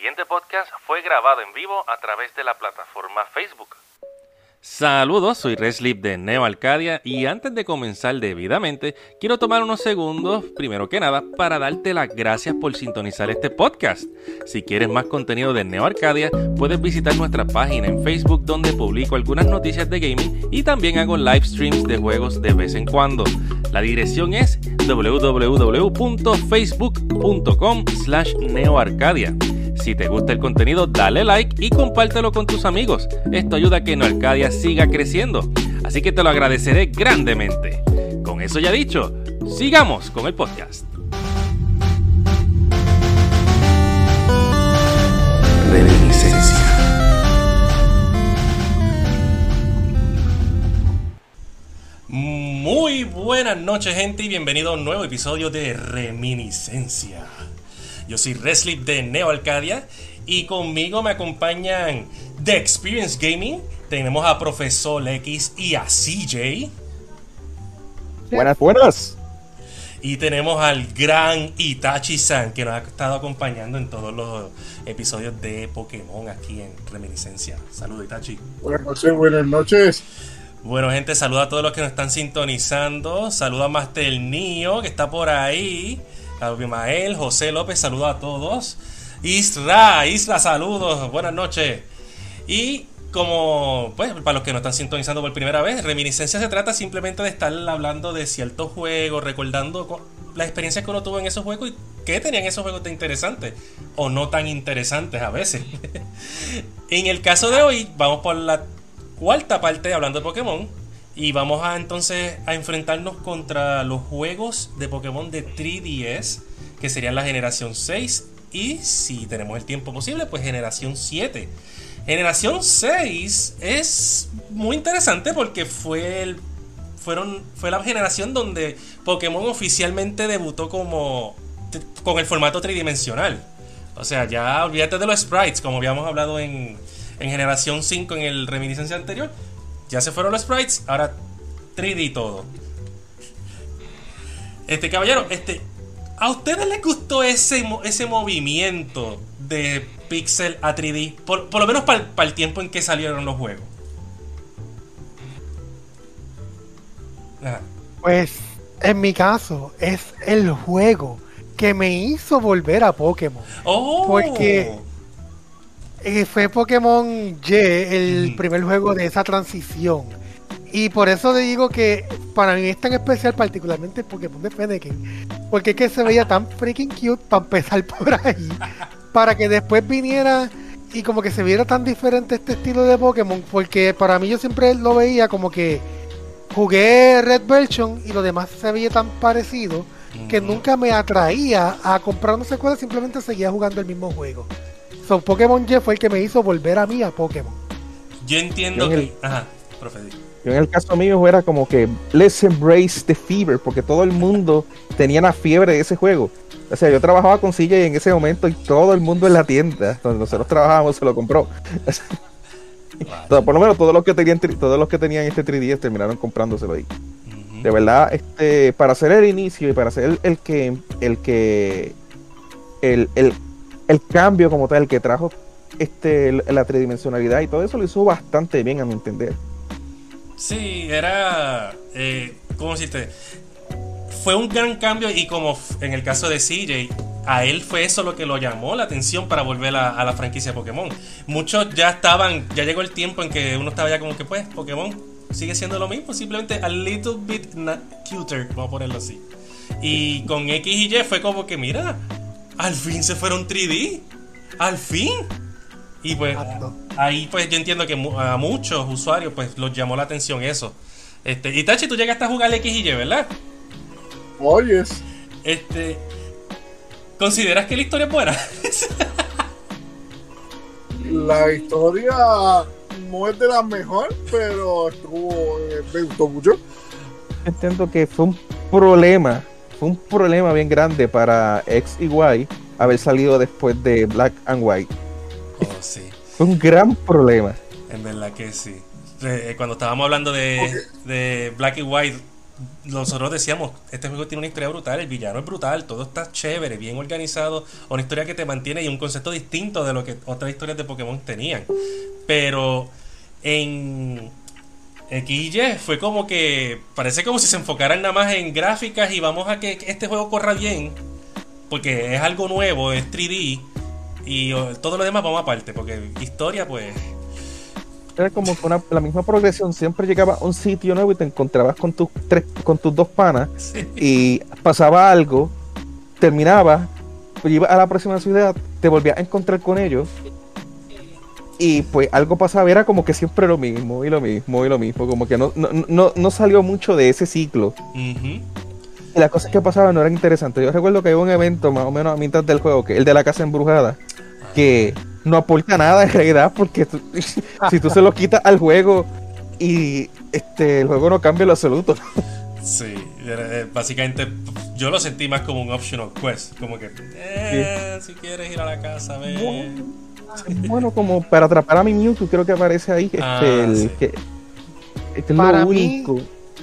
siguiente podcast fue grabado en vivo a través de la plataforma Facebook. Saludos, soy Reslip de Neo Arcadia y antes de comenzar debidamente, quiero tomar unos segundos, primero que nada, para darte las gracias por sintonizar este podcast. Si quieres más contenido de Neo Arcadia, puedes visitar nuestra página en Facebook donde publico algunas noticias de gaming y también hago live streams de juegos de vez en cuando. La dirección es www.facebook.com slash neoarcadia. Si te gusta el contenido, dale like y compártelo con tus amigos. Esto ayuda a que No Arcadia siga creciendo. Así que te lo agradeceré grandemente. Con eso ya dicho, sigamos con el podcast. Reminiscencia. Muy buenas noches gente y bienvenido a un nuevo episodio de Reminiscencia. Yo soy Reslip de Neo Arcadia y conmigo me acompañan The Experience Gaming. Tenemos a Profesor X y a CJ. Buenas, buenas. Y tenemos al gran Itachi-san que nos ha estado acompañando en todos los episodios de Pokémon aquí en Reminiscencia. Saludos, Itachi. Buenas noches, buenas noches. Bueno, gente, saluda a todos los que nos están sintonizando. Saluda a Master Nio, que está por ahí. Abimael, José López, saludos a todos. Isra, Isra, saludos, buenas noches. Y como, pues, para los que nos están sintonizando por primera vez, Reminiscencia se trata simplemente de estar hablando de ciertos juegos, recordando las experiencias que uno tuvo en esos juegos y qué tenían esos juegos de interesantes o no tan interesantes a veces. en el caso de hoy, vamos por la cuarta parte hablando de Pokémon. Y vamos a entonces a enfrentarnos contra los juegos de Pokémon de 3DS, que serían la generación 6 y si tenemos el tiempo posible, pues generación 7. Generación 6 es muy interesante porque fue el, fueron, fue la generación donde Pokémon oficialmente debutó como con el formato tridimensional. O sea, ya olvídate de los sprites, como habíamos hablado en, en generación 5 en el reminiscencia anterior ya se fueron los sprites, ahora 3D y todo. Este caballero, este, ¿a ustedes les gustó ese, ese movimiento de pixel a 3D? Por, lo menos para el tiempo en que salieron los juegos. Pues en mi caso es el juego que me hizo volver a Pokémon. Oh. Porque eh, fue Pokémon Y el primer juego de esa transición. Y por eso le digo que para mí es tan especial, particularmente el Pokémon de Fennekin. Porque es que se veía tan freaking cute para empezar por ahí. Para que después viniera y como que se viera tan diferente este estilo de Pokémon. Porque para mí yo siempre lo veía como que jugué Red Version y lo demás se veía tan parecido que nunca me atraía a comprar una secuela, simplemente seguía jugando el mismo juego. Pokémon Y fue el que me hizo volver a mí a Pokémon. Yo entiendo que. Ajá, profe. Yo en el caso mío era como que let's embrace the fever, porque todo el mundo tenía la fiebre de ese juego. O sea, yo trabajaba con silla y en ese momento y todo el mundo en la tienda donde nosotros trabajábamos se lo compró. por lo menos todos los que tenían todos los que tenían este 3DS terminaron comprándoselo ahí. De verdad, este, para hacer el inicio y para hacer el, que el que el, el el cambio como tal que trajo este, la tridimensionalidad y todo eso lo hizo bastante bien a mi entender. Sí, era, eh, ¿cómo decirte? Fue un gran cambio y como en el caso de CJ, a él fue eso lo que lo llamó la atención para volver a, la franquicia Pokémon. Muchos ya estaban, ya llegó el tiempo en que uno estaba ya como que pues Pokémon sigue siendo lo mismo, simplemente a little bit cuter, vamos a ponerlo así. Y con X y Y fue como que mira, al fin se fueron 3D. Al fin. Y pues ahí pues yo entiendo que a muchos usuarios pues los llamó la atención eso. Este, y Tachi, tú llegaste a jugar X y Y, ¿verdad? Oyes. Este. ¿Consideras que la historia es buena? la historia no es de las mejores, pero estuvo, eh, me gustó mucho. Entiendo que fue un problema fue un problema bien grande para X y Y haber salido después de Black and White. Oh, sí. Fue un gran problema. En verdad que sí. Eh, cuando estábamos hablando de, de Black y White, nosotros decíamos, este juego tiene una historia brutal, el villano es brutal, todo está chévere, bien organizado, una historia que te mantiene y un concepto distinto de lo que otras historias de Pokémon tenían. Pero en XY fue como que parece como si se enfocaran nada más en gráficas y vamos a que este juego corra bien, porque es algo nuevo, es 3D y todo lo demás vamos aparte, porque historia pues era como una, la misma progresión. Siempre llegaba a un sitio nuevo y te encontrabas con tus tres, con tus dos panas y pasaba algo, terminaba, pues ibas a la próxima ciudad, te volvías a encontrar con ellos y pues algo pasaba, era como que siempre lo mismo y lo mismo y lo mismo, como que no, no, no, salió mucho de ese ciclo. Y las cosas que pasaban no eran interesantes. Yo recuerdo que hubo un evento más o menos a mitad del juego, que el de la casa embrujada, que no aporta nada en realidad, porque si tú se lo quitas al juego y este el juego no cambia en lo absoluto. Sí, eh, básicamente yo lo sentí más como un optional quest, como que eh, si quieres ir a la casa, ve. Bueno, como para atrapar a mi Mewtwo, creo que aparece ahí este, ah, el, que, este es lo único.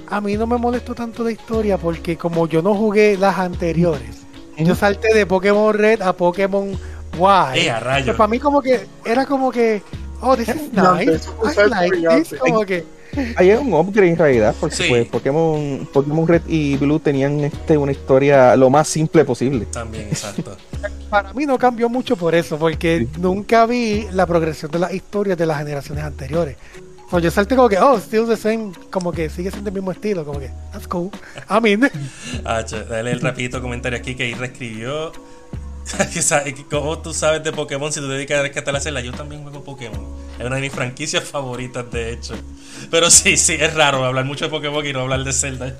a mí no me molestó tanto la historia porque como yo no jugué las anteriores, yo salté de Pokémon Red a Pokémon guay. Eh, para mí como que era como que, oh, this is nice. I like this. Como que Ahí es un upgrade en realidad, porque pues, Pokémon, Pokémon Red y Blue tenían este una historia lo más simple posible. También, exacto. Para mí no cambió mucho por eso, porque nunca vi la progresión de las historias de las generaciones anteriores. Pues yo salté como que, oh, still the same, como que sigue siendo el mismo estilo, como que, that's cool. I mean. Ah, dale el rapidito comentario aquí que ahí reescribió ¿Cómo tú sabes de Pokémon si tú te dedicas a rescatar la celda? Yo también juego Pokémon. Es una de mis franquicias favoritas, de hecho. Pero sí, sí, es raro hablar mucho de Pokémon y no hablar de Zelda.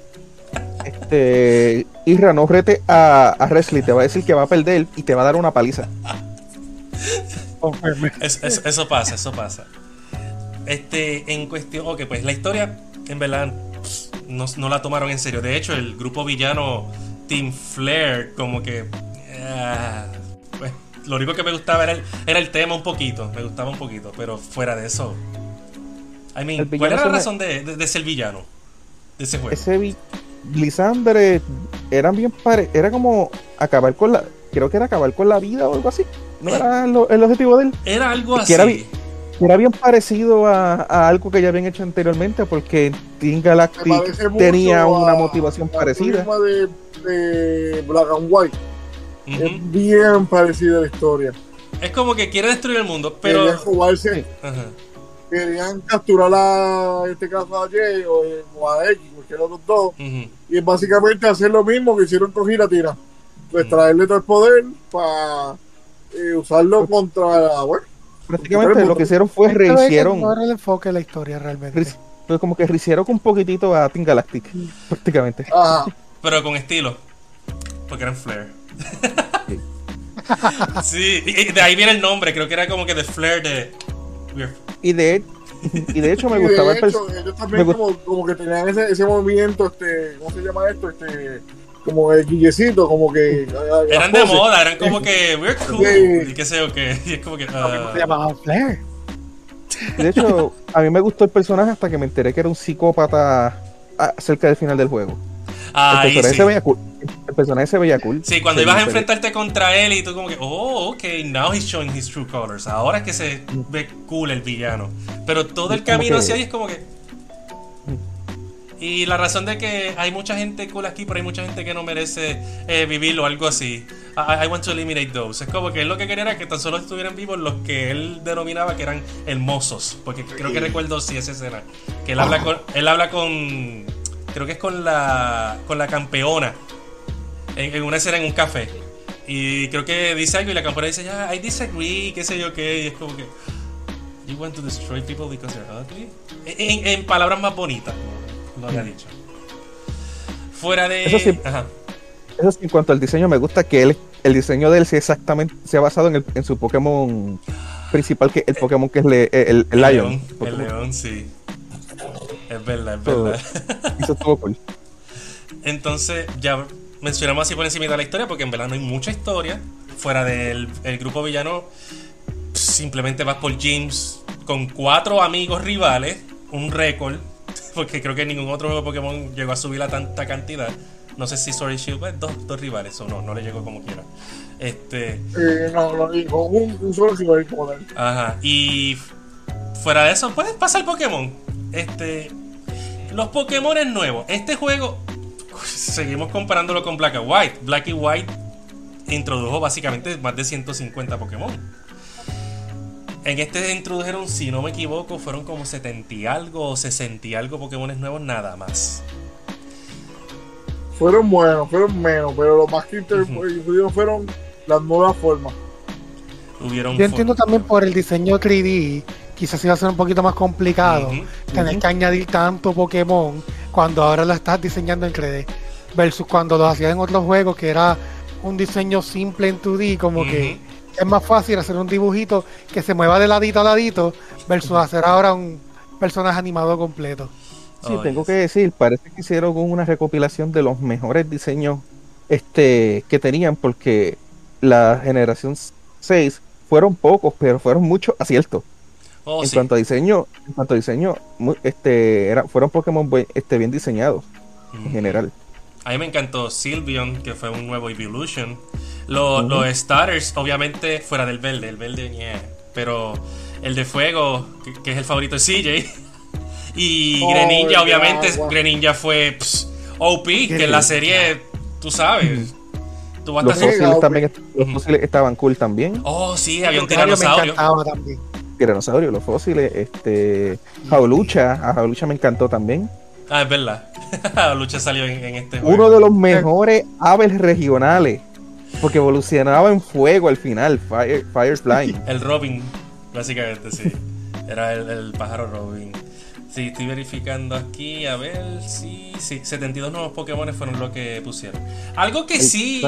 Este. Irra, no rete a, a te va a decir que va a perder y te va a dar una paliza. eso pasa, eso pasa. Este, en cuestión. Ok, pues la historia, en verdad, no, no la tomaron en serio. De hecho, el grupo villano Team Flare, como que Ah, pues, lo único que me gustaba era el, tema un poquito. Me gustaba un poquito. Pero fuera de eso. I mean, ¿Cuál era la razón de, de, ser villano? De ese juego. Ese Lisandre eran bien pare era como acabar con la creo que era acabar con la vida o algo así no era el, objetivo de él era algo así era, era, bien parecido a, algo que ya habían hecho anteriormente porque Team Galactic tenía una motivación parecida de, de Black and White es bien parecida la historia. Es como que quiere destruir el mundo, pero. Querían jugarse. Querían capturar a este caso a Jay o, a X, cualquiera de los dos. Y es básicamente hacer lo mismo que hicieron con Giratira. Pues traerle todo el poder para eh, usarlo contra. Bueno, prácticamente lo que hicieron fue rehicieron. No era el enfoque de la historia realmente. Pues como que rehicieron un poquitito a Team Galactic, prácticamente. Pero con estilo. Porque eran Flare. sí, y de ahí viene el nombre, creo que era como que The Flare de... Y de, y de hecho me gustaba el Ellos también como, como, que tenían ese, ese movimiento, este, ¿cómo se llama esto? Este, como el guillecito, como que... Eran de moda, eran como que we're cool, y qué sé yo qué, y es como que... Uh... Se llamaba Flare. De hecho, a mí me gustó el personaje hasta que me enteré que era un psicópata cerca del final del juego el, personaje se veía cool. el personaje se veía cool. Sí, cuando ibas a enfrentarte contra él y tú como que, oh, ok, now he's showing his true colors. Ahora es que se ve cool el villano. Pero todo el camino hacia ahí es como que... Y la razón de que hay mucha gente cool aquí, pero hay mucha gente que no merece eh, vivirlo, algo así. I, want to eliminate those. Es como que él lo que quería era que tan solo estuvieran vivos los que él denominaba que eran hermosos. Porque creo que recuerdo sí esa escena. Que él habla con, él habla con creo que es con la, con la campeona, en, una escena en un café. Y creo que dice algo y la campeona dice, ya, I disagree, qué sé yo qué. Y es como que, You want to destroy people because they're ugly? En, palabras más bonitas, lo había dicho. Fuera de. Eso sí, Eso sí, en cuanto al diseño, me gusta que él, el diseño de él sí exactamente se ha basado en, el, en su Pokémon principal, que el Pokémon que es el, el, Lion. El león, sí. Es verdad, es verdad. Eso estuvo cool. Entonces, ya mencionamos así por encima de la historia, porque en verdad no hay mucha historia. Fuera del grupo villano, simplemente vas por James con cuatro amigos rivales, un récord. porque creo que ningún otro juego de Pokémon llegó a subir a tanta cantidad. No sé si Sword y Shield, pues, dos, dos rivales o no, no le llegó como quiera. Este. Eh, no, no dijo un, un solo rival como tal. Ajá. Y fuera de eso, puedes pasar Pokémon. Este. Los Pokémon nuevos. Este juego. Seguimos comparándolo con Black and White. Black y White introdujo básicamente más de 150 Pokémon. En este introdujeron, si no me equivoco, fueron como 70 y algo o 60 y algo Pokémon nuevos nada más. Fueron buenos, fueron menos, pero lo más que introdujeron fueron las nuevas formas. Yo entiendo también por el diseño 3D, quizás iba a ser un poquito más complicado tener que añadir tanto Pokémon cuando ahora lo estás diseñando en 3D versus cuando lo hacías en otros juegos que era un diseño simple en 2D, como que es más fácil hacer un dibujito que se mueva de ladito a ladito versus hacer ahora un personaje animado completo. Sí, tengo que decir, parece que hicieron una recopilación de los mejores diseños este que tenían porque la generación 6 fueron pocos, pero fueron muchos aciertos. Oh, en cuanto a diseño, en cuanto a diseño, este era, fueron Pokémon este, bien diseñados en general. A mí me encantó Sylveon, que fue un nuevo Evolution. Los, starters, obviamente, fuera del verde, el verde, yeah. Pero el de fuego, que, es el favorito de CJ. Y oh, Greninja, obviamente, Greninja fue OP, que en la serie, tú sabes. Tú los, fósiles también, los fósiles estaban cool también. Oh, sí, había un tiranosaurio. también. Tiranosaurio, los fósiles, este. Jaulucha, a Jaulucha me encantó también. Ah, es verdad. Jaulucha salió en, este juego. Uno de los mejores aves regionales. Porque evolucionaba en fuego al final, Fire, Firefly. el Robin, básicamente, sí. Era el, el pájaro Robin. Sí, estoy verificando aquí, a ver si. Sí, 72 nuevos Pokémon fueron lo que pusieron. Algo que sí.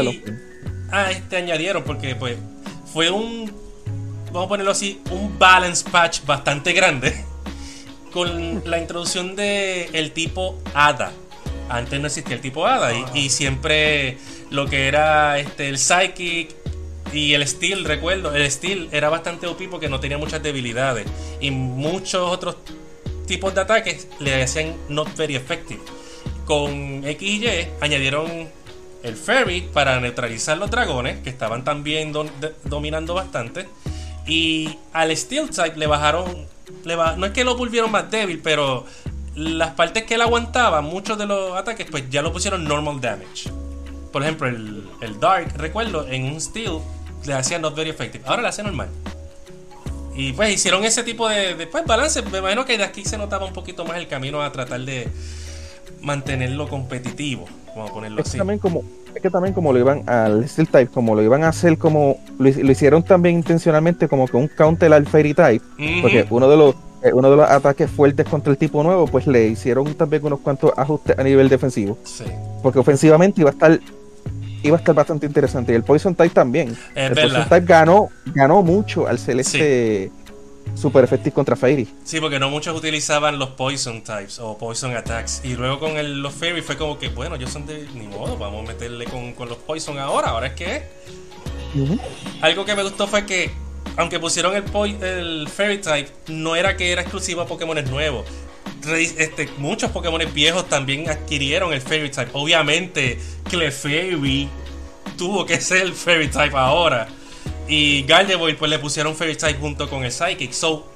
Ah, este añadieron, porque pues fue un. Vamos a ponerlo así, un balance patch bastante grande. Con la introducción de tipo Hada. Antes no existía el tipo Hada. Y, siempre lo que era este el Psychic y el Steel, recuerdo, el Steel era bastante OP porque no tenía muchas debilidades. Y muchos otros tipos de ataques le hacían not very effective. Con X y Y añadieron el Fairy para neutralizar los dragones, que estaban también dominando bastante. Y al Steel Type le bajaron. No es que lo volvieron más débil, pero las partes que él aguantaba, muchos de los ataques, pues ya lo pusieron normal damage. Por ejemplo, el, Dark, recuerdo, en un Steel le hacía not very effective. Ahora le hace normal. Y pues hicieron ese tipo de, pues, balance. Me imagino que de aquí se notaba un poquito más el camino a tratar de mantenerlo competitivo. Vamos a ponerlo es así. También como, es que también como lo iban al Steel Type, como lo iban a hacer como. Lo, hicieron también intencionalmente como que un counter al Fairy Type. Porque uno de los eh, uno de los ataques fuertes contra el tipo nuevo, pues le hicieron también unos cuantos ajustes a nivel defensivo. Sí. Porque ofensivamente iba a estar iba a estar bastante interesante. Y el Poison Type también. el Poison Type ganó, ganó mucho al celeste super efectivo contra Fairy. Sí, porque no muchos utilizaban los Poison Types o Poison Attacks. Y luego con el, los Fairy fue como que, bueno, yo son de ni modo, vamos a meterle con, los Poison ahora. Ahora es que. Algo que me gustó fue que, aunque pusieron el, el Fairy Type, no era que era exclusivo a Pokémon nuevos. Este, muchos Pokémon viejos también adquirieron el Fairy Type. Obviamente, Clefairy tuvo que ser el Fairy Type ahora. Y Gardevoir pues le pusieron Fairy Type junto con el Psychic. So,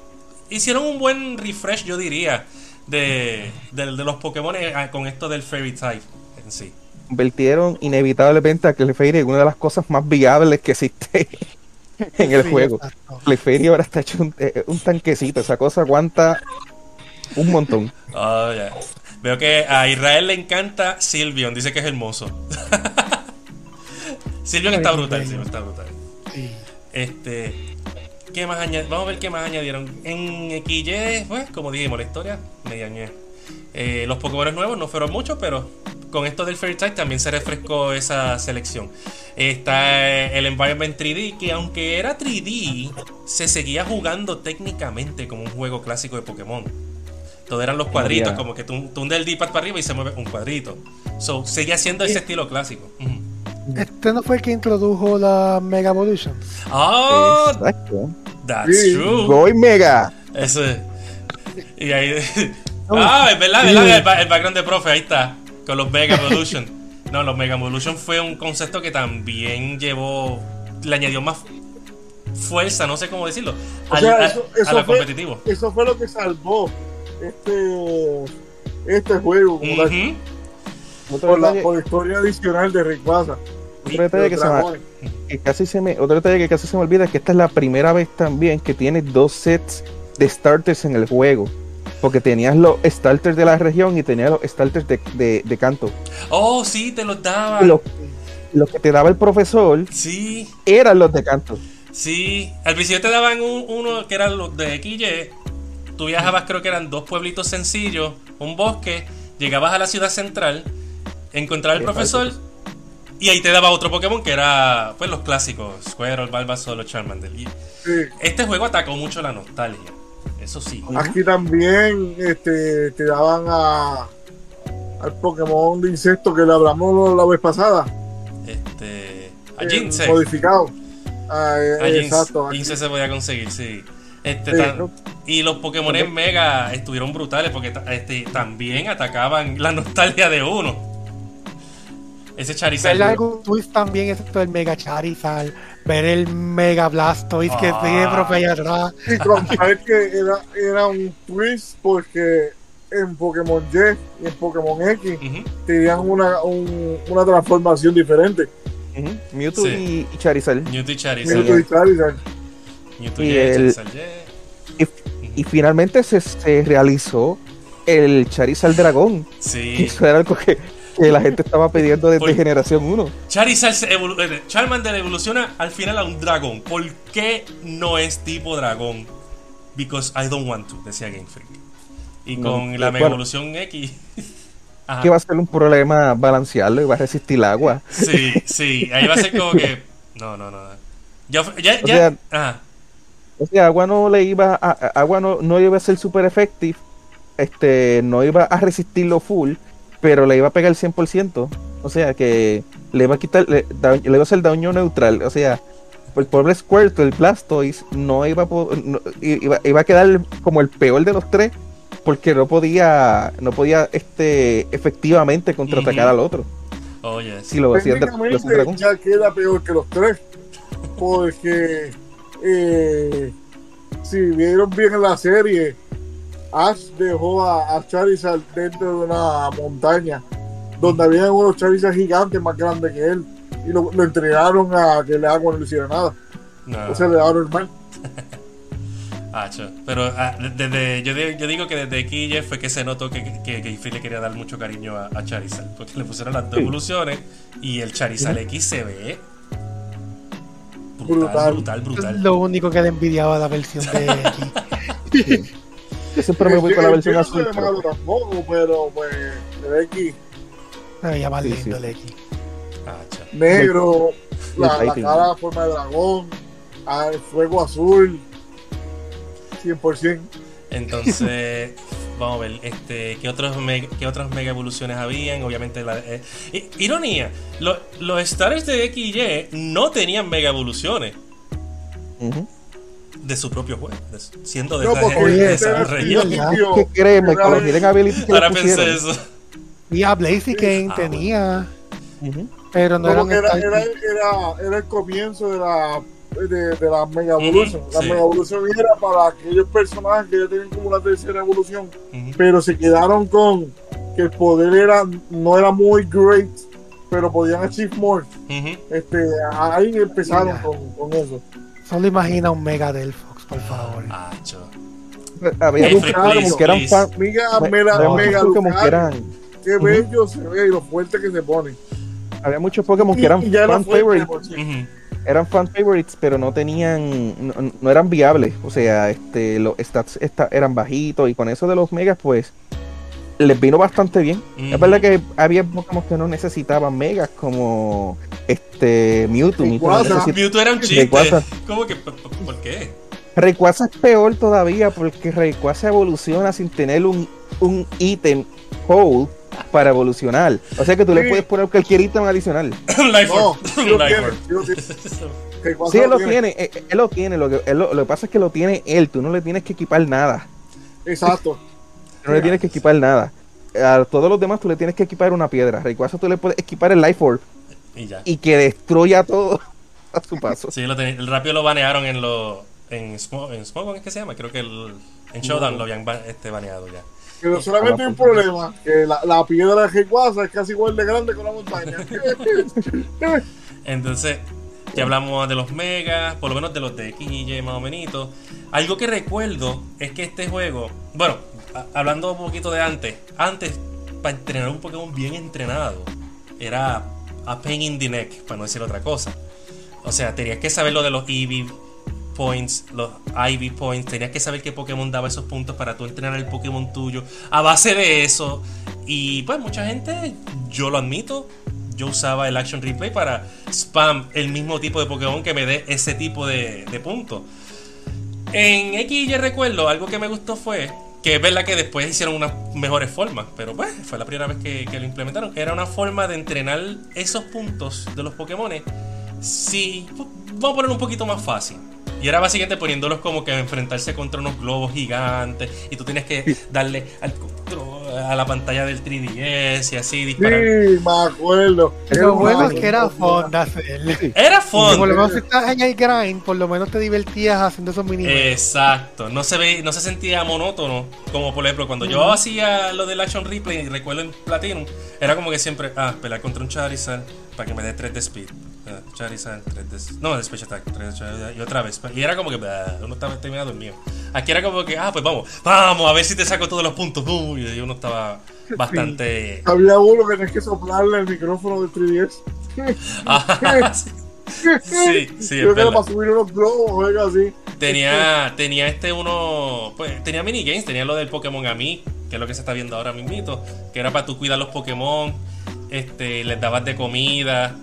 hicieron un buen refresh, yo diría, de, los Pokémon eh, con esto del Fairy Type en sí. Convirtieron inevitablemente a Clefairy en una de las cosas más viables que existe en el juego. Clefairy ahora está hecho un, eh, un tanquecito. Esa cosa aguanta un montón. Oh, Veo que a Israel le encanta Silvion, dice que es hermoso. Silvion está brutal, está brutal. Este, ¿qué más Vamos a ver qué más añadieron. En XY, pues, como dijimos, la historia media eh, los Pokémon nuevos no fueron muchos, pero con esto del Fairy Type también se refrescó esa selección. Está eh, el Environment 3D, que aunque era 3D, se seguía jugando técnicamente como un juego clásico de Pokémon. Todo eran los cuadritos, como que tú, hundes el D-pad para arriba y se mueve un cuadrito. So, seguía siendo ese estilo clásico. Este no fue el que introdujo la Mega Evolution. Oh, Exacto. That's true. Voy Mega. Eso Y ahí Ah, es verdad, verdad, el, background de profe, ahí está, con los Mega Evolution. No, los Mega Evolution fue un concepto que también llevó, le añadió más fuerza, no sé cómo decirlo, O al, sea, a- eso, a eso lo fue, competitivo. eso fue lo que salvó este, este juego como Ujú. Otro por, la, detalle, por la historia adicional de Rayquaza. otro detalle que, se me, que casi se me, otro detalle que casi se me olvida es que esta es la primera vez también que tiene dos sets de starters en el juego. Porque tenías los starters de la región y tenías los starters de, de, de canto. Oh, sí, te los daba. Los, los que te daba el profesor Sí, eran los de canto. sí. Al principio te daban un- uno que eran los de XY. Tú viajabas, creo que eran dos pueblitos sencillos, un bosque. Llegabas a la ciudad central, encontrabas al profesor. Y ahí te daba otro Pokémon que era, pues, los clásicos: Squirtle, Bulbasaur, Charmander. Y Sí. este juego atacó mucho la nostalgia. Eso sí. Aquí también este, te daban a, al Pokémon de insecto que le hablamos la vez pasada. Este. A eh, Jinsei. Modificado. Ah, eh, A Jinx- exacto. Jinsei se podía conseguir, sí. Este, Sí, tan- ¿no? y los Pokémon en Mega estuvieron brutales porque este, también atacaban la nostalgia de uno. Ese Charizard. Ver algún twist también es esto del Mega Charizard, ver el Mega Blastoise que sigue profe allá atrás. Y con saber que era, era un twist porque en Pokémon Y y en Pokémon X Ujú. tenían una, un- una transformación diferente. Mewtwo Sí. y, Charizard. Mewtwo y Charizard. Mewtwo y Charizard. Mewtwo Y y el- Charizard. Y, y finalmente se, se realizó el Charizard Dragón. Sí. Eso era algo que, que la gente estaba pidiendo desde Por- generación 1. Charizard se evolu- eh, Charmander evoluciona al final a un dragón. ¿Por qué no es tipo dragón? Because I don't want to, decía Game Freak. Y No, con eh, la bueno. Mega Evolución X. Ajá. Que va a ser un problema balancearlo y va a resistir el agua. Sí, sí, ahí va a ser como que. No, no, no. Ya, ya, O sea- Ajá. O sea, agua no le iba a, a- agua no, no iba a ser super effective, este, no iba a resistirlo full, pero le iba a pegar el 100%. O sea, que le iba a quitar, le, da- le iba a hacer daño neutral. O sea, el pobre Squirtle, el Blastoise, no iba a, no- iba, iba a quedar como el peor de los tres, porque no podía, no podía, este, efectivamente contraatacar al otro. Oye, Si lo hacía ya queda peor que los tres. Porque eh, si vieron bien en la serie, Ash dejó a, a Charizard dentro de una montaña donde había unos Charizard gigantes más grandes que él y lo, lo entregaron a que el agua no le hiciera nada. no. O sea, le daban normal. Acho. Pero ah, desde, yo, digo- yo digo que desde aquí ya fue que se notó que, que, que le quería dar mucho cariño a, a Charizard. Porque le pusieron las dos evoluciones y el Charizard X se ve brutal, Brutal. brutal, Es brutal. lo único que le envidiaba la versión de aquí. Yo siempre me voy con la El- versión el no azul. pero- malo tampoco, pero pues el X Se veía más lindo sí. el X. Negro, El la, la cara forma de dragón, al fuego azul, 100%. Entonces, vamos a ver, este, ¿qué, otros me- qué otras mega evoluciones habían? Obviamente, la, eh, ironía, lo- los stars de X y Y no tenían mega evoluciones Ujú. De su propio juego, de siendo de, No, esa- porque de esa región. que créeme, con los Hidden Abilities que Ahora pensé eso. Y a Blaziken Ah, tenía, pero no, era, era, era, era el comienzo de la, de, de la Mega Evolution. Ujú, la sí. Mega Evolution era para aquellos personajes que ya tienen como una tercera evolución, pero se quedaron con que el poder era no era muy great, pero podían achieve more. Este, ahí empezaron con, con eso. Solo imagina un Mega Delphox, por favor. Acho. Había como que eran fan, Mega, me- mega, había muchos mega Pokémon que eran, qué bello se ve y lo fuerte que se pone. había muchos Pokémon que eran y fan favorites, eran fan favorites, pero no tenían, no, no eran viables, o sea, este, los stats esta- eran bajitos y con eso de los megas, pues les vino bastante bien. Es Ujú. verdad que había Pokémon que no necesitaban megas como este Mewtwo, Mewtwo no Mewtwo era un chiste. Rayquaza. ¿Cómo que? ¿Por, qué? Rayquaza es peor todavía porque Rayquaza evoluciona sin tener un, un ítem hold para evolucionar. O sea que tú le puedes poner cualquier ítem adicional. Life No, sí lo tiene. Él lo tiene. tiene, eh, eh, él lo tiene. Lo que, él lo, lo que pasa es que lo tiene él. Tú no le tienes que equipar nada. Exacto. No le tienes que equipar nada. A todos los demás tú le tienes que equipar una piedra. Rayquaza tú le puedes equipar el Life Orb Y ya. y que destruya todo a su paso. Sí, lo ten- el rápido lo banearon en lo. En Smoke, en Smoke, ¿qué se llama? Creo que el, en Showdown lo habían ba- este, baneado ya. Pero solamente hay un problema, que la, la piedra de Rayquaza es casi igual de grande que la montaña. Entonces, ya hablamos de los megas, por lo menos de los de X y Y más o menos. Algo que recuerdo es que este juego, bueno, a- hablando un poquito de antes, antes, para entrenar un Pokémon bien entrenado, era a pain in the neck, para no decir otra cosa. O sea, tenías que saber lo de los EV points, los IV points, tenías que saber qué Pokémon daba esos puntos para tú entrenar el Pokémon tuyo. A base de eso, y pues mucha gente, yo lo admito, yo usaba el Action Replay para spam el mismo tipo de Pokémon que me dé ese tipo de, de puntos. En X y Y recuerdo, algo que me gustó fue que es verdad que después hicieron unas mejores formas, pero pues fue la primera vez que, que lo implementaron. Era una forma de entrenar esos puntos de los Pokémon. Sí, vamos a ponerlo un poquito más fácil. Y era básicamente poniéndolos como que a enfrentarse contra unos globos gigantes. Y tú tienes que darle al control, a la pantalla del 3DS y así disparar. Sí, me acuerdo. Lo bueno es que era un fun de hacer. Era Que por lo fun. menos si estás en el grind, por lo menos te divertías haciendo esos mini Exacto, no se ve, no se sentía monótono, como por ejemplo cuando yo hacía lo del Action Replay y recuerdo en Platinum, era como que siempre, ah, pelear contra un Charizard para que me dé 3 de speed. Ah, Charizard, 3 de No, de Special Attack, 3 de y otra vez. Y era como que, bah, uno estaba terminado dormido. Aquí era como que, ah, pues vamos, vamos, a ver si te saco todos los puntos. Y uno estaba bastante. Había uno que tenías que soplarle el micrófono del 3DS. Ah, sí, sí, sí, que era para subir unos globos o algo así. Tenía, tenía este uno, pues tenía minigames, tenía lo del Pokémon a mí, que es lo que se está viendo ahora mismito, que era para tú cuidar los Pokémon, este, les dabas de comida.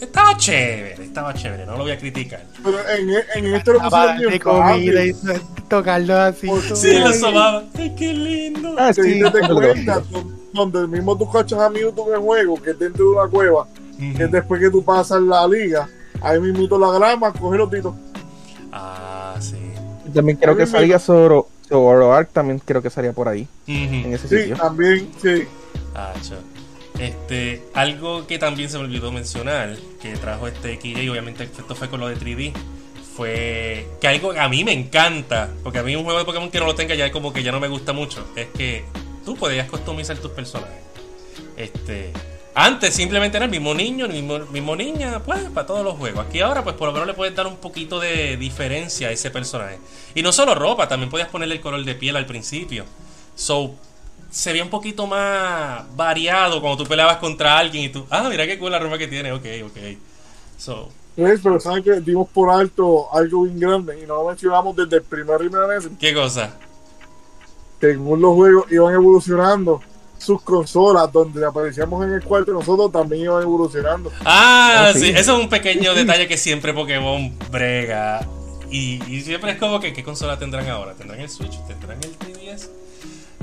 Estaba chévere, estaba chévere, no lo voy a criticar. Pero en, en este lo pusieron de bien comida y tocarlo así. Sí, lo Ay. sobaba. Ay, qué lindo. Ah, Te sí, acuerdo. cuenta don- donde mismo tú cachas a Mewtwo en el juego, que es dentro de una cueva, que es después que tú pasas la liga, ahí mismo la grama, coge los titos. Ah, sí. También creo que salía Zoro, Zoroark, también creo que salía por ahí, en ese Sí, sitio. también, sí. Ah, cho. Este, algo que también se me olvidó mencionar, que trajo este XJ, obviamente esto fue con lo de 3D, fue que algo a mí me encanta, porque a mí un juego de Pokémon que no lo tenga ya como que ya no me gusta mucho, es que tú podías customizar tus personajes. Este, antes simplemente era el mismo niño, el mismo, mismo niña, pues para todos los juegos. Aquí ahora pues por lo menos le puedes dar un poquito de diferencia a ese personaje. Y no solo ropa, también podías ponerle el color de piel al principio. So, se veía un poquito más variado cuando tú peleabas contra alguien y tú, ah, mira qué cool la ropa que tiene, ok, ok. So, ¿Ves? Pero saben que dimos por alto algo bien grande y no lo mencionamos desde el primer Rayman ¿qué cosa? según los juegos iban evolucionando sus consolas donde aparecíamos en el cuarto nosotros también iban evolucionando Ah, Ah, sí. sí. eso es un pequeño detalle que siempre Pokémon brega. Y, y siempre es como que, ¿qué consola tendrán ahora? ¿Tendrán el Switch? ¿Tendrán el 3DS?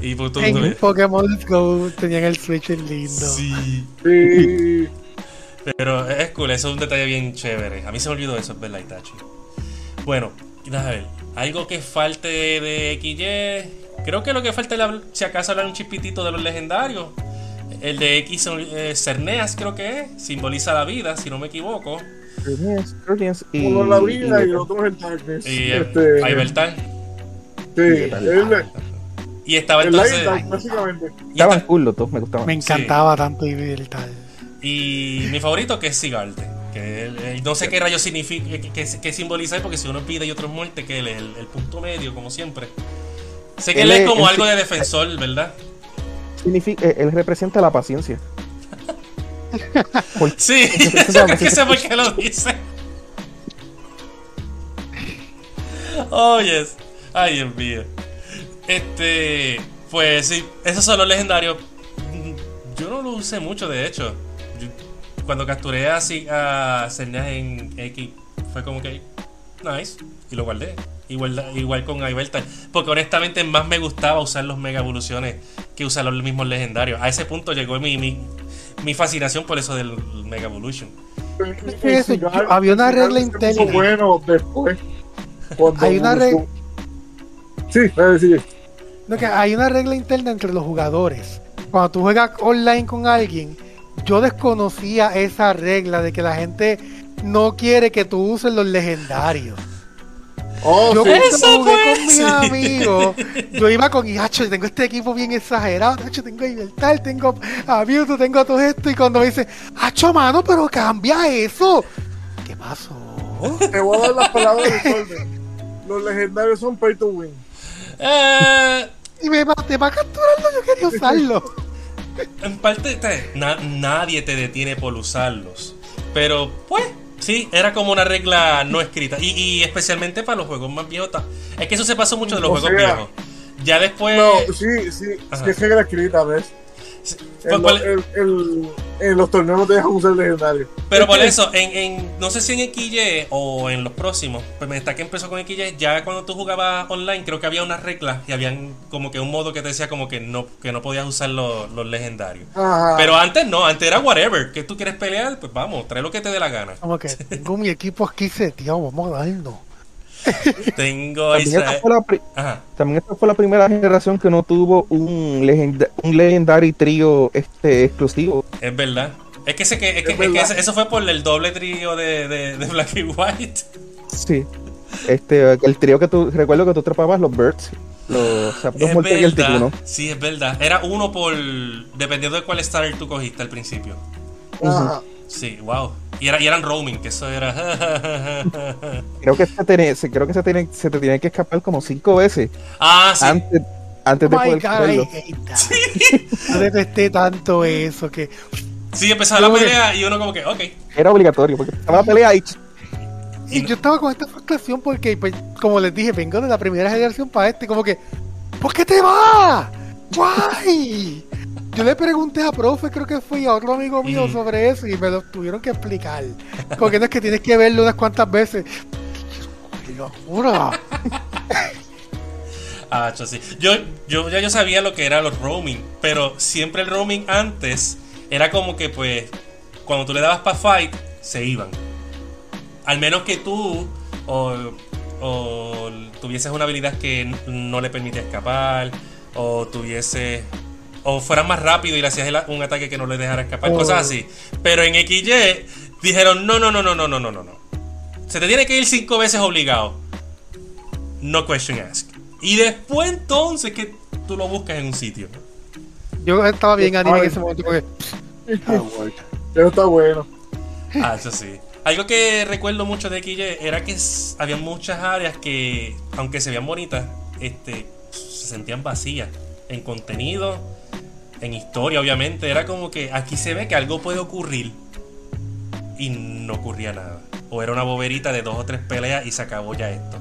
Y pues En Pokémon Go tenían el Switch lindo. Sí. sí Pero es cool, eso es un detalle bien chévere. A mí se me olvidó eso, es verdad, Itachi. Bueno, déjame ver. Algo que falte de XY. Creo que lo que falta es si acaso hablar un chipitito de los legendarios. El de X eh, Cerneas, creo que es. Simboliza la vida, si no me equivoco. Yes, Guardians y, uno en la vida y y- el otro en el darkness Y eh, este, sí, el, Y estaba el entonces. Dark, básicamente y Estaban esta- cool los dos, me gustaban. Me encantaba tanto y tal. Y mi favorito que es Sigalde. Que el- el- no sé qué rayo significa, qué, qué- simboliza, porque si uno pide y otro es muerte, que él es el, el punto medio, como siempre. Sé que él, Él es es- como él algo de defensor, ¿verdad? Significa, eh, él representa la paciencia. Por- Sí, creo que sé por qué lo dice. Oh, yes. Ay, Dios mío. Este, pues sí, esos son los legendarios. Yo no lo usé mucho, de hecho. Yo- cuando capturé así a Cerneas en X, fue como que nice y lo guardé. Igual, igual con Ibertal. Porque honestamente más me gustaba usar los mega evoluciones que usar los mismos legendarios. A ese punto llegó mi, mi, mi fascinación por eso del Mega Evolution. Eso, yo- había una regla inteligente. bueno después cuando Hay una regla- sí, es decir, No, que hay una regla interna entre los jugadores. Cuando tú juegas online con alguien, yo desconocía esa regla de que la gente no quiere que tú uses los legendarios. Oh, yo sí. cuando Eso jugué fue, con mis sí. amigos, yo iba con Hacho, tengo este equipo bien exagerado, Hacho, tengo Libertad, tengo a Mewtwo, tengo a todo esto, y cuando me dicen, Hacho, mano, pero cambia eso. ¿Qué pasó? Te voy a dar las palabras de. Los legendarios son pay to win. Eh, Y me maté para capturarlo, yo quería usarlo. en parte, te- na- nadie te detiene por usarlos. Pero, pues, sí, era como una regla no escrita. Y, y especialmente para los juegos más viejos. Es que eso se pasó mucho de los O juegos sea, viejos. Ya después. No, sí, sí. Es que es regla escrita, ¿ves? Fue En, por- lo- en- en- en los torneos no te dejan usar legendario. Pero por eso, en, en- no sé si en XY o en los próximos, pues me está que empezó con XY, ya cuando tú jugabas online, creo que había unas reglas y habían como que un modo que te decía como que no, que no podías usar los, los legendarios. Ajá. Pero antes no, antes era whatever, que tú quieres pelear, pues vamos, trae lo que te dé la gana. Como que tengo mi equipo aquí seteado, vamos a darnos. Tengo También esta, fue la pri- Ajá. también esta fue la primera generación que no tuvo un, legenda un legendary trío este exclusivo. Es verdad. Es que, ese que, es que- Es es que verdad. ese- eso fue por el doble trío de, de, de Black y White. Sí. Este, el trío que tú, recuerdo que tú atrapabas los birds, los zapatos Es muertos y el verdad. ticuno. Sí, es verdad. Era uno por. Dependiendo de cuál starter tú cogiste al principio. Ajá. Sí, wow. Y, era, y eran roaming, que eso era. Creo que se, tiene, se- creo que se, tiene, se te tiene que escapar como cinco veces ah, sí. antes, antes de Oh my poder God, that. No detesté tanto eso que Sí, empezaba la pelea y uno como que, ok. Era obligatorio, porque estaba la pelea y Y yo estaba con esta frustración porque, pues, como les dije, vengo de la primera generación para este, como que, ¿por qué te vas? Guay. Yo le pregunté a profe, creo que fue y a otro amigo mío Mm. sobre eso y me lo tuvieron que explicar. Porque no es que tienes que verlo unas cuantas veces. ¡Qué locura! Ah, yo sí. Yo, yo ya yo sabía lo que era los roaming, pero siempre el roaming antes era como que, pues, cuando tú le dabas para fight, se iban. Al menos que tú o, o tuvieses una habilidad que no le permitía escapar, o tuviese. O fueras más rápido y le hacías un ataque que no le dejara escapar, Oh. cosas así. Pero en XY dijeron: no, no, no, no, no, no, no, no, no. Se te tiene que ir cinco veces obligado. No question ask. Y después entonces que tú lo buscas en un sitio. Yo estaba bien anime en ese momento porque Pero está bueno. Ah, eso sí. Algo que recuerdo mucho de XY era que había muchas áreas que, aunque se veían bonitas, este, se sentían vacías en contenido, en historia, obviamente. Era como que aquí se ve que algo puede ocurrir y no ocurría nada. O era una boberita de dos o tres peleas y se acabó ya esto.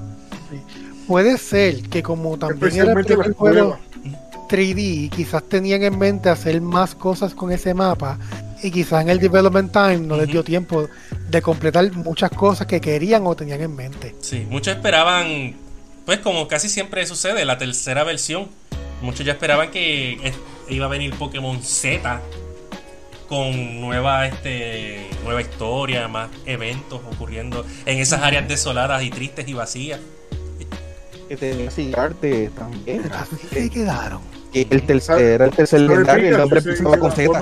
puede ser que como también era el primer juego pruebas. 3D, quizás tenían en mente hacer más cosas con ese mapa y quizás en el development time no les dio tiempo de completar muchas cosas que querían o tenían en mente. Sí, muchos esperaban, pues como casi siempre sucede, la tercera versión. Muchos ya esperaban que iba a venir Pokémon Z con nueva, este, nueva historia, más eventos ocurriendo en esas áreas desoladas y tristes y vacías. que tenía Sigarte también. Pero así se quedaron. Que el tercer, era el tercer legendario, el Pikachu nombre empezaba con Z.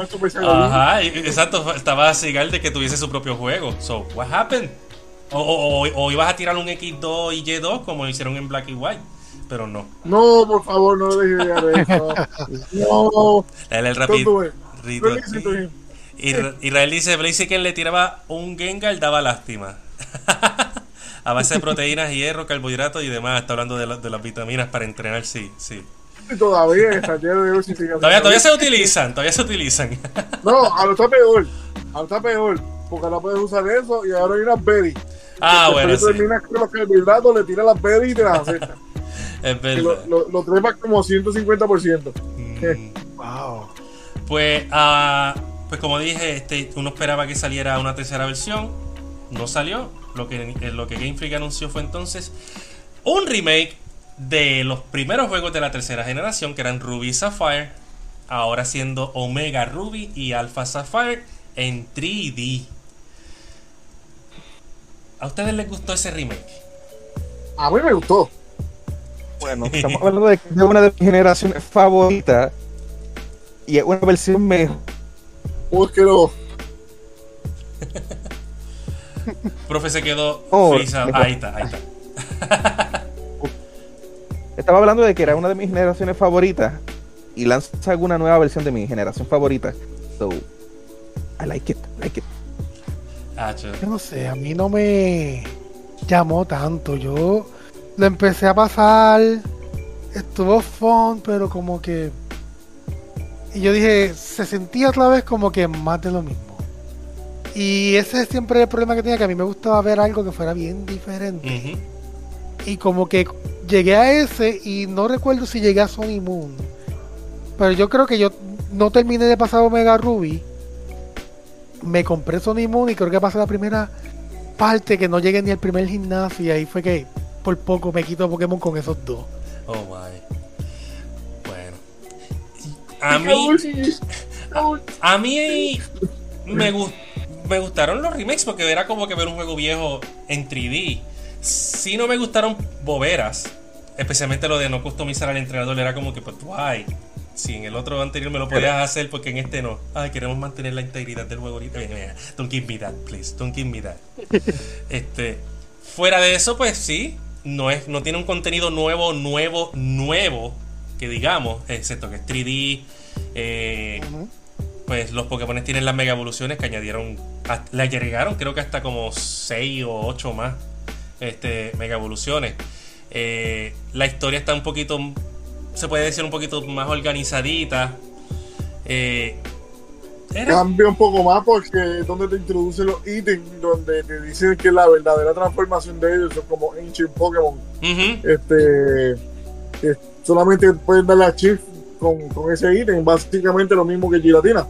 Ajá, y- exacto, estaba Sigal de que tuviese su propio juego. So, what happened? O, o- o- o ibas a tirar un X2 y Y2 como hicieron en Black y White, pero no. No, por favor, no le dejes llegar eso. No, Dale el don't rapid. do it. read Don't what- listen to him. Isra- Israel dice, Blaziken le tiraba un Gengar, daba lástima. a base de proteínas, hierro, carbohidratos y demás. Está hablando de, la- de las vitaminas para entrenar, sí, sí. Todavía está lleno de si sigue Todavía, todavía se utilizan, todavía se utilizan. No, ahora está peor. Ahora está peor. Porque ahora puedes usar eso y ahora hay unas berries. ah, bueno, que sí. terminas con los carbohidratos, le tiras las berries y te las aceptas. Es lo, lo, lo trepas como 150%. Mm, Wow. Pues, ah, pues como dije, este, uno esperaba que saliera una tercera versión. No salió. Lo que, eh, lo que Game Freak anunció fue entonces un remake de los primeros juegos de la tercera generación, que eran Ruby y Sapphire. Ahora siendo Omega Ruby y Alpha Sapphire en 3D. ¿A ustedes les gustó ese remake? A mí me gustó. Bueno, estamos hablando de, de una de mis generaciones favoritas y es una versión mejor. Que no. Profe se quedó Oh. Ahí está, ahí está. Estaba hablando de que era una de mis generaciones favoritas y lanza alguna nueva versión de mi generación favorita. So, I like it, I like it. Yo no sé, a mí no me llamó tanto. Yo lo empecé a pasar, estuvo fun, pero como que. Y yo dije, se sentía otra vez como que más de lo mismo. Y ese es siempre el problema que tenía, que a mí me gustaba ver algo que fuera bien diferente. Y como que llegué a ese y no recuerdo si llegué a Sony Moon. Pero yo creo que yo no terminé de pasar Omega Ruby. Me compré Sony Moon y creo que pasé la primera parte que no llegué ni al primer gimnasio y ahí fue que por poco me quito Pokémon con esos dos. Oh my. Bueno. A mí, a mí me, me gustaron los remakes porque era como que ver un juego viejo en 3D. Sí no me gustaron boberas. Especialmente lo de no customizar al entrenador. Era como que, pues, why? Si en el otro anterior me lo podías hacer, porque en este no. Ay, queremos mantener la integridad del juego ahorita. Don't give me that, please. Don't give me that. este, fuera de eso, pues sí. No, es, no tiene un contenido nuevo, nuevo, nuevo. Que digamos, excepto que es 3D. eh, pues los Pokémon tienen las mega evoluciones que añadieron. Le agregaron, creo que hasta como 6 o 8 más. Este, mega evoluciones. Eh, la historia está un poquito. Se puede decir un poquito más organizadita. Eh, era- Cambia un poco más porque es donde te introducen los ítems, donde te dicen que la verdadera transformación de ellos son como Ancient Pokémon. Este, solamente pueden darle a Chief con, con ese ítem, básicamente lo mismo que Giratina.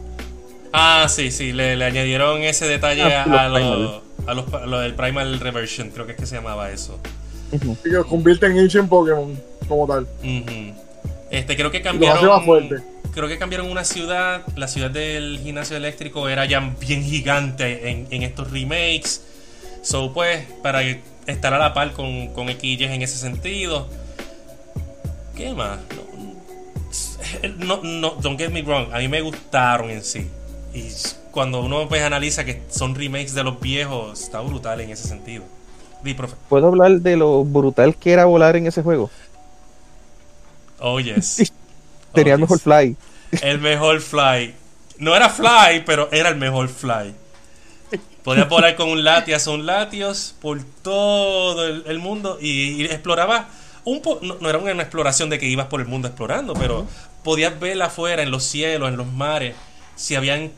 Ah, sí, sí, le, le añadieron ese detalle Ah, sí, los a, a, los, a del Primal Reversion, creo que es que se llamaba eso. Y que los convierte en Ancient Pokémon como tal. Este, creo que Y hace cambiaron. más. Creo que cambiaron una ciudad. La ciudad del gimnasio eléctrico era ya bien gigante en, en estos remakes. So, pues, para estar a la par con, con XY en ese sentido. ¿Qué más? No, no, no, don't get me wrong. A mí me gustaron en sí. Y cuando uno pues analiza que son remakes de los viejos, está brutal en ese sentido. Di, profe. ¿Puedo hablar de lo brutal que era volar en ese juego? Oh, yes. Tenía el mejor fly. El mejor fly. No era fly, pero era el mejor fly. Podías volar con un Latias o un Latios por todo el, el mundo y, y exploraba un po no, no era una exploración de que ibas por el mundo explorando, pero podías ver afuera, en los cielos, en los mares, si habían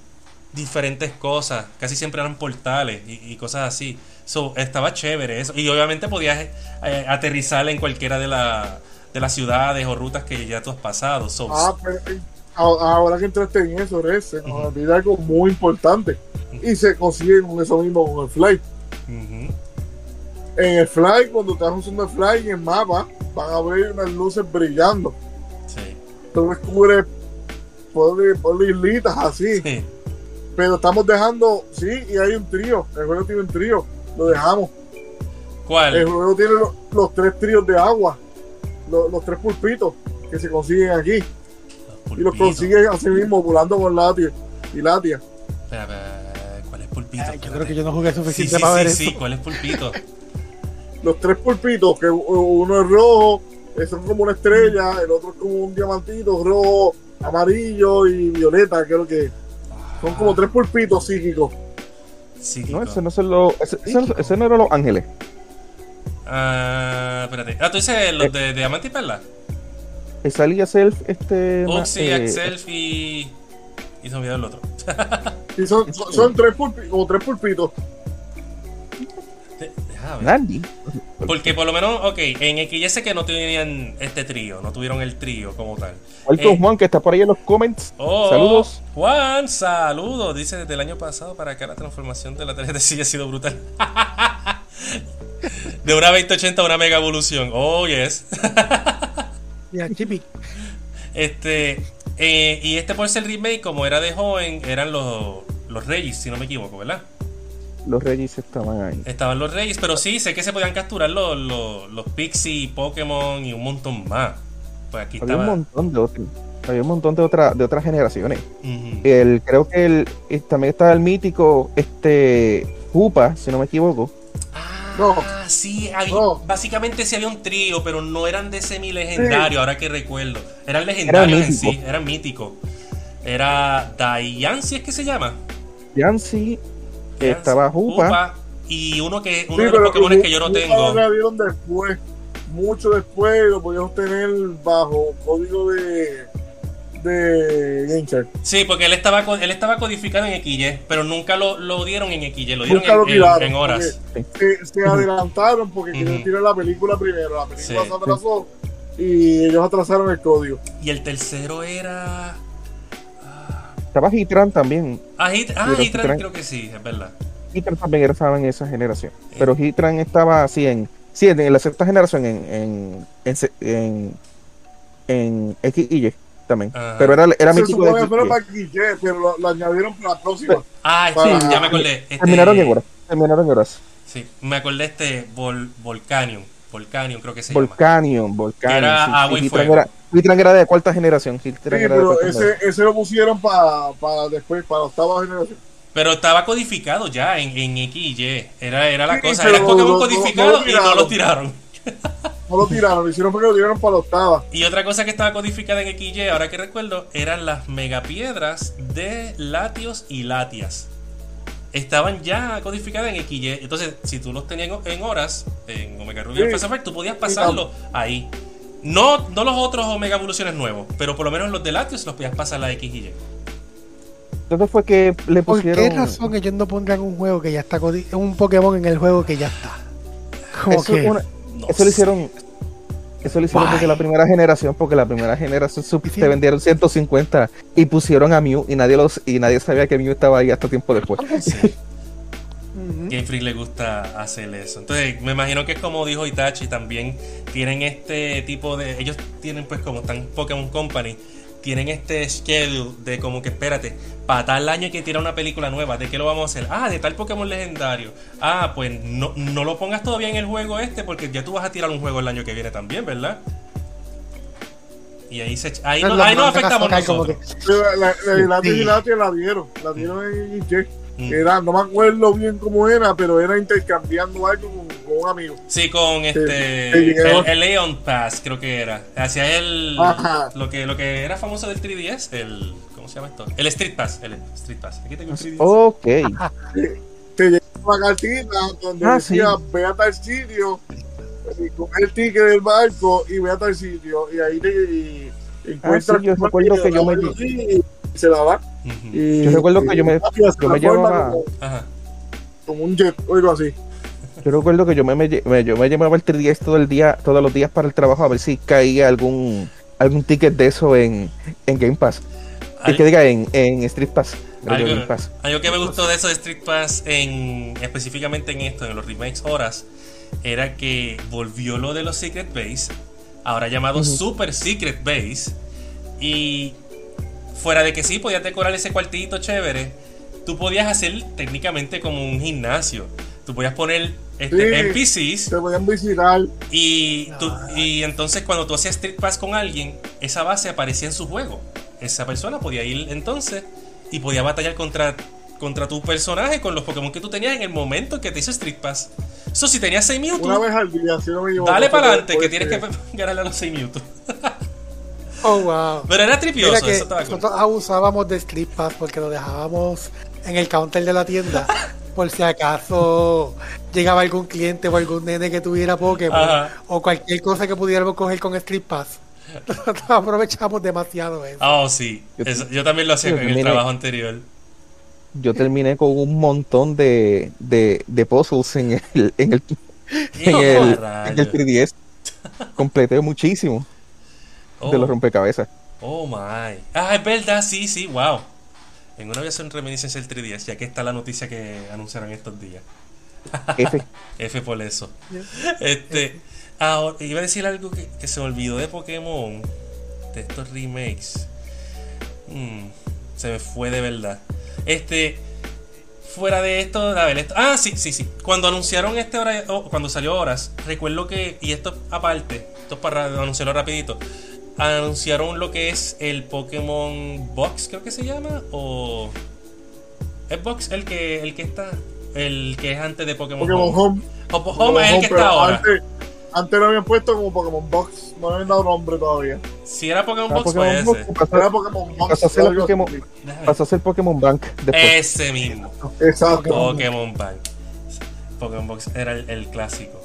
diferentes cosas. Casi siempre eran portales y, y cosas así. So, estaba chévere eso. Y obviamente podías eh, aterrizar en cualquiera de, la- de las ciudades o rutas que ya tú has pasado. So, Ah, pero, a- ahora que entraste en eso, se nos olvida algo muy importante. Y se consigue con eso mismo con el Fly. ujú. En el Fly, cuando estás usando el Fly en el mapa, van a ver unas luces brillando. Sí. Tú descubres por, por islitas así. Sí. Pero estamos dejando, sí, y hay un trío. El juego tiene un trío. Lo dejamos. El ¿Cuál? juego tiene lo- los tres tríos de agua. Lo- Los, tres pulpitos que se consiguen aquí. Y los Pulpito. consigues así mismo volando con Latia y Latia. Espera, espera, ¿Cuál es pulpito? Ay, yo creo que yo no jugué Sí, suficiente sí, para ver sí, eso. sí, ¿cuál es pulpito? Los tres pulpitos, que uno es rojo, son como una estrella, el otro es como un diamantito, rojo, amarillo y violeta, creo que son como tres pulpitos psíquicos. Psíquico. No, ese no, son los, ese, ese- ese no era Los Ángeles. Ah, espérate. Ah, tú dices los de Diamante y Perla. Eh, Salía Self, este. Oxy, eh, Axelf y. Y se me olvidó el otro. Y son, son, son tres pulpitos, como tres pulpitos. De-. Nandy. Porque por lo menos, ok, en XY que no tenían este trío, no tuvieron el trío como tal. Walton Eh, Juan, que está por ahí en los comments. Oh, Saludos. Juan, saludos. Dice desde el año pasado para acá la transformación de la tarjeta sí ha sido brutal. de una 2080 a una mega evolución. Oh, yes. Ya, Chippy. Este, eh, y este por ser remake, como era de joven, eran los, los Reyes, si no me equivoco, ¿verdad? Los Reyes estaban ahí. Estaban los Reyes, pero sí, sé que se podían capturar los, los, los Pixie, Pokémon y un montón más. Pues aquí Había estaba. un montón de otros. Había un montón de, otra, de otras generaciones. El, creo que el, también estaba el mítico este Koopa, si no me equivoco. Ah, No. sí, No. básicamente sí había un trío, pero no eran de semi legendario, ahora que recuerdo. Eran legendarios en sí, eran míticos. Era Diancie, ¿es que se llama? Yancy, estaba. Koopa, y uno que uno Sí, de los Pokémon que yo no tengo. lo añadieron después, mucho después, lo podíamos tener bajo código de, de GameChark. Sí, porque él estaba él estaba codificado en XY, pero nunca lo, lo dieron en XY, lo dieron Nunca lo en, en- tiraron, en horas. Se, se adelantaron porque querían tirar la película primero. La película Sí. se atrasó y ellos atrasaron el código. Y el tercero era. Estaba Hitran también. Ah, Hit- ah, Hitran, Hitran- creo que sí, es verdad. Hitran también estaba en esa generación. Pero Hitran estaba así en. Sí, en la sexta generación en. En. En. en, en X y Y también. Ajá. Pero era, era se mítico de supone que para pero lo, lo añadieron para la próxima. Ah, Sí, sí, ya me acordé. Este- Terminaron en horas. Terminaron en horas. Sí, me acordé este Vol Volcanium. Volcanium creo que se llama. Volcanion, Volcanion. Era sí, agua y Hitran fuego. era, era de cuarta generación. Sí, era de pero cuarta ese, generación. ese lo pusieron para para después, para la octava generación. Pero estaba codificado ya en, en X y Y. Era, era la Sí, cosa. Era Pokémon no- no- codificado no lo y no lo tiraron. No lo tiraron, lo hicieron porque lo tiraron para la octava. Y otra cosa que estaba codificada en XY, ahora que recuerdo, eran las megapiedras de Latios y Latias. Estaban ya codificadas en XY. Entonces, si tú los tenías en- horas, en Omega Ruby Sí. Alpha Sapphire, tú podías pasarlo ahí. No, no los otros Omega Evoluciones nuevos, pero por lo menos los de Latios los podías pasar a la X y Y. Entonces fue que le ¿Por pusieron. qué razón ellos no pondrán un juego que ya está codi- un Pokémon en el juego que ya está? Como Eso, que una- No eso lo hicieron. Eso lo hicieron porque la primera generación, porque la primera generación te vendieron 150 y pusieron a Mew y nadie los y nadie sabía que Mew estaba ahí hasta tiempo después. Sí. Game Freak le gusta hacer eso. Entonces, me imagino que es como dijo Itachi, también tienen este tipo de. Ellos tienen, pues, como están Pokémon Company, tienen este schedule de como que, espérate, para tal año hay que tirar una película nueva. ¿De qué lo vamos a hacer? Ah, de tal Pokémon legendario. Ah, pues no, no lo pongas todavía en el juego este, porque ya tú vas a tirar un juego el año que viene también, ¿verdad? Y ahí, se, ahí, no, ahí nos afectamos nosotros. La, la, la, la, Sí. la, la dieron, la dieron en Guille. Mm. Era, no me acuerdo bien cómo era, pero era intercambiando algo con, con un amigo. Sí, con este sí, el, el Leon Pass, creo que era. Hacía el Ajá. lo que lo que era famoso del 3DS, el ¿cómo se llama esto? El Street Pass, el Street Pass. Aquí tengo el 3DS. Ok. Te llegaba una cartita donde Ah, decía, sí. ve a tal sitio, y con el ticket del barco y ve a tal sitio. Y ahí te y encuentras. Ah, sí, yo recuerdo que yo me- se la da. Ujú. Y, Yo recuerdo que yo me- yo me llevaba- como, Ajá. como un jet o algo así. Yo recuerdo que yo me, me, yo me llevaba el 3DS todo el día, todos los días para el trabajo a ver si caía algún algún ticket de eso en, en Game Pass. Y Al- que diga en, en Street Pass. Algo, Game Pass. algo que me gustó de eso de Street Pass en específicamente en esto, en los remakes horas, era que volvió lo de los Secret Base, ahora llamado. Super Secret Base, y fuera de que sí podías decorar ese cuartito chévere, tú podías hacer técnicamente como un gimnasio. Tú podías poner este, Sí. NPCs Se podían visitar. y, tú- y entonces cuando tú hacías Street Pass con alguien, esa base aparecía en su juego. Esa persona podía ir entonces y podía batallar contra, contra tu personaje con los Pokémon que tú tenías en el momento que te hizo Street Pass. Eso si tenías 6 Una Mewtwo, vez al día, si no me dale para adelante que tienes que ganarle a los 6 Mewtwo. Oh, wow. Pero era tripioso, Mira que eso estaba cool. nosotros abusábamos de Street Pass porque lo dejábamos en el counter de la tienda por si acaso llegaba algún cliente o algún nene que tuviera Pokémon Ajá. o cualquier cosa que pudiéramos coger con Street Pass. Nosotros aprovechamos demasiado eso. Oh, sí. Eso- yo también lo hacía Yo en el trabajo anterior. Yo terminé con un montón de, de, de puzzles en el, en el, en el, en el rayos. 3DS. Completé muchísimo Oh. de los rompecabezas. Oh my. Ah, es verdad, sí, sí, wow. En una en reminiscencia del 3DS, ya que está la noticia que anunciaron estos días. F. F por eso. Este. Ahora, iba a decir algo que, que se me olvidó de Pokémon. De estos remakes. Mm, se me fue de verdad. Este. fuera de esto, a ver, esto, ah, sí, sí, sí. Cuando anunciaron este hora, oh, cuando salió Horas, recuerdo que, y esto aparte, esto es para anunciarlo rapidito, anunciaron lo que es el Pokémon Box, creo que se llama, o... ¿Es Box el que, el que está? El que es antes de Pokémon, Pokémon Home. Home, Home es el que está ahora. Antes, antes lo habían puesto como Pokémon Box, no le habían dado nombre todavía. Si era Pokémon Era Box, Pokémon Box, ese. pasó- Era Pokémon Box. pasó a ser Pokémon, pasó a ser Pokémon Bank después. Ese mismo. Exacto. Pokémon Bank. Pokémon Box era el, el clásico.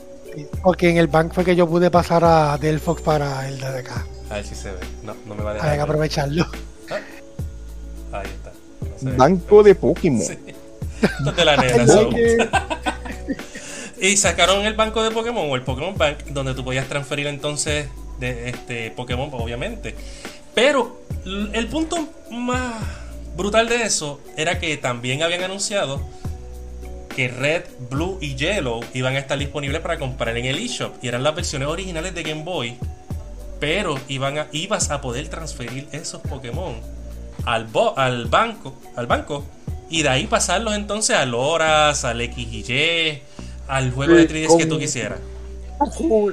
Porque en el bank fue que yo pude pasar a Delphox para el de acá. A ver si se ve. No, no me va a Hay dejar. que ver. aprovecharlo. Ahí está. No se ve. Banco de Pokémon. Sí. Esto es de la so. Y sacaron el banco de Pokémon o el Pokémon Bank, donde tú podías transferir entonces de este Pokémon, obviamente. Pero el punto más brutal de eso era que también habían anunciado que Red, Blue y Yellow iban a estar disponibles para comprar en el eShop. Y eran las versiones originales de Game Boy. Pero iban a, ibas a poder transferir esos Pokémon al, bo- al banco. Al banco. Y de ahí pasarlos entonces al Horas, al X y Y, al juego de Sí, 3DS que tú quisieras.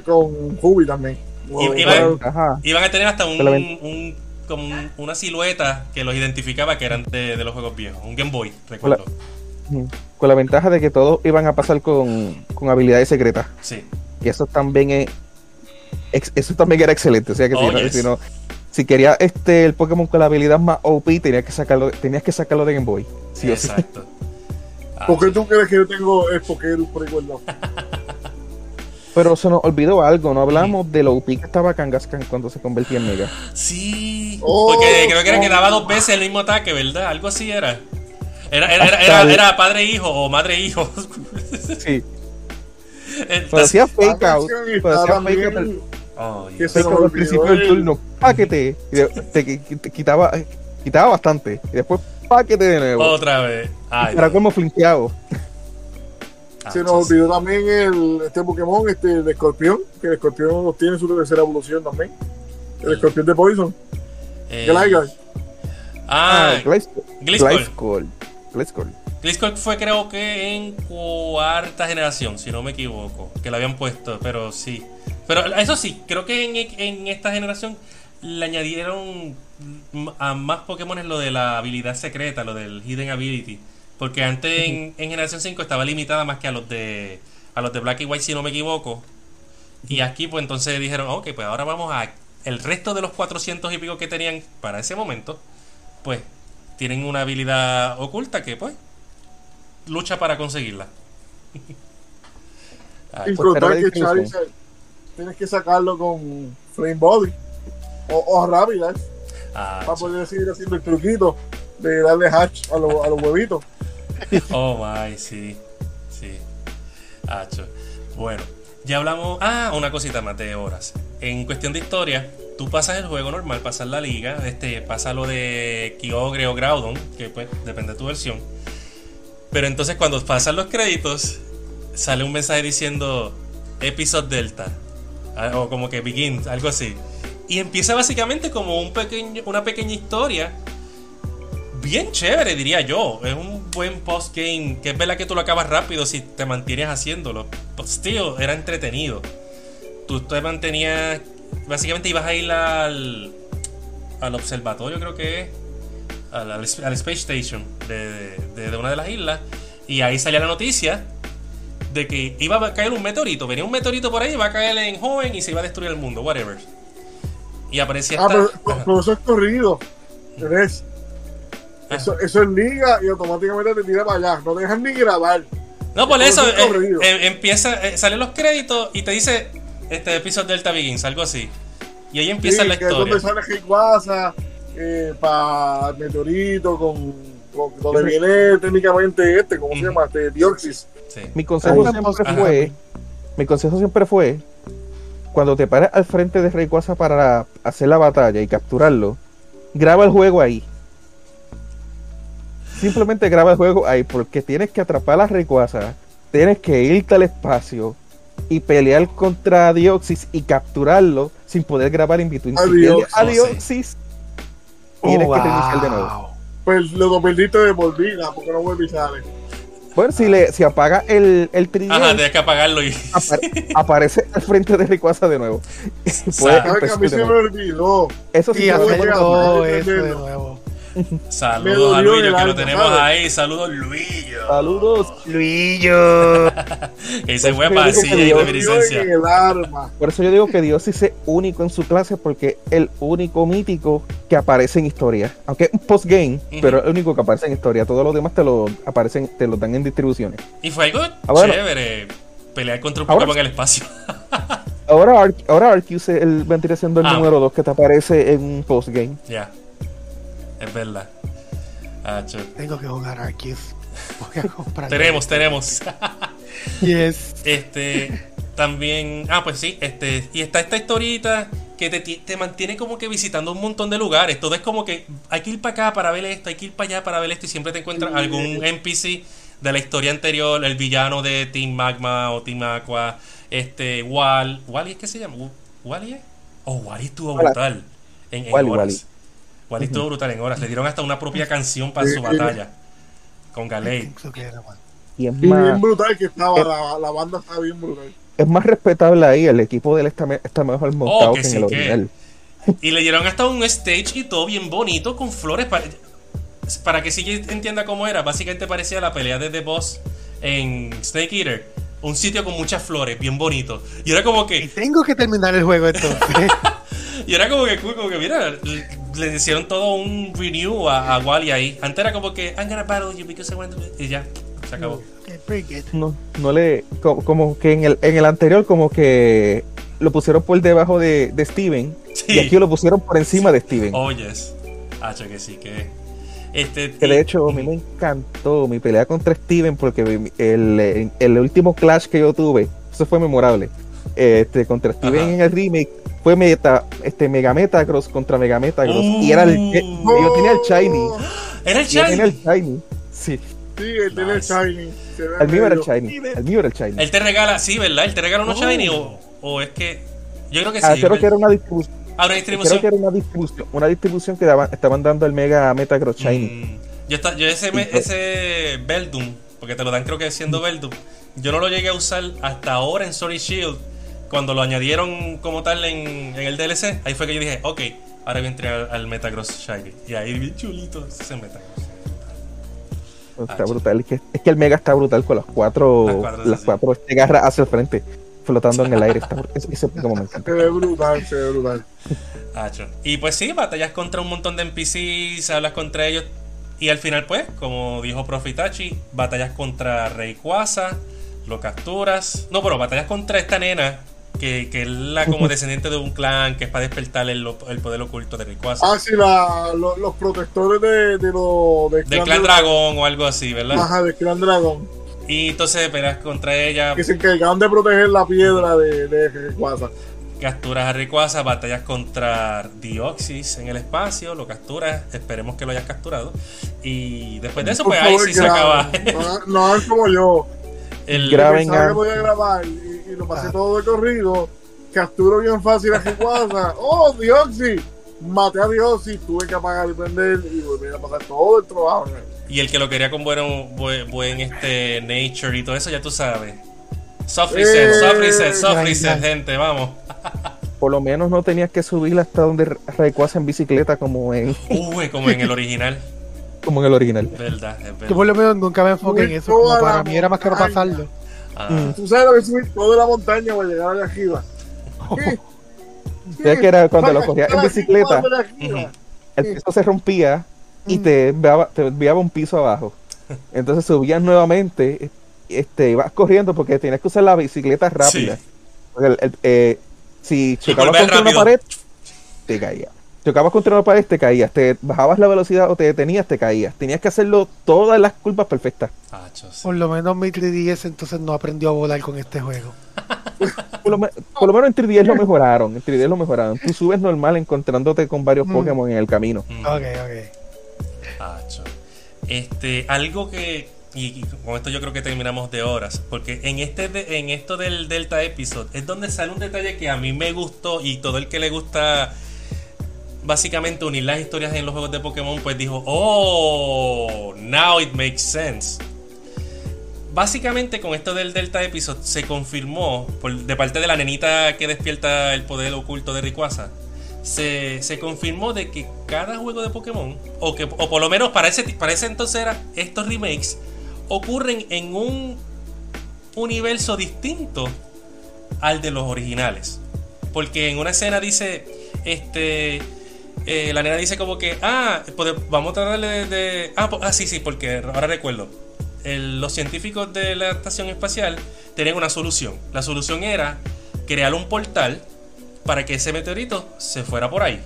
Con Hubi, también. Iban a tener hasta un, Se la ven- un- como un- una silueta que los identificaba que eran de, de los juegos viejos. Un Game Boy, recuerdo. Con la ventaja de que todos iban a pasar con, con habilidades secretas. Sí. Y eso también es. Ex- Eso también era excelente. O sea que si, Oh, yes. si no- si querías este el Pokémon con la habilidad más OP, tenías que sacarlo, tenías que sacarlo de Game Boy. Sí o sí. Exacto. Ah, ¿Por qué tú crees que yo tengo el Pokédex por igual? Pero se nos olvidó algo, no hablamos de lo OP que estaba Kangaskhan cuando se convertía en Mega. Sí. Oh, porque creo que era que oh. daba dos veces el mismo ataque, ¿verdad? Algo así era. Era, era, era, era, era padre-hijo o madre-hijo. Sí. Eh, Pero hacía fake out. Pero hacía fake out. el- Oh, se fake nos out al principio del el- turno. Paquete. Y de- te, qui- te quitaba, quitaba bastante. Y después paquete de nuevo. Otra vez. Ay, Era Dios. como flinkeado. Se Ah, nos sí. olvidó también el, este Pokémon, este, el escorpión, que el escorpión obtiene su tercera evolución también. El escorpión de Poison. Eh, Gligar. Ah, Gliscor. Gliscor. Gliscor. Gliscor. Gliscor fue creo que en cuarta generación, si no me equivoco, que lo habían puesto, pero sí. Pero eso sí, creo que en, en esta generación le añadieron a más Pokémon lo de la habilidad secreta, lo del Hidden Ability. Porque antes en, en generación 5 estaba limitada más que a los de a los de Black y White, si no me equivoco. Y aquí pues entonces dijeron, ok, pues ahora vamos a... El resto de los 400 y pico que tenían para ese momento, pues tienen una habilidad oculta que pues lucha para conseguirla. Ay, Sin pues, contar que. Charizard tienes que sacarlo con Flame Body o, o Rapidash ah, para poder seguir haciendo el truquito de darle hatch a, los- a los huevitos. Oh my, sí. Sí. Hacho. Bueno, ya hablamos. Ah, una cosita más de horas. En cuestión de historia, tú pasas el juego normal, pasas la liga, este, pasa lo de Kyogre o Groudon, que pues depende de tu versión. Pero entonces cuando pasan los créditos, sale un mensaje diciendo Episode Delta. ah, O como que Begin, algo así. Y empieza básicamente como un pequeño, una pequeña historia bien chévere, diría yo. Es un buen post-game. Que es verdad que tú lo acabas rápido si te mantienes haciéndolo. But still, era entretenido. Tú te mantenías. Básicamente ibas a ir al. Al observatorio, creo que es. Al, al- al Space Station de, de- de una de las islas. Y ahí salía la noticia de que iba a caer un meteorito. Venía un meteorito por ahí, iba a caer en joven y se iba a destruir el mundo, whatever. Y aparecía Ah, esta- pero, pero eso es corrido. ¿Ves? Eso, eso es liga y automáticamente te tira para allá. No dejan ni grabar. No, por eso es eh, eh, empieza, eh, salen los créditos y te dice este episodio Delta Begins, algo así. Y ahí empieza Sí, la que es historia. donde sale eh, para el meteorito con, con donde viene técnicamente este, ¿cómo se llama? Este Dioxis. Sí. Mi consejo Ahí. siempre Ajá. fue. Mi consejo siempre fue. Cuando te pares al frente de Rayquaza para hacer la batalla y capturarlo, graba el juego ahí. Simplemente graba el juego ahí, porque tienes que atrapar a Rayquaza, tienes que irte al espacio y pelear contra Dioxis y capturarlo sin poder grabar in between. A Si pierdes Dioxis. a Dioxis, tienes Oh, que reiniciar de nuevo. Pues lo perdiste de por vida porque no vuelve y sale. Bueno, si, le, si apaga el, el 3DS, Ajá, tienes que apagarlo y. apare- aparece al frente de Rayquaza de nuevo. Puede Sa- ¿Sabes que a mí se de me nuevo. olvidó? Eso sí, Y hacer todo eso de nuevo. Saludos a Luillo que lo tenemos ¿sabes? ahí. Saludos, Luillo. Saludos. Luillo. Que se fue para yo digo silla que y arma. Por eso yo digo que Dios sí es único en su clase porque es el único mítico que aparece en historia. Aunque es un postgame, Ujú. pero es el único que aparece en historia. Todos los demás te lo aparecen, te lo dan en distribuciones. Y fue algo Ah, bueno. chévere pelear contra un Ahora- Pokémon en el espacio. Ahora, Ar- ahora Arceus es el, vendría siendo el Ah. número 2 que te aparece en un postgame. ya. Es verdad. Ah. Tengo que jugar Arceus. Voy a comprar. Tenemos, tenemos. Yes. Este, también, ah, pues sí, este, y está esta historita que te, te mantiene como que visitando un montón de lugares. Todo es como que hay que ir para acá para ver esto, hay que ir para allá para ver esto, y siempre te encuentras algún NPC de la historia anterior, el villano de Team Magma o Team Aqua, este, Wall, ¿Wally es que se llama? ¿Wally es? Oh, Wally estuvo brutal en, en Wally, horas. Wally. Wally estuvo brutal en horas. Le dieron hasta una propia canción para su batalla con Galei. Y es Y bien más, brutal que estaba, la, la banda está bien brutal. es más respetable ahí. El equipo de él está, está mejor montado Oh, que que, en el que- original. Y le dieron hasta un stage y todo bien bonito con flores. Para, para que sí entienda cómo era, básicamente parecía la pelea de The Boss en Snake Eater. Un sitio con muchas flores, bien bonito. Y era como Y que, tengo que terminar el juego entonces. y era como que, como que mira, le, hicieron todo un renew a, a Wally ahí. Antes era como que, I'm gonna battle you because I want to. Y ya, se acabó. No, no le. Como, como que en el, en el anterior, como que lo pusieron por debajo de, de Steven. Sí. Y aquí lo pusieron por encima de Steven. Oh, yes. Hacho que sí, que. Este, Que de y- hecho a mí me encantó mi pelea contra Steven porque el, el último clash que yo tuve, eso fue memorable. Este, contra Steven Ajá. en el remake fue meta, este, Mega Metagross contra Mega Metagross. y era el, Uh. eh, yo tenía el Shiny. Era el Yo tenía el Shiny. Shiny. Sí, Sí, él tiene el. Shiny. El mío era el Shiny. El mío era el Shiny. Él te regala, sí, ¿verdad? Él te regala unos Oh. Shiny o, o es que. Yo creo que sí. Ah, creo que era una distribución. Ah, una Creo distribución. que era una distribución, una distribución que daban- estaban dando el Mega Metagross Shiny. Mm, yo, está- yo ese, me- ese Beldum, porque te lo dan creo que siendo Mm. Beldum, yo no lo llegué a usar hasta ahora en Sword y Shield. Cuando lo añadieron como tal en, en el DLC, ahí fue que yo dije, ok, ahora voy a entrar al, al Metagross Shiny. Y ahí bien chulito ese Metagross. Está Ah, brutal. Es que, es que el Mega está brutal con las cuatro, Las las cuatro, cuatro, sí. este, garras hacia el frente, flotando en el aire. Está, ese, ese encanta. Se ve brutal, se ve brutal. Y pues sí, batallas contra un montón de NPCs, hablas contra ellos. Y al final, pues, como dijo Profitachi, batallas contra Rayquaza, lo capturas. No, pero batallas contra esta nena, que, que es la como descendiente de un clan, que es para despertar el, el poder oculto de Rayquaza. Ah, sí, la, lo- los protectores de, de los. De Del clan dragón o algo así, ¿verdad? Ajá, del clan dragón. Y entonces peleas contra ella, Que se encargaron de proteger la piedra de, de Rayquaza. capturas a Rayquaza, batallas contra Dioxys en el espacio, lo capturas, esperemos que lo hayas capturado. Y después de eso, Por pues ahí sí se acaba. No, no es como yo. el... Graben a- que podía grabar y, y lo pasé Ah. todo de corrido. Capturo bien fácil a Rayquaza. ¡Oh, Dioxy! Maté a Dioxy, tuve que apagar y prender y volví a pasar todo el trabajo. Y el que lo quería con bueno, buen, buen, este nature y todo eso, ya tú sabes. Soft reset, Eh, soft reset, soft ya, reset, ya. gente, vamos. Por lo menos no tenías que subir hasta donde Rayquaza en bicicleta como en, Uy, como en el original. como en el original. Verdad, es Yo verdad. por lo menos nunca me enfoqué en eso. Como para mí era más que no pasarlo. Ah. Tú sabes lo que subir toda la montaña para llegar allá arriba. Ya que era cuando lo cogías en bicicleta, el piso se rompía y te enviaba, te enviaba un piso abajo. Entonces subías nuevamente, este, ibas corriendo porque tenías que usar la bicicleta rápida. Sí. Porque el- el- eh, si chocabas contra una rápido. pared, te caías. Chocabas contra una pared, te caías. Te bajabas la velocidad o te detenías, te caías. Tenías que hacerlo todas las curvas perfectas. Sí. Por lo menos mi 3DS entonces no aprendió a volar con este juego. Por lo, me- por lo menos en 3DS lo mejoraron. En 3DS lo mejoraron. Tú subes normal encontrándote con varios Mm. Pokémon en el camino. Mm. Ok, ok. Acho. Este, algo que. Y, y con esto yo creo que terminamos de horas. Porque en este de- en esto del Delta Episode es donde sale un detalle que a mí me gustó. Y todo el que le gusta básicamente unir las historias en los juegos de Pokémon, pues dijo, oh, now it makes sense. básicamente con esto del Delta Episode se confirmó de parte de la nenita que despierta el poder oculto de Rayquaza. Se, se, confirmó de que cada juego de Pokémon, o que o por lo menos para ese entonces era, estos remakes, ocurren en un universo distinto al de los originales. Porque en una escena dice, este, eh, la nena dice como que, ah, vamos a tratarle de... ah, ah, sí, sí, porque ahora recuerdo los científicos de la estación espacial tenían una solución. La solución era crear un portal para que ese meteorito se fuera por ahí.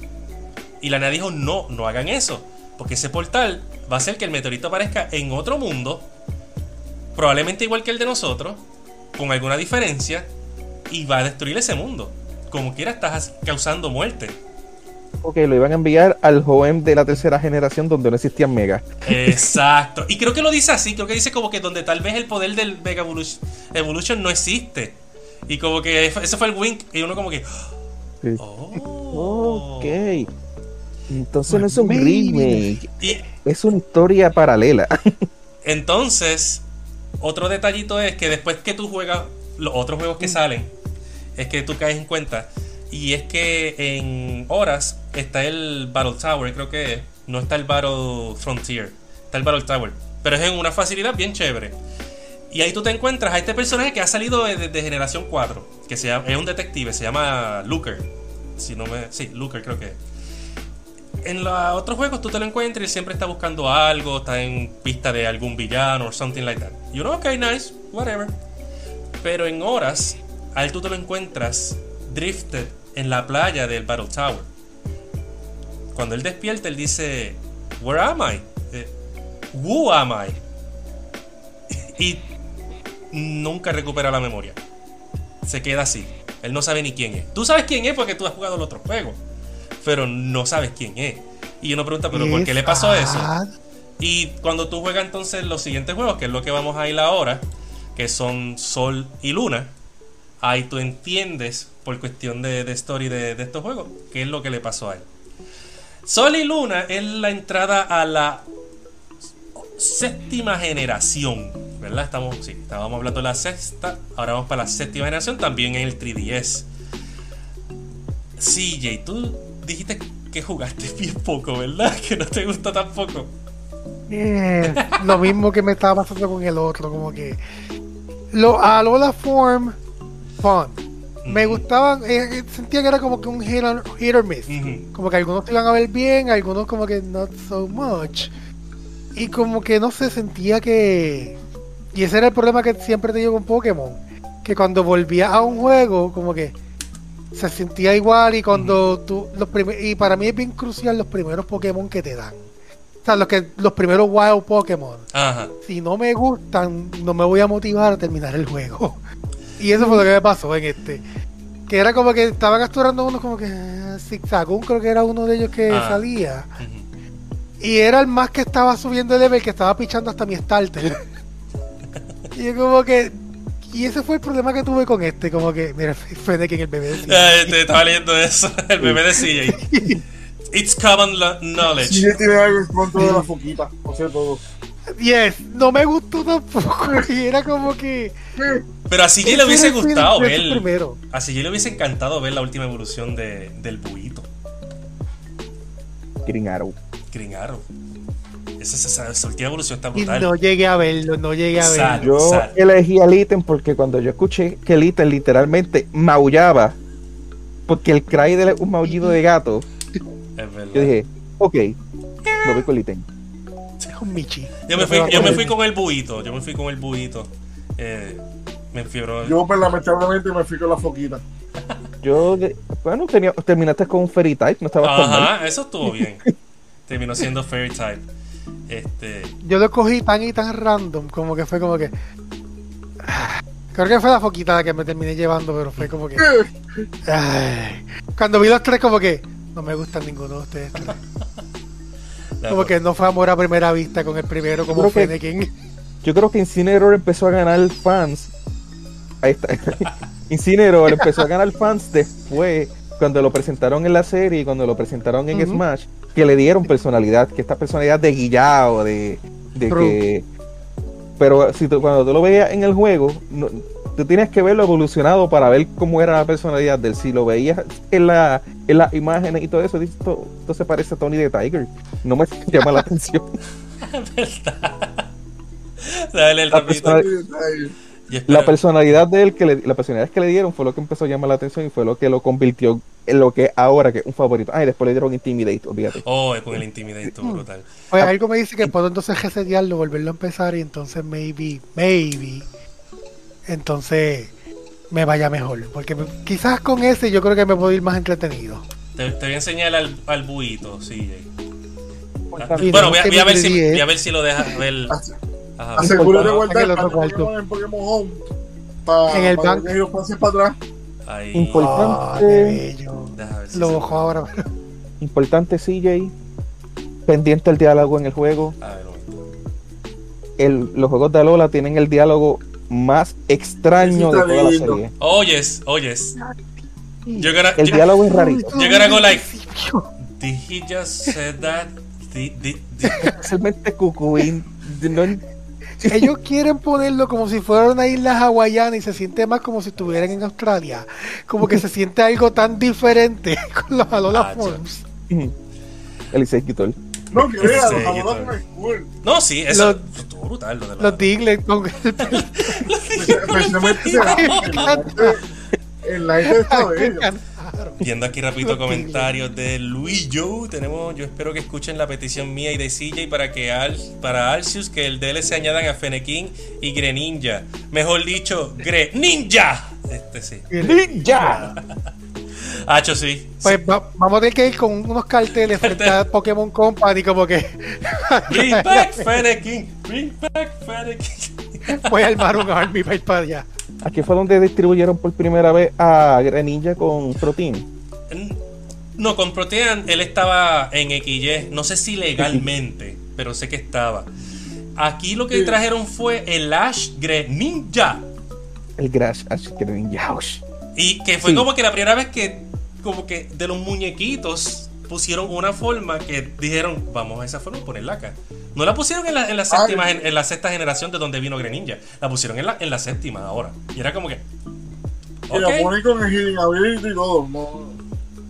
Y la nena dijo, no, no hagan eso. Porque ese portal va a hacer que el meteorito aparezca en otro mundo, probablemente igual que el de nosotros, con alguna diferencia, y va a destruir ese mundo. Como quiera, estás causando muerte. Ok, lo iban a enviar al joven de la tercera generación donde no existían Mega. Exacto. Y creo que lo dice así, creo que dice como que donde tal vez el poder del Mega Evolution, no existe. Y como que ese fue el wink y uno como que... Oh. Ok. Entonces no es un remake. es una historia paralela. Entonces, otro detallito es que después que tú juegas los otros juegos que mm. salen, es que tú caes en cuenta y es que en horas está el Battle Tower, creo que no está el Battle Frontier, está el Battle Tower. Pero es en una facilidad bien chévere. Y ahí tú te encuentras a este personaje que ha salido desde generación 4, que es un detective, se llama Looker. Si no me, sí, Looker creo que. En los otros juegos tú te lo encuentras y siempre está buscando algo, está en pista de algún villano o something like that. Y uno, ok, nice, whatever. Pero en horas, a él tú te lo encuentras drifted en la playa del Battle Tower. Cuando él despierta, él dice, Where am I? Eh, who am I? y nunca recupera la memoria. Se queda así. Él no sabe ni quién es. Tú sabes quién es porque tú has jugado el otro juego. Pero no sabes quién es. Y uno pregunta, ¿pero por qué le pasó eso? Y cuando tú juegas entonces los siguientes juegos, que es lo que vamos a ir ahora, que son Sol y Luna, ahí tú entiendes, por cuestión de, story de, estos juegos, qué es lo que le pasó a él. Sol y Luna es la entrada a la séptima generación, ¿verdad? Estamos, sí, estábamos hablando de la sexta, ahora vamos para la séptima generación, también en el 3DS. CJ, tú dijiste que jugaste bien poco, ¿verdad? Que no te gusta tampoco. Eh, lo mismo que me estaba pasando con el otro, como que lo, a Lola Form fun. Me gustaban, eh, sentía que era como que un hit or, miss. Como que algunos te iban a ver bien, algunos como que not so much. Y como que no se sentía que. Y ese era el problema que siempre te con Pokémon. Que cuando volvías a un juego, como que se sentía igual y cuando tú. Los y para mí es bien crucial los primeros Pokémon que te dan. O sea, los, que, los primeros Wild Pokémon. Si no me gustan, no me voy a motivar a terminar el juego. Y eso fue lo que me pasó en este. Que era como que estaban capturando uno como que Zigzagoon creo que era uno de ellos que ah. salía. Y era el más que estaba subiendo el level que estaba pichando hasta mi starter. y como que. Y ese fue el problema que tuve con este, como que, mira, que en el bebé de CJ. Eh, te estaba leyendo eso, el bebé de CJ. It's common knowledge. CJ tiene algo en contra de la foquita, o sea, todo. Yes, no me gustó tampoco. Y era como que. Pero a CJ le hubiese gustado ver. A CJ le hubiese encantado ver la última evolución de, del buito. Green Arrow. Green Arrow. Esa, esa, última evolución está brutal. Y no llegué a verlo, no llegué a verlo. Yo elegí al ítem porque cuando yo escuché que el ítem literalmente maullaba, porque el cry de un maullido de gato, yo dije, ok, lo voy con el ítem. Yo me fui, yo me fui con el buito. Yo me fui con el buito. Eh, me enfiebró. Yo, pues, lamentablemente, me fui con la foquita. Yo, bueno, tenía, terminaste con un Fairy Type, no estaba Ajá, eso estuvo bien. Terminó siendo Fairy Type. Este... Yo lo cogí tan y tan random, como que fue como que. Creo que fue la foquita la que me terminé llevando, pero fue como que. Cuando vi los tres, como que. No me gustan ninguno de ustedes como que no fue amor a primera vista con el primero como Fennekin. Yo creo que Incineroar empezó a ganar fans. Ahí está. Incineroar empezó a ganar fans después, cuando lo presentaron en la serie y cuando lo presentaron en Smash, que le dieron personalidad, que esta personalidad de guillado, de, de que pero si tú- cuando tú lo veías en el juego, no- tú tienes que verlo evolucionado para ver cómo era la personalidad del Si lo veías en, la, en las imágenes y todo eso, dices, esto, esto se parece a Tony de Tiger. No me llama la atención. Dale el La rapidito. persona- Y espera- La personalidad de él, que le, la personalidad que le dieron fue lo que empezó a llamar la atención y fue lo que lo convirtió en lo que ahora que es un favorito. Ah, y después le dieron Intimidate, olvídate. Oh, con el Intimidate brutal. Pues algo me dice que puedo entonces resetearlo, volverlo a empezar y entonces maybe, maybe, entonces me vaya mejor. Porque quizás con ese yo creo que me puedo ir más entretenido. Te, te voy a enseñar al, al buito, sí. Ah, Sí, Bueno, no, voy a, voy ver si, olvidé. voy a ver si lo deja ver. Ajá. Asegúrate de Importante. guardar En el otro. Pokémon en Pokémon Home. Para, En el para banco. que ellos pasen para atrás. Ahí. Importante. Ah, qué bello. Deja ver si Lo bojo ahora. Importante CJ, pendiente el diálogo en el juego. A ver. El, los juegos de Alola tienen el diálogo más extraño de toda la serie. Oyes, oyes. Gonna, El diálogo es rarito. Gonna go like- Did he just said that? Did, did, did- Especialmente Cucuín. No, Ellos quieren ponerlo como si fuera una isla hawaiana y se siente más como si estuvieran en Australia. Como que se siente algo tan diferente con los Alola Ah, Forms. el Isekitor. No, que vea, Sí, los cool. No, sí, eso Los- estuvo brutal. Lo de la- Los Diglett con el pelo. En la está bello. Viendo aquí rapidito Los comentarios de Luis Joe, tenemos, yo espero que escuchen la petición mía y de CJ para que Al, para Arceus que el DLC se añadan a Fennekin y Greninja. Mejor dicho, Greninja. Este sí. ¡Ninja! Hacho sí. Pues va- vamos a tener que ir con unos carteles frente a Pokémon Company, como que Bring back Fennekin. Bring back Fennekin. voy a armar un army para ir para allá. Aquí fue donde distribuyeron por primera vez a Greninja con Protein. No, con Protean él estaba en XY, no sé si legalmente, pero sé que estaba. Aquí lo que Sí. trajeron fue el Ash Greninja. El Grash Ash Greninja. Y que fue Sí. como que la primera vez que, como que de los muñequitos pusieron una forma que dijeron, vamos a esa forma, ponerla acá. No la pusieron en la, en la séptima, Ay. gen- en la sexta generación de donde vino Greninja. La pusieron en la, en la séptima ahora. Y era como que. Y lo ok. ponen con el healing ability y todo. No,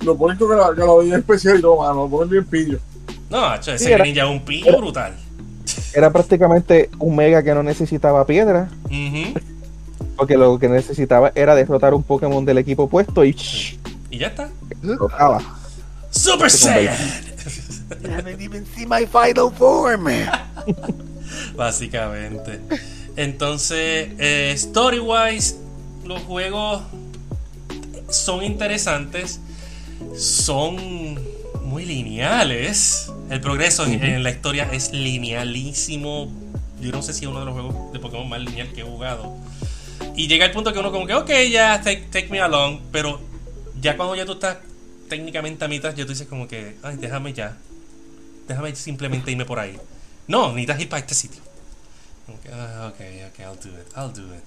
lo ponen con que la, que la especial y todo, mano. Lo ponen bien pillo. No, macho, ese Sí, era- Greninja es un pillo brutal. Era prácticamente un Mega que no necesitaba piedra. Ujú. Porque lo que necesitaba era derrotar un Pokémon del equipo opuesto y shh, Y ya está. derrotaba. Super Saiyan. I haven't even seen my final form. Básicamente. Entonces, eh, story-wise, los juegos son interesantes, son muy lineales. El progreso en- en la historia es linealísimo. Yo no sé si es uno de los juegos de Pokémon más lineal que he jugado. Y llega el punto que uno como que, ok, ya, take, take me along, pero ya cuando ya tú estás técnicamente a mitad, ya tú dices como que, ay, déjame ya. Déjame simplemente irme por ahí. No, necesitas ir para este sitio. Que, ah, ok, ok, I'll do it, I'll do it.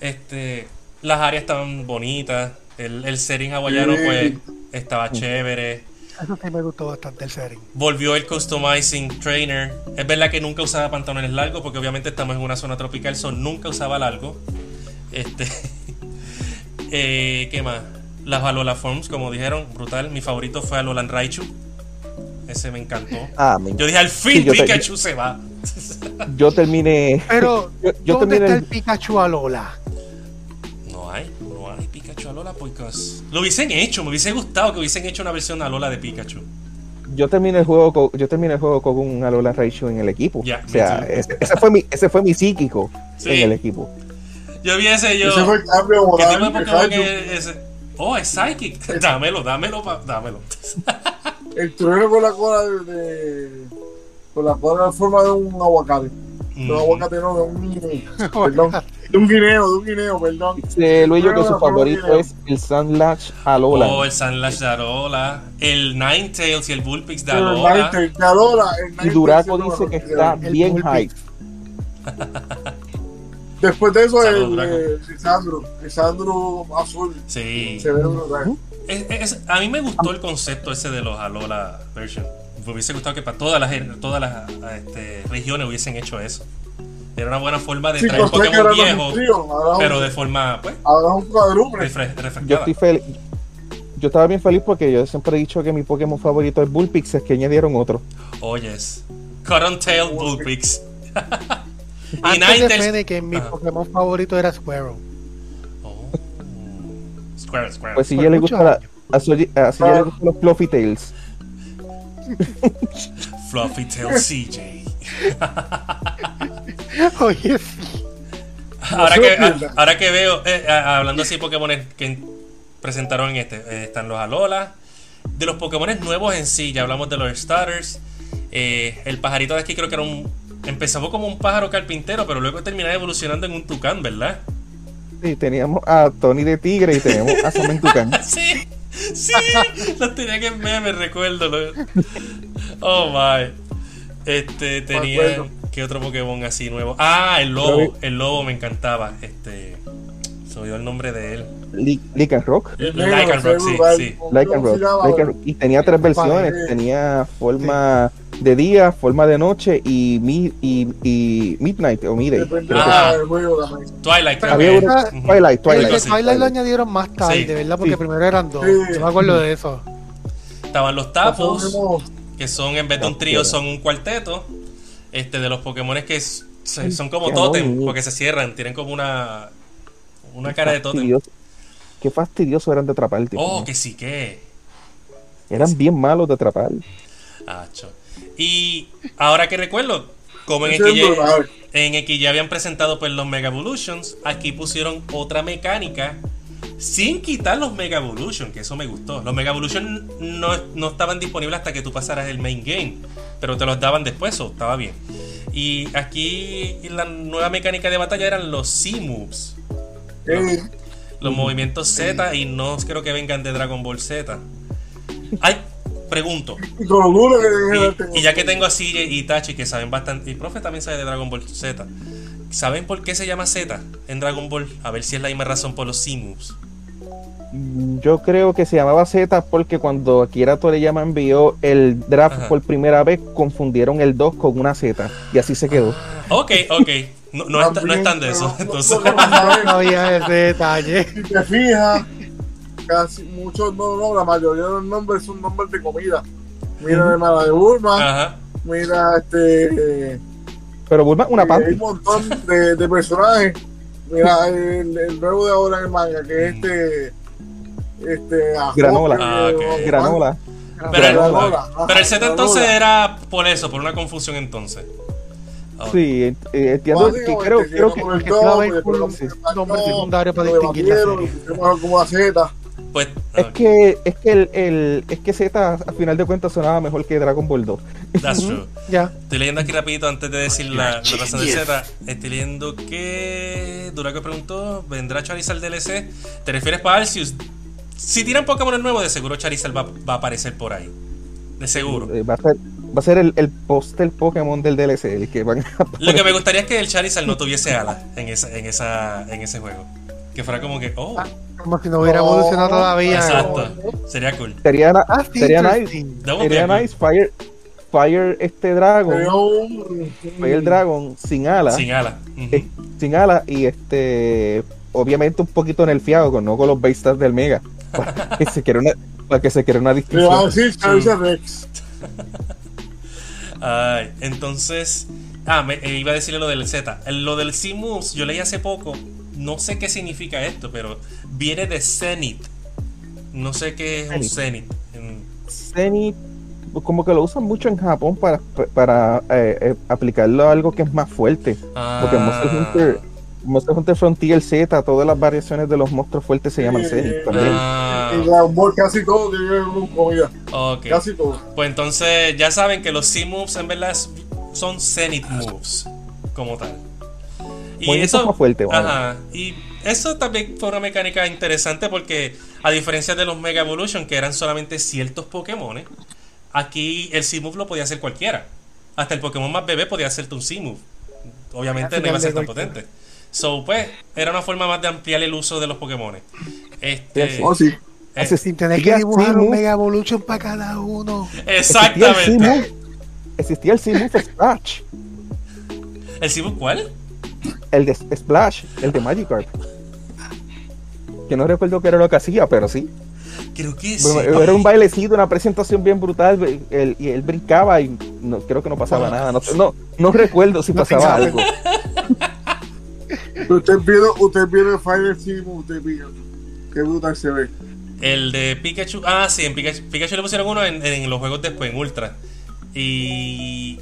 Este, las áreas estaban bonitas, el, el setting hawaiano pues estaba chévere. Eso sí me gustó bastante el setting. Volvió el customizing trainer. Es verdad que nunca usaba pantalones largos porque obviamente estamos en una zona tropical, son nunca usaba largo. Este, eh, ¿qué más? Las Alola Forms, como dijeron, brutal. Mi favorito fue Alolan Raichu. Ese me encantó. Ah, me- Yo dije, al fin Sí, yo te- Pikachu se va. yo terminé. Pero, Yo- yo ¿dónde terminé está el- el Pikachu Alola? No hay, Pikachu Alola porque lo hubiesen hecho, me hubiese gustado que hubiesen hecho una versión Alola de Pikachu. Yo terminé el juego con, yo terminé el juego con un Alola Raichu en el equipo. O sea, ese, ese fue mi, ese fue mi psíquico Sí. en el equipo. Yo vi ese yo. Ese fue el cambio ¿Qué tipo de moral. Pokémon Pikachu. que es ese? Oh, es Psychic. Dámelo, dámelo, pa- dámelo. El trueno con la cola de, de- Con la cola en forma de un aguacate. De un Mm. aguacate, no, de un. perdón. De un guineo, de un guineo, perdón. Dice Luis yo que No, su no, favorito no, no. es el Sandlash Alola. Oh, el Sandlash de Alola. El Ninetales y el Bullpix de el Alola. Ninetales, de Alola, el y Duraco dice que está el bien hype. Después de eso, el, eh, Lisandro. Lisandro azul. Sí. Se ve brutal. Es- es- a mí me gustó el concepto ese de los Alola version. Me hubiese gustado que para todas las, todas las este, regiones hubiesen hecho eso. Era una buena forma de Sí, traer que Pokémon ahora no es viejo, un trío, ahora es pero un- de forma, pues, Ahora un cuadruple. Yo estoy feliz. Yo estaba bien feliz porque yo siempre he dicho que mi Pokémon favorito es Bullpix, es que añadieron otro. Oh, yes. Cottontail Bullpix. y Antes de. Fennekin, mi Ajá. Pokémon favorito era Squirrel. Oh. Square, square. Pues si ya le gusta la, así ya le gustan los Fluffy Tails. Fluffy Tail CJ. Oye, sí. ahora, que, pierda. ahora que veo, eh, a- hablando así de Pokémon que presentaron en este, eh, están los Alola. De los Pokémon nuevos en sí, ya hablamos de los Starters. Eh, el pajarito de aquí creo que era un. Empezó como un pájaro carpintero, pero luego terminó evolucionando en un tucán, ¿verdad? Sí, teníamos a Tony de Tigre y tenemos a Samen Tucán. Sí, sí, los tenía que en meme, recuerdo. lo- Oh my. Este, tenía. ¿Qué otro Pokémon así nuevo? Ah, el lobo. El lobo me encantaba. Este. Se olvidó el nombre de él. Li- Lycanroc. Lycanroc, sí, sí. Lycanroc. Lycanroc. Y tenía tres versiones. Tenía forma de día, forma de noche y, mi, y, y Midnight o Midday. Ah. Twilight, creo Había que. Ujú. Twilight, Twilight. sí, Twilight lo añadieron más tarde. ¿verdad? Porque primero eran dos. Yo me acuerdo de eso. Estaban los Tapos, que son en vez de un trío, son un cuarteto. Este, de los Pokémon que son como totem, porque se cierran, tienen como una. Una cara de totem. Fastidioso. Qué fastidioso eran de atrapar, tío. Oh, que sí que. Eran bien malos de atrapar. Acho. Y ahora que recuerdo, como en X, en X ya habían presentado pues los Mega Evolutions, aquí pusieron otra mecánica sin quitar los Mega Evolution, que eso me gustó. Los Mega Evolution no, no estaban disponibles hasta que tú pasaras el main game, pero te los daban después, o estaba bien. Y aquí la nueva mecánica de batalla eran los C-Moves, Los movimientos Z, y no creo que vengan de Dragon Ball Z. Ay, pregunto. Y ya que tengo a CJ y Itachi que saben bastante, y profe también sabe de Dragon Ball Z, ¿saben por qué se llama Z en Dragon Ball? A ver si es la misma razón por los C-Moves. Mm, Yo creo que se llamaba Z porque cuando Akira Toriyama envió el draft Ajá. por primera vez, confundieron el 2 con una Z. Y así se quedó. Ok, ok. No, no, es, ta- no es tan de eso. Entonces, no, había ese detalle. Si te fijas, casi muchos, no, no, la mayoría de los nombres son nombres de comida. Mira la hermana de Bulma, ajá. mira este. Pero Bulma, una hay panty. un montón de, de personajes. Mira el, el nuevo de ahora en el manga, que es este. Este. Ajote, Granola. Ah, Granola. Pero el, Granola. Pero el granola. entonces era por eso, por una confusión entonces. Sí, eh, entiendo que creo, si creo que que un nombre al secundario para distinguir la serie. como a Z. Pues, es que es que el, el- es que Z a final de cuentas sonaba mejor que Dragon Ball 2. that's true. Ya. Estoy leyendo aquí rapidito antes de decir la, la razón del Z. Estoy leyendo que Duraco preguntó, ¿vendrá Charizard DLC? ¿Te refieres para Arceus? Si tiran Pokémon nuevo, de seguro Charizard va, va a aparecer por ahí. De seguro. Eh, Va a ser, va a ser el, el póster Pokémon del DLC, el que van a Lo que me gustaría es que el Charizard no tuviese alas en, esa, en, esa, en ese juego. Que fuera como que, oh, Como si no hubiera evolucionado todavía. exacto. Sería cool. Sería, Ah, sí, sería nice. Sería nice Fire, Fire este Dragon, un. Fire Dragon sin alas, Sin alas. Eh, sin alas y este obviamente un poquito nerfeado con no con los base stats del Mega. Para que se quiera una, para que se quiera una distinción. decir Charizard Rex. Ay, entonces. Ah, me, eh, iba a decirle lo del Z. Lo del C-Moves, yo leí hace poco. No sé qué significa esto, pero viene de Zenith. No sé qué es un Zenith. En- Zenith como que lo usan mucho en Japón para, para eh, eh, aplicarlo a algo que es más fuerte. Porque Ah. Hunter, Monster Hunter Frontier Z, todas las variaciones de los monstruos fuertes se llaman. Zenith también. Ah, Y Dragon Ball casi todo tiene con comida. ok. Casi todo. Pues entonces ya saben que los C-Moves en verdad son Zenith Moves, como tal. Y Movimientos más fuertes, vamos. Ajá. Y eso también fue una mecánica interesante porque, a diferencia de los Mega Evolution, que eran solamente ciertos Pokémon, aquí el C-Move lo podía hacer cualquiera. Hasta el Pokémon más bebé podía hacerte un C-Move. Obviamente no iba a ser tan potente. So, pues, era una forma más de ampliar el uso de los Pokémon. Este, Oh, sí. eh, Sin tener que dibujar un Mega Evolution para cada uno. exactamente. Existía el C-Move Scratch. ¿El C-Move cuál? el de Splash, el de Magikarp. Que no recuerdo qué era lo que hacía, pero sí. Creo que sí. Bueno, era un bailecito, una presentación bien brutal. Él, y él brincaba y no, creo que no pasaba nada. No, no, no recuerdo si pasaba algo. usted vio, usted vio el Fire Team, usted vio. Qué brutal se ve. El de Pikachu. Ah, sí, en Pikachu, Pikachu le pusieron uno en, en los juegos después, en Ultra. Y.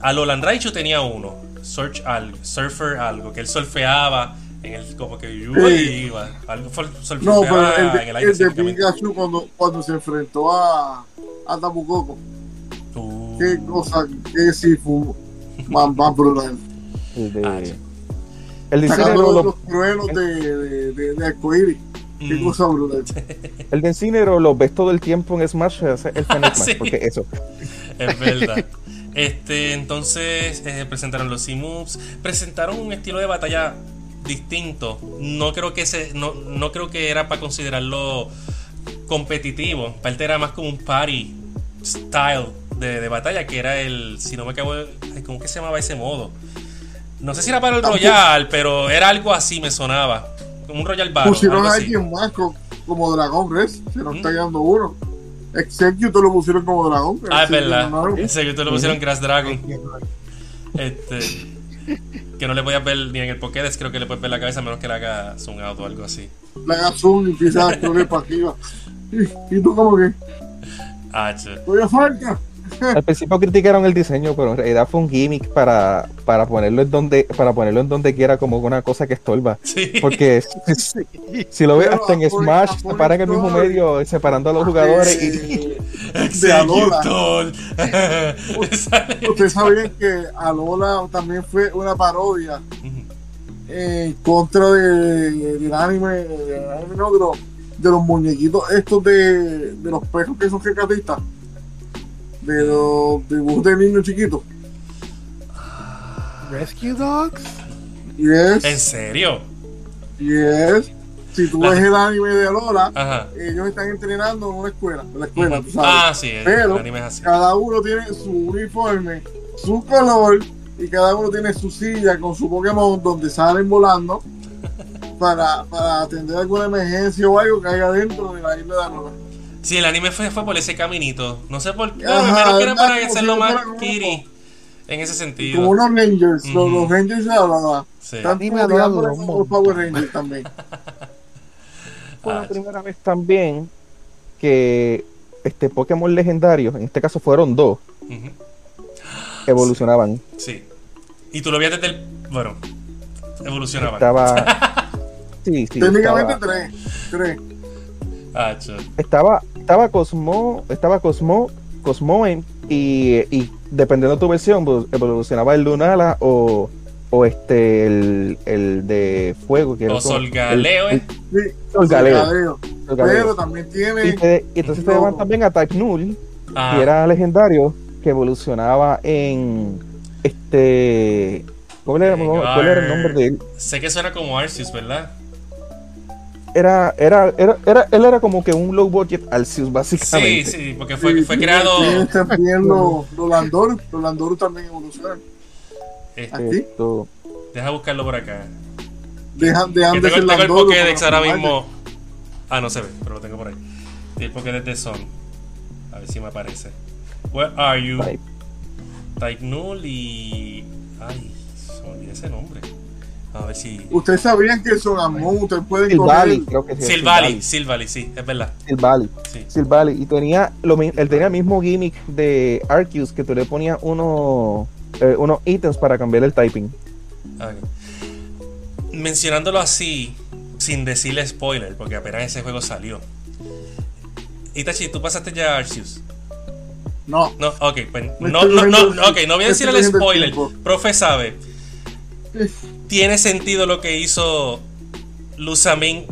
A Lolan Raichu tenía uno. Search algo, Surfer algo, que él surfeaba en el como que sí. iba. Algo surfeaba no, pero el de, en el, aire, el de Pikachu cuando, cuando se enfrentó a, a Tapu Koko. Uh. Qué cosa, qué sí fue más, más brutal. El de. El Sacando los, los truenos de, de, de, de arcoíris. Qué mm. cosa brutal. El de Incineroar lo ves todo el tiempo en Smash, el Final Smash, sí. porque eso. Es verdad. Este, entonces eh, presentaron los C-Moves, presentaron un estilo de batalla distinto. No creo que se, no, no creo que era para considerarlo competitivo. Parte era más como un party style de, de, batalla, que era el, si no me acabo, ¿cómo que se llamaba ese modo? No sé si era para el Royal, pero era algo así, me sonaba. Como un Royal Battle. Pusieron a alguien más como Dragon Res, se nos ¿Mm? está quedando uno. Executor lo pusieron como dragón. Ah, es verdad. Executor lo pusieron Crash Dragon. Este. Que no le podías ver ni en el Pokédex, creo que le puedes ver la cabeza a menos que le haga zoom out o algo así. Le haga zoom y empieza a correr para arriba. ¿Y, ¿Y tú como que? Ah, che. Todavía falta. Al principio criticaron el diseño, pero en realidad fue un gimmick para, para ponerlo en donde para ponerlo en donde quiera como una cosa que estorba. Sí. Porque si, si lo ves hasta en Smash, se para en el mismo medio separando a los jugadores y de Alola. Ustedes sabían que Alola también fue una parodia en contra de, del anime, de, anime no, de, los, de los muñequitos estos de, de los perros que son recatistas de los dibujos de niños chiquitos. Rescue Dogs. Yes. ¿En serio? Yes. Si tú ves el anime de Alola, ellos están entrenando en una escuela, en la escuela, tú sabes. Ah, sí, Pero el anime es así. cada uno tiene su uniforme, su color y cada uno tiene su silla con su Pokémon donde salen volando para, para atender alguna emergencia o algo que haya dentro de la isla de Alola. Sí, el anime fue, fue por ese caminito. No sé por qué. Ajá, menos que era para hacerlo más Kiri. En ese sentido. Como unos Rangers. Mm. Los, los, Rangers de la Sí. Tanto los Power Rangers también. Fue la primera vez también que este Pokémon legendarios, en este caso fueron dos, uh -huh. evolucionaban. Sí. Y tú lo veías desde el. Bueno, evolucionaban. Estaba. sí, sí. Técnicamente estaba... tres. Tres. Ah, estaba, estaba Cosmo, estaba Cosmo, Cosmoen y, y dependiendo de tu versión, evolucionaba el Lunala o, o este el, el de fuego que o era Sol Galeo, el, eh. sí, Sol Galeo. Sol Galeo. Pero también tiene. Y, te, y entonces no. te llevan también a Type Null, ah. que era legendario, que evolucionaba en este. ¿Cuál era, ¿cuál era el nombre de él? Sé que suena como Arceus, ¿verdad? Era, era, era, era, él era como que un low budget Arceus, básicamente. Sí, sí, porque fue, sí, fue creado. Sí, también los lo Landor, los Landor también evolucionan. Esto. Deja buscarlo por acá. Dejan, dejan de tengo, ser tengo el Pokédex ahora mismo. Ah, no se ve, pero lo tengo por ahí. El Pokédex de Son. A ver si me aparece. Where are you? Type. Type Null y. Ay, se me olvidó ese nombre. A ver si. Ustedes sabían que son Amon, ustedes pueden Silvally, creo que sí. Silvally, Silvally, sí, es verdad. Silvally. Sí. Silvally. Y tenía lo, él tenía el mismo gimmick de Arceus que tú le ponías unos eh, unos ítems para cambiar el typing. Okay. Mencionándolo así, sin decirle spoiler, porque apenas ese juego salió. Itachi, ¿tú pasaste ya a Arceus? No. No, ok, pues, no, no, no, ok, no voy a decir el spoiler. Profe sabe. Tiene sentido lo que hizo Luzamin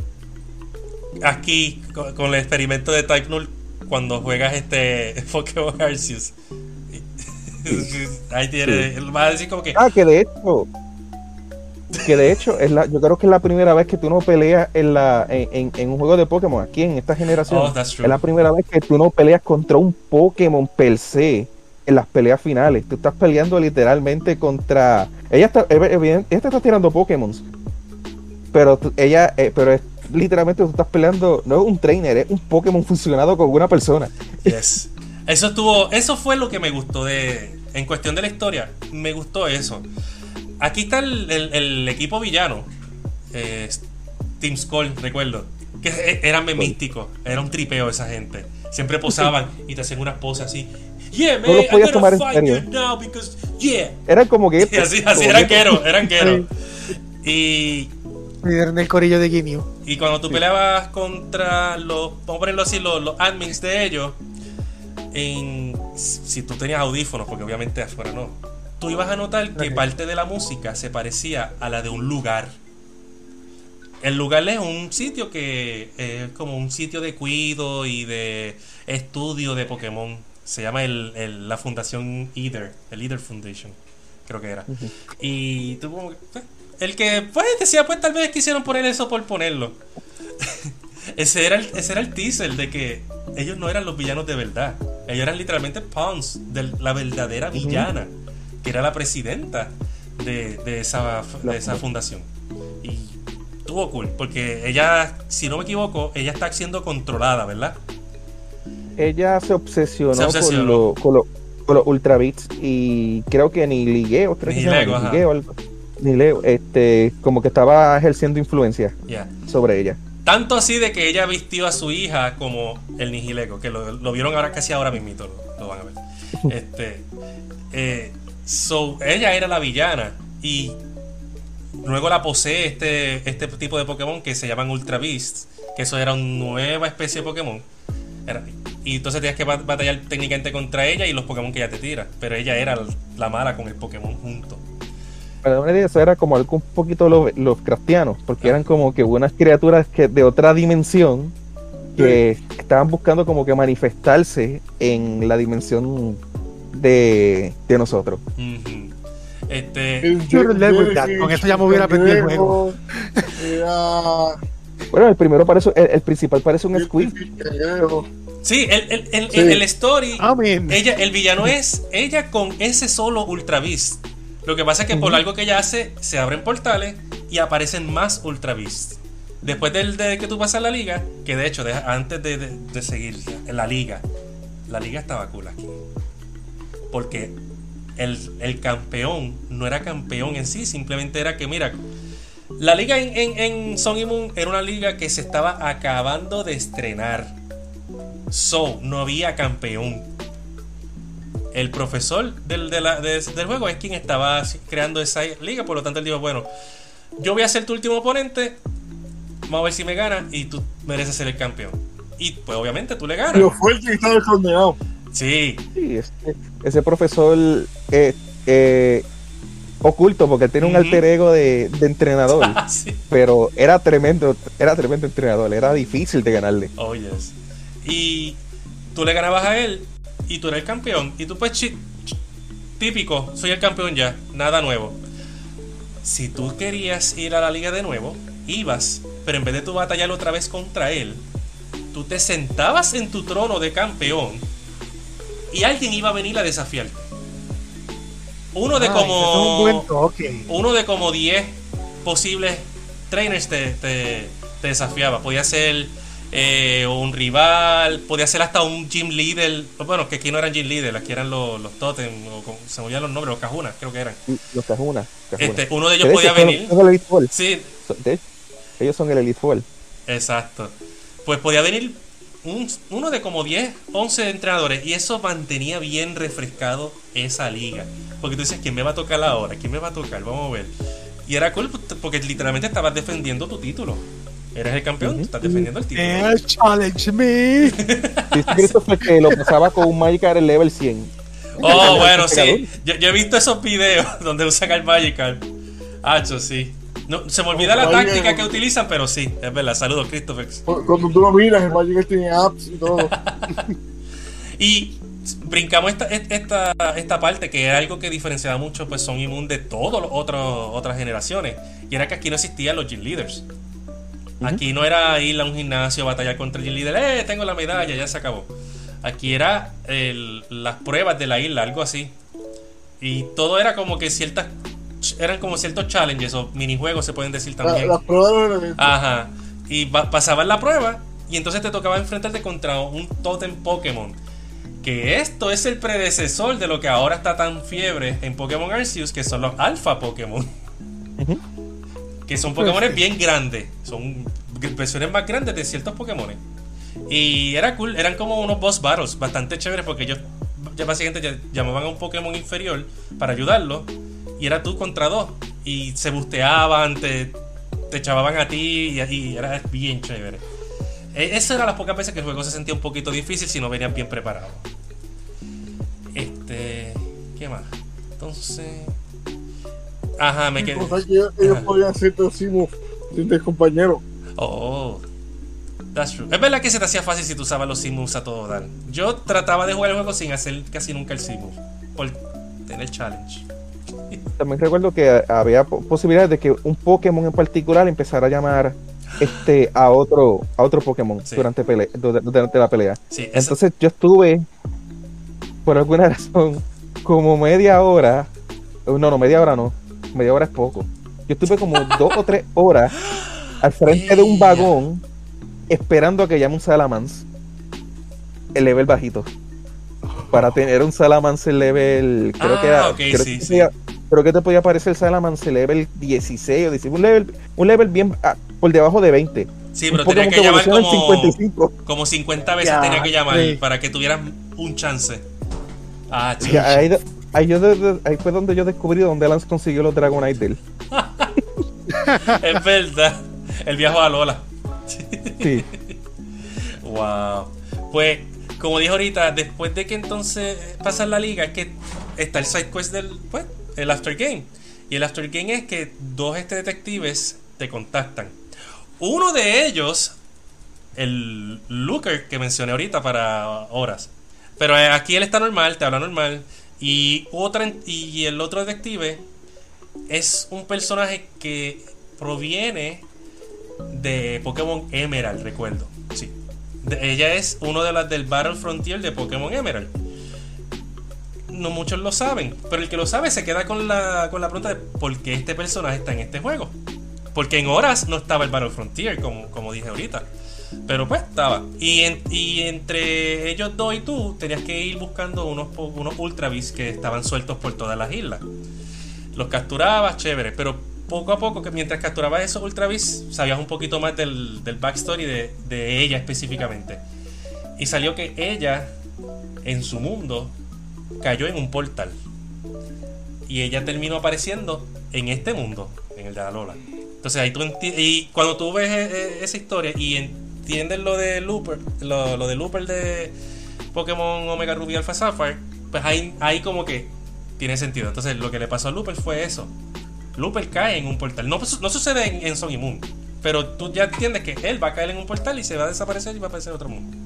aquí con, con, el experimento de Type Null cuando juegas este Pokémon Arceus. Ahí tiene, sí. va a decir como que. Ah, que de hecho. Que de hecho, es la, yo creo que es la primera vez que tú no peleas en, la, en, en un juego de Pokémon aquí en esta generación. Oh, that's true. Es la primera vez que tú no peleas contra un Pokémon per se en las peleas finales. Tú estás peleando literalmente contra. Ella está, ella está tirando Pokémon. Pero ella, eh, pero es literalmente tú estás peleando, no es un trainer, es un Pokémon funcionado con una persona. Yes. Eso estuvo, eso fue lo que me gustó de, en cuestión de la historia, me gustó eso. Aquí está el, equipo villano, eh, Team Skull, recuerdo, que e, eran místicos, era un tripeo esa gente. Siempre posaban y te hacían unas poses así. Yeah, man, no los tomar en serio. Now because, yeah. Eran como que. así, así eran queros, eran queros. Y en el corillo de Ginyu. Y cuando tú peleabas contra los, vamos a ponerlo así, los, admins de ellos, en, si tú tenías audífonos, porque obviamente afuera no, tú ibas a notar que parte de la música se parecía a la de un lugar. El lugar es un sitio que es como un sitio de cuido y de estudio de Pokémon. Se llama el, la fundación Either, el Either Foundation, creo que era. Y tú como pues, el que, pues, decía, pues tal vez quisieron poner eso por ponerlo. ese, era el, ese era el teaser de que ellos no eran los villanos de verdad. Ellos eran literalmente pawns de la verdadera villana, que era la presidenta de, esa, de esa fundación. Y estuvo cool, porque ella, si no me equivoco, ella está siendo controlada, ¿verdad? Ella se obsesionó, Con, lo, con, los Ultra Beats y creo que ni ligueo, ni algo ni leo, este, como que estaba ejerciendo influencia sobre ella. Tanto así de que ella vistió a su hija como el Nihilego, que lo, vieron ahora casi ahora mismito, lo, lo van a ver. Este, eh, so, ella era la villana y luego la posee este, este tipo de Pokémon que se llaman Ultra Beasts, que eso era una nueva especie de Pokémon. Y entonces tenías que batallar técnicamente contra ella y los Pokémon que ella te tira. Pero ella era la mala con el Pokémon junto eso era como algo un poquito los, los cristianos, porque eran como que unas criaturas que de otra dimensión que estaban buscando como que manifestarse en la dimensión de, de nosotros. Este. Con eso ya me hubiera perdido el juego. Bueno, el primero parece, el, principal parece un squid. Sí, el, el, el, story. Ella, el villano es ella con ese solo Ultra Beast. Lo que pasa es que por algo que ella hace, se abren portales y aparecen más Ultra Beasts. Después de, que tú pasas la liga, que de hecho, antes de, seguir en la liga, la liga estaba cool aquí. Porque el, campeón no era campeón en sí, simplemente era que, mira, la liga en, en, en Song y Moon era una liga que se estaba acabando de estrenar. So, no había campeón el profesor del, del juego es quien estaba creando esa liga, por lo tanto él dijo, bueno, yo voy a ser tu último oponente, vamos a ver si me gana y tú mereces ser el campeón. Y pues obviamente tú le ganas. Pero fue el que estaba condenado. Sí. sí ese, profesor eh, eh, oculto porque tiene un alter ego de, entrenador. Pero era tremendo, era tremendo entrenador, era difícil de ganarle. Oh, yes. Y tú le ganabas a él y tú eres el campeón. Y tú pues típico, soy el campeón ya, nada nuevo. Si tú querías ir a la liga de nuevo, ibas, pero en vez de tu batallar otra vez contra él, tú te sentabas en tu trono de campeón y alguien iba a venir a desafiarte. Uno de como. Uno de como 10 posibles trainers te, te, te desafiaba. Podía ser eh, un rival, podía ser hasta un gym leader. Bueno, que aquí no eran gym leader, aquí eran los, los totem, o se me los nombres, los cajunas, creo que eran. Los cajunas. Este, uno de ellos podía venir. Sí. ellos son el Elite Four. Exacto. Pues podía venir un, uno de como 10, 11 entrenadores y eso mantenía bien refrescado esa liga. Porque tú dices, ¿quién me va a tocar ahora? ¿Quién me va a tocar? Vamos a ver. Y era cool porque literalmente estabas defendiendo tu título. Eres el campeón, estás defendiendo el título. challenge me. Cristo fue que lo pasaba con un Magikarp level 100. Oh, bueno, sí. Yo, he visto esos videos donde usan el Magikarp. Hacho, sí. No, se me olvida la táctica que utilizan, pero sí, es verdad. Saludos, Christopher. Cuando tú lo miras, el Magikarp tiene apps y todo. y brincamos esta, esta, esta parte que era algo que diferenciaba mucho pues son inmunes de todas las otras generaciones. Y era que aquí no existían los Gym Leaders. Aquí no era ir a un gimnasio, batallar contra el líder, ¡eh! Tengo la medalla, ya se acabó. Aquí era las pruebas de la isla, algo así. Y todo era como que ciertas. Eran como ciertos challenges o minijuegos, se pueden decir también. las pruebas Ajá. Y pasabas la prueba y entonces te tocaba enfrentarte contra un totem Pokémon. Que esto es el predecesor de lo que ahora está tan fiebre en Pokémon Arceus, que son los Alpha Pokémon. Que son Pokémon bien grandes. Son versiones más grandes de ciertos Pokémon. Y era cool, eran como unos boss battles bastante chéveres porque ellos ya básicamente llamaban a un Pokémon inferior para ayudarlo. Y era tú contra dos. Y se busteaban, te, te chavaban a ti y, era bien chévere. E, Esa era las pocas veces que el juego se sentía un poquito difícil si no venían bien preparados. Este. ¿Qué más? Entonces. Ajá, me quedé. ellos podían ser sin compañeros. Oh. That's true. Es verdad que se te hacía fácil si tú usabas los simus a todo dar. Yo trataba de jugar el juego sin hacer casi nunca el simus. Por tener challenge. También recuerdo que había posibilidades de que un Pokémon en particular empezara a llamar este a otro a otro Pokémon durante, durante la pelea. Entonces yo estuve por alguna razón como media hora, no, no, media hora no, media hora es poco. Yo estuve como dos o tres horas al frente de un vagón esperando a que llame un Salamance el level bajito. Para tener un Salamance level, creo que era, creo, que que te podía aparecer el Salamance level 16 o 17, un level, un level bien ah, por debajo de 20. Sí, pero tenía que llamar como 55. como 50 veces tenía que llamar para que tuvieras un chance. Ah, ahí, ahí, fue donde yo descubrí donde Lance consiguió los Dragonite él. es verdad. El viaje a Lola. Sí. wow. Pues, como dije ahorita, después de que entonces pasa la liga, es que está el side quest del, pues, el after game. Y el after game es que dos este detectives te contactan. Uno de ellos, el Looker que mencioné ahorita para horas. Pero eh, aquí él está normal, te habla normal. Y, otra, y el otro detective es un personaje que proviene de Pokémon Emerald, recuerdo. Sí. ella es uno de las del Battle Frontier de Pokémon Emerald. No muchos lo saben, pero el que lo sabe se queda con la, con la pregunta de por qué este personaje está en este juego. Porque en horas no estaba el Battle Frontier, como, como dije ahorita. Pero pues estaba. Y, entre ellos dos y tú tenías que ir buscando unos, unos Ultra que estaban sueltos por todas las islas. Los capturabas, chévere. Pero poco a poco, que mientras capturabas esos Ultra Beasts, sabías un poquito más del, del backstory de, de ella específicamente. Y salió que ella, en su mundo, cayó en un portal. Y ella terminó apareciendo en este mundo, en el de Alola. Entonces ahí tú y cuando tú ves e, e, esa historia y entiendes lo de Looper, lo, lo de Looper de Pokémon Omega Ruby Alpha Sapphire, pues ahí, ahí como que tiene sentido. Entonces lo que le pasó a Looper fue eso. Looper cae en un portal. No, no sucede en, en Sony Moon. Pero tú ya entiendes que él va a caer en un portal y se va a desaparecer y va a aparecer en otro mundo.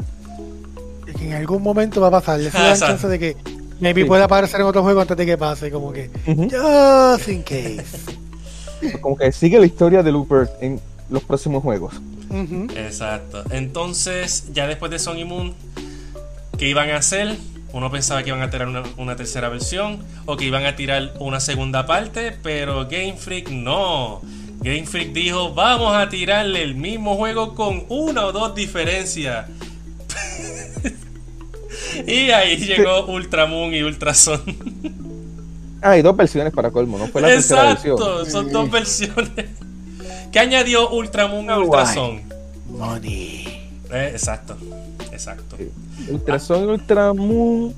Y en algún momento va a pasar. Le da chance de que maybe pueda aparecer en otro juego antes de que pase. Como que, just in case. como que sigue la historia de Looper en los próximos juegos. Exacto. Entonces, ya después de Sony Moon, ¿qué iban a hacer? Uno pensaba que iban a tirar una, tercera versión o que iban a tirar una segunda parte, pero Game Freak no. Game Freak dijo, vamos a tirarle el mismo juego con una o dos diferencias. y ahí llegó Ultramoon y Ultrason. ah, y dos versiones para colmo, ¿no? Fue la Exacto, son dos versiones. ¿Qué añadió Ultramoon a Ultrason? Money. Eh, exacto, exacto. Ultrason y Ultramoon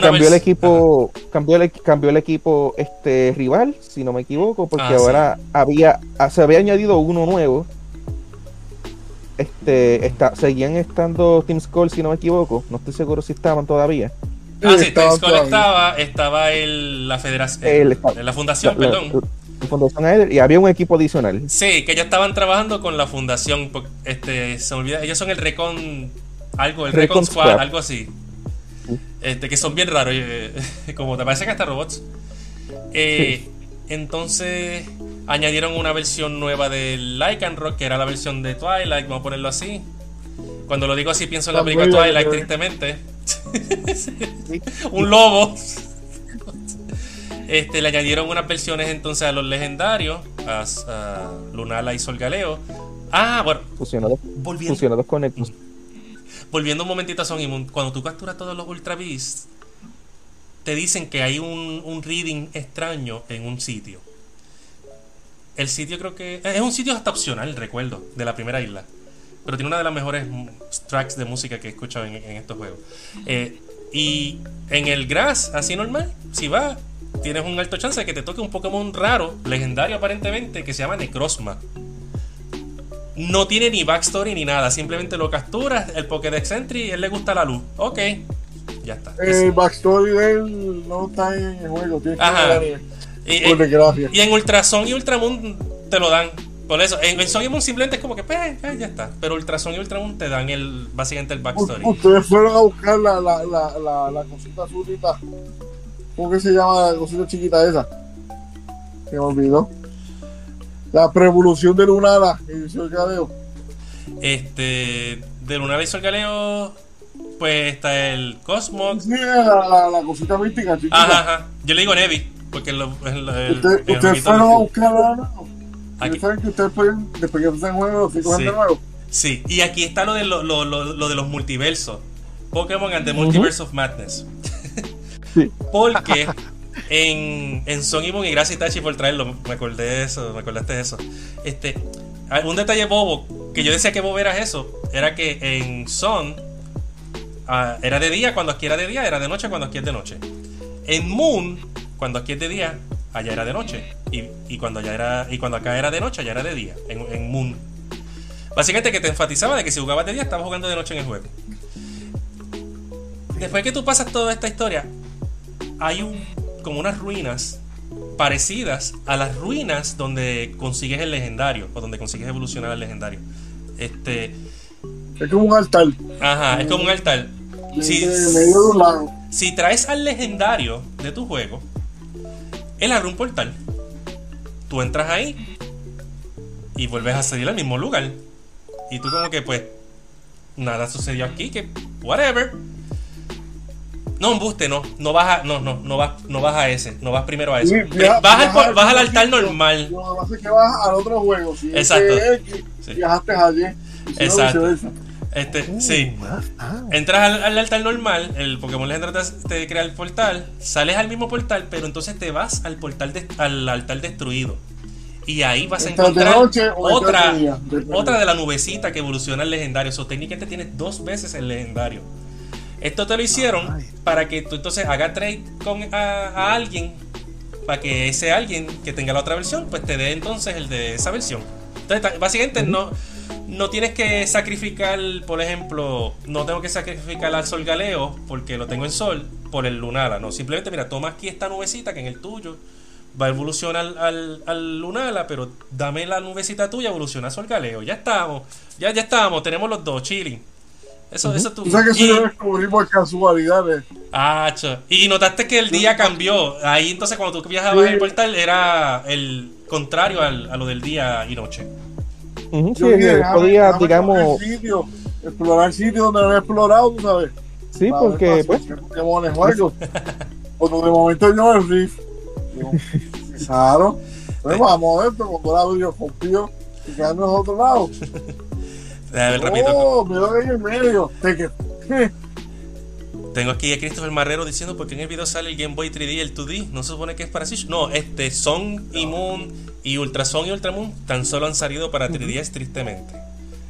cambió el equipo, cambió el, cambió el equipo este rival, si no me equivoco, porque ah, ahora había, ah, se había añadido uno nuevo. Este, está, seguían estando Team Skull, si no me equivoco. No estoy seguro si estaban todavía. Ah, sí, Team Skull estaba, estaba el, la federación, la fundación, perdón. Fundación y había un equipo adicional. Sí, que ya estaban trabajando con la fundación. Este, se olvida, ellos son el Recon algo, el Recon, Squad, algo así. Este, que son bien raros, eh, como te parecen hasta robots. Eh, entonces añadieron una versión nueva de Lycan Rock, que era la versión de Twilight, vamos a ponerlo así. Cuando lo digo así pienso en la película Twilight, tristemente. un lobo. Este, le añadieron unas versiones entonces a los legendarios, a, a Lunala y Solgaleo. Ah, bueno. Fusionados, volviendo, fusionados con. Volviendo un momentito a Son cuando tú capturas todos los Ultra Beasts, te dicen que hay un, un reading extraño en un sitio. El sitio creo que. Es un sitio hasta opcional, recuerdo, de la primera isla. Pero tiene una de las mejores tracks de música que he escuchado en, en estos juegos. Eh, y en el Grass, así normal, si vas, tienes un alto chance de que te toque un Pokémon raro, legendario aparentemente, que se llama Necrozma. No tiene ni backstory ni nada, simplemente lo capturas, el Pokédex Entry y él le gusta la luz. Ok, ya está. El backstory de él no está en el juego, tiene que Ajá. ver Y, desgracia. y en Ultrason y Ultramoon te lo dan. Por eso, en, en Sun y Moon simplemente es como que, pues, eh, ya está. Pero Ultrason y Ultramoon te dan el básicamente el backstory. Ustedes fueron a buscar la, la, la, la, la cosita azulita. ¿Cómo que se llama la cosita chiquita esa? Se me olvidó. La preevolución de Lunala que hizo el cadeo. Este, de Lunar y Solgaleo, pues está el Cosmos. Sí, la, la, la cosita mística chiquita. Ajá, ajá. Yo le digo Nevi, porque el, el, el, Usted- el ustedes fueron a de nuevo. Aquí. Ustedes saben que ustedes pueden, después que juegos, si cogen Sí. de nuevo. Sí, y aquí está lo de, lo, lo, lo, lo de los multiversos. Pokémon and the Multiverse of Madness. Porque en, en Son y y gracias Tachi por traerlo, me acordé de eso, me acordaste de eso. Este, ah, un detalle bobo, que yo decía que bobo era eso, era que en Son ah, era de día, cuando aquí era de día, era de noche, cuando aquí es de noche. En Moon, cuando aquí es de día, allá era de noche. Y, y cuando allá era, y cuando acá era de noche, allá era de día, en, en Moon. Básicamente que te enfatizaba de que si jugabas de día, estabas jugando de noche en el juego. Después que tú pasas toda esta historia, hay un, como unas ruinas parecidas a las ruinas donde consigues el legendario o donde consigues evolucionar al legendario. Este, Es como un altar. ajá, es como un altar. Si, medio de si traes al legendario de tu juego, él abre un portal. Tú entras ahí y vuelves a salir al mismo lugar. Y tú como que pues nada sucedió aquí, que whatever. No, embuste, no, no vas a, no, no, no vas, no vas a ese, no vas primero a viaja- vas, al, viaja por- vas al mismo altar normal. Lo que pasa es que vas al otro juego. Si Exacto. este Sí. viajaste si no, Exacto. Este, sí. Ah, Entras al, al altar normal, el Pokémon legendario te, te crea el portal, sales al mismo portal, pero entonces te vas al portal de- al altar destruido. Y ahí vas a encontrar otra, día, otra de la nubecita que evoluciona el legendario. O técnicamente tienes dos veces el legendario. Esto te lo hicieron Ay. para que tú entonces hagas trade con a, a alguien, para que ese alguien que tenga la otra versión, pues te dé entonces el de esa versión. Entonces, básicamente no, no tienes que sacrificar, por ejemplo, no tengo que sacrificar al Sol Galeo porque lo tengo en Sol por el Lunala, no. Simplemente, mira, toma aquí esta nubecita que en el tuyo va a evolucionar al, al, al Lunala, pero dame la nubecita tuya, evoluciona a Sol Galeo. Ya estamos, ya, ya estamos, tenemos los dos, chilling. Eso, eso tú. Tú sabes que eso y- yo descubrí por casualidades. Ah, cho. Y notaste que el día cambió. Ahí entonces cuando tú viajabas Sí. en el portal era el contrario al- a lo del día y noche. Sí, Yo dije, que déjame- podía, digamos, sitio, explorar sitios donde no había explorado, tú sabes. sí, Para ver porque qué pues, Pokémon juego. Cuando de momento yo el Riff. Claro. Pues vamos a esto, cuando la yo confío y quedarnos a otro lado. Déjame ver. Oh, que hay en medio. Tengo aquí a Christopher Marrero diciendo porque en el video sale el Game Boy 3D y el 2D. No se supone que es para Switch. No, este Son y Moon y Ultrason y Ultramoon tan solo han salido para 3DS tristemente.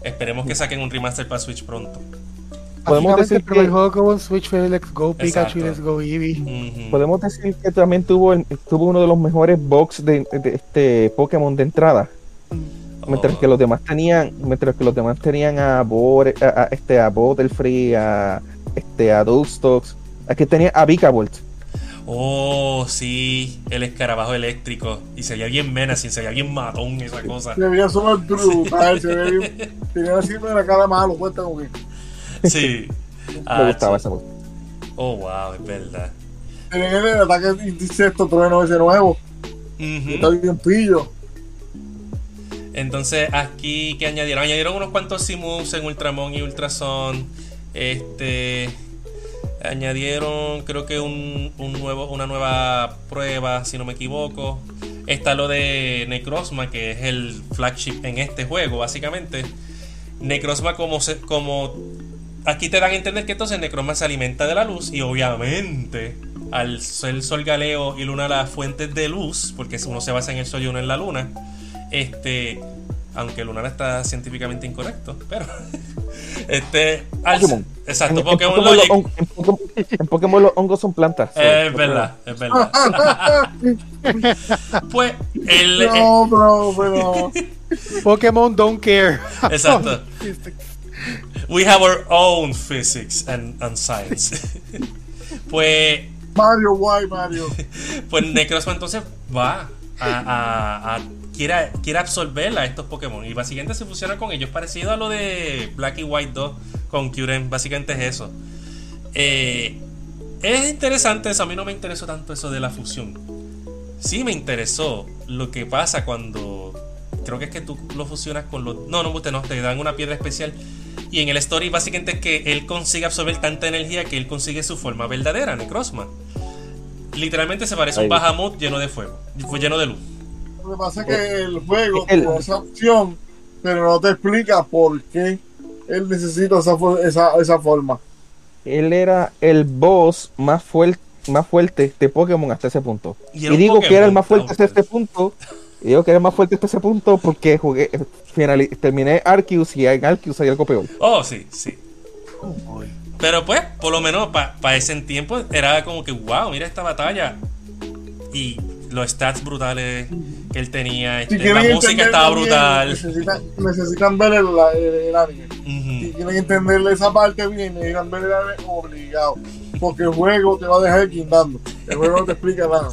Esperemos que saquen un remaster para Switch pronto. podemos decir el que juego hubo en Switch fue Let's Go Pikachu y Let's Go Eevee. Podemos decir que también tuvo, el- tuvo uno de los mejores box de, de este Pokémon de entrada. Mientras Oh. que los demás tenían, mientras que los demás tenían a, Bore, a, a- este, a Butterfree, a, este, a Dustox, aquí tenía a Vikavolt. Oh, sí, el escarabajo eléctrico. Y se veía bien menacing, se veía bien matón esa cosa. Se veía solo el brutal, se veía bien. Tenía siempre la cara malo, cuenta como que. Sí. Me Ah, gustaba ch- esa voz. Oh, wow, es verdad. Tenía el ataque de insecto trueno ese nuevo. Ujú. Está bien pillo. Entonces, aquí que añadieron, añadieron unos cuantos simus en Ultramon y Ultrason. Este. Añadieron, creo que un, nuevo, una nueva prueba, si no me equivoco. Está lo de Necrozma, que es el flagship en este juego, básicamente. Necrozma como, se, como... Aquí te dan a entender que entonces Necrozma se alimenta de la luz y obviamente al ser Sol Galeo y Luna las fuentes de luz, porque uno se basa en el Sol y uno en la Luna, este, aunque Luna está científicamente incorrecto, pero este, al, Pokémon. exacto, En- en Pokémon Pokémon Logic, los en Pokémon- en Pokémon los hongos son plantas. Es verdad, es verdad. pues el, eh, No, bro, pero. Pokémon don't care. Exacto. We have our own physics and, and science. pues, Mario, why Mario? pues Necrozma entonces va a, a- a- quiere, quiere absorber a estos Pokémon. Y básicamente se fusiona con ellos. Parecido a lo de Black y White 2 con Kyurem. Básicamente es eso. Eh, es interesante eso. A mí no me interesó tanto eso de la fusión. Sí me interesó lo que pasa cuando. Creo que es que tú lo fusionas con los. No, no, usted no, te dan una piedra especial. Y en el story básicamente es que él consigue absorber tanta energía que él consigue su forma verdadera, Necrozma. Literalmente se parece a un. Bahamut lleno de fuego, fue lleno de luz. Lo que pasa es que el juego El- te da esa opción, pero no te explica por qué él necesita esa, esa, esa forma. Él era el boss más fuerte más fuerte de Pokémon hasta ese punto. Y digo que era el más fuerte hasta este punto. Y digo que era el más fuerte hasta ese punto porque jugué, finali- terminé Arceus y en Arceus hay algo peor. Oh, sí, sí. Pero pues, por lo menos para ese tiempo era como que, wow, mira esta batalla. Y los stats brutales que él tenía, este, la música estaba bien, brutal. Necesitan, necesitan ver el, el- el anime. Si Ujú. quieren entenderle esa parte bien, necesitan ver el anime obligado. Porque el juego te va a dejar guindando. El juego no te explica nada.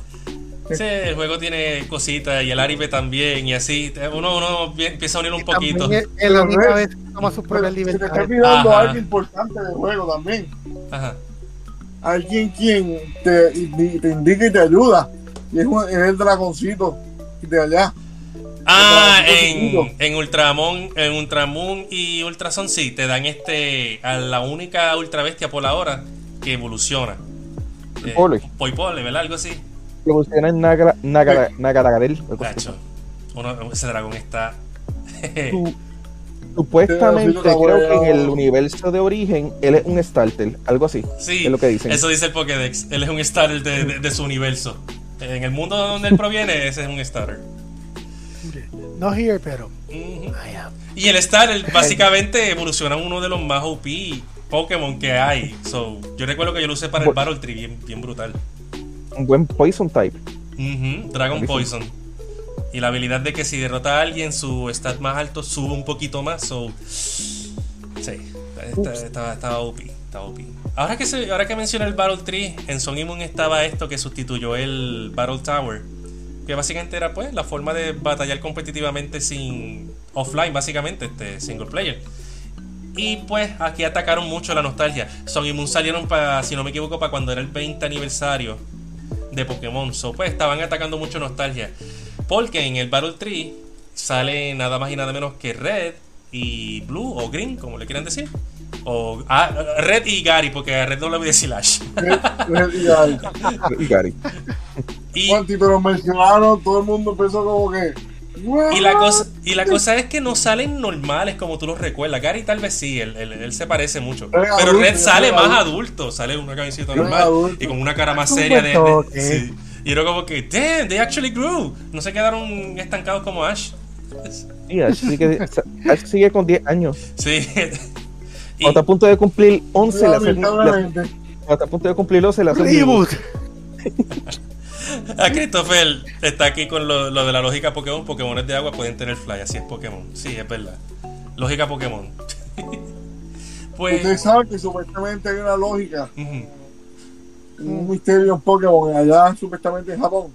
Sí, el juego tiene cositas y el anime también y así. Uno, uno empieza a unir un poquito. El- el anime a veces toma sus Pero propias se te está olvidando algo importante del juego también. Ajá. Alguien quien te, te indica y te ayuda. Y es, un- es el dragoncito de allá. Ah, en, en Ultramon, en Ultramoon y Ultrason sí, te dan este a la única ultra bestia por ahora que evoluciona. Eh, Pole. Poipole, ¿verdad? Algo así. Evoluciona en Nagara- Nagara- Nagaragarel, ese dragón está. Su- Supuestamente, sí, creo que en el universo de origen, él es un starter, algo así. sí, es lo que dicen. eso dice el Pokédex. Él es un starter de, de- de su universo. En el mundo donde él proviene, ese es un starter. No here, pero Ujú. I am. Y el starter básicamente evoluciona uno de los más OP Pokémon que hay. So, yo recuerdo que yo lo usé para el Battle Tree, bien, bien brutal. Un buen Poison type. Ujú, Dragon Buenísimo. Poison. Y la habilidad de que si derrota a alguien, su stat más alto sube un poquito más. So, sí, estaba OP. Ahora que, se, ahora que menciona el Battle Tree, en Sun y Moon estaba esto que sustituyó el Battle Tower. Que básicamente era pues la forma de batallar competitivamente sin offline, básicamente, este single player. Y pues aquí atacaron mucho la nostalgia. Son Moon salieron para, si no me equivoco, para cuando era el 20 aniversario de Pokémon. So, pues estaban atacando mucho nostalgia. Porque en el Battle Tree sale nada más y nada menos que Red y Blue o Green, como le quieran decir. O ah, Red y Gary, porque a Red no le voy a decir Ash. Y ahí. Y Gary. y, Cuanti, pero mencionaron, todo el mundo pensó como que. y la cosa, y la cosa es que no salen normales como tú los recuerdas. Gary tal vez sí, él, él- él se parece mucho. Pero adulto, Red sale más adulto. adulto, sale una camiseta normal y con una cara más seria de, de- toque. sí. Y era como que, damn, they actually grew. No se quedaron estancados como Ash. Sí, Ash sigue, Ash sigue con 10 años. Sí. Está a punto de cumplir 11, la. Cuando está a punto de cumplir 11, la Reboot. A Christopher está aquí con lo, lo de la lógica Pokémon. Pokémon de agua pueden tener fly, así es Pokémon. Sí, es verdad. Lógica Pokémon. pues. Ustedes saben que supuestamente hay una lógica, un misterio en Pokémon allá, supuestamente en Japón,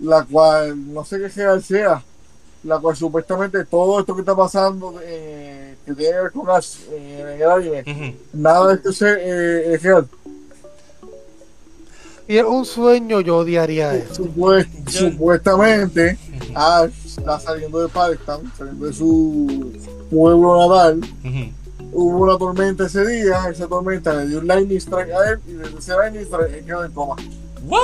la cual no sé qué sea, sea, la cual supuestamente todo esto que está pasando, eh, que tiene que ver con Ash eh, en el anime, nada de esto es, eh, es real. Si es un sueño, yo odiaría eso. Supuest- Yo- supuestamente Ash está saliendo de Palestine, saliendo de su pueblo natal, hubo una tormenta ese día, esa tormenta le dio un lightning strike a él y desde ese lightning strike él quedó en coma. ¿What?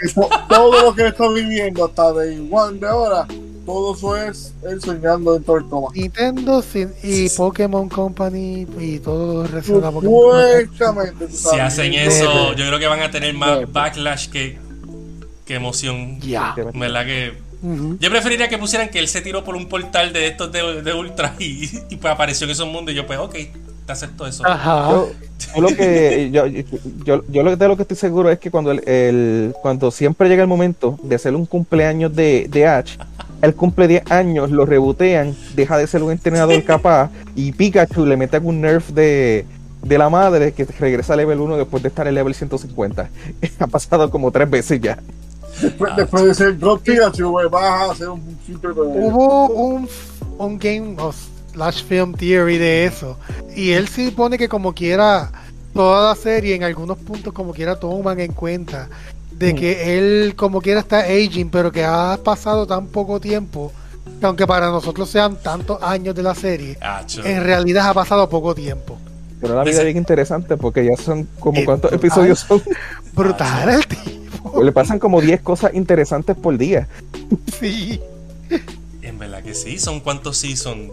Eso, todo lo que está viviendo hasta de one de ahora, todo eso es él soñando dentro del coma. Nintendo sin- y Pokémon Company y todo lo relacionado a Pokémon. Si hacen eso, yo creo que van a tener más backlash que, que emoción. Ya. ¿Verdad que. Yo preferiría que pusieran que él se tiró por un portal de estos de, de Ultra y, y pues apareció en esos mundos y yo pues ok, te acepto eso. Ajá. Yo, yo lo que yo, yo, yo lo, de lo que estoy seguro es que cuando el, el- cuando siempre llega el momento de hacer un cumpleaños de, de Ash, él cumple 10 años, lo rebotean, deja de ser un entrenador capaz y Pikachu le mete un nerf de, de la madre que regresa a level 1 después de estar en level 150. ha pasado como tres veces ya. Después, después de ser Drop Pikachu, güey, vas a hacer un simple Hubo un, un game o slash film theory de eso. Y él sí pone que como quiera, toda la serie en algunos puntos como quiera toman en cuenta de que él como quiera está aging, pero que ha pasado tan poco tiempo, que aunque para nosotros sean tantos años de la serie, Acho. en realidad ha pasado poco tiempo. Pero la vida es bien interesante porque ya son como cuántos brutal. episodios son. Brutal el tipo. Le pasan como 10 cosas interesantes por día. Sí. En verdad que sí, son cuántos season.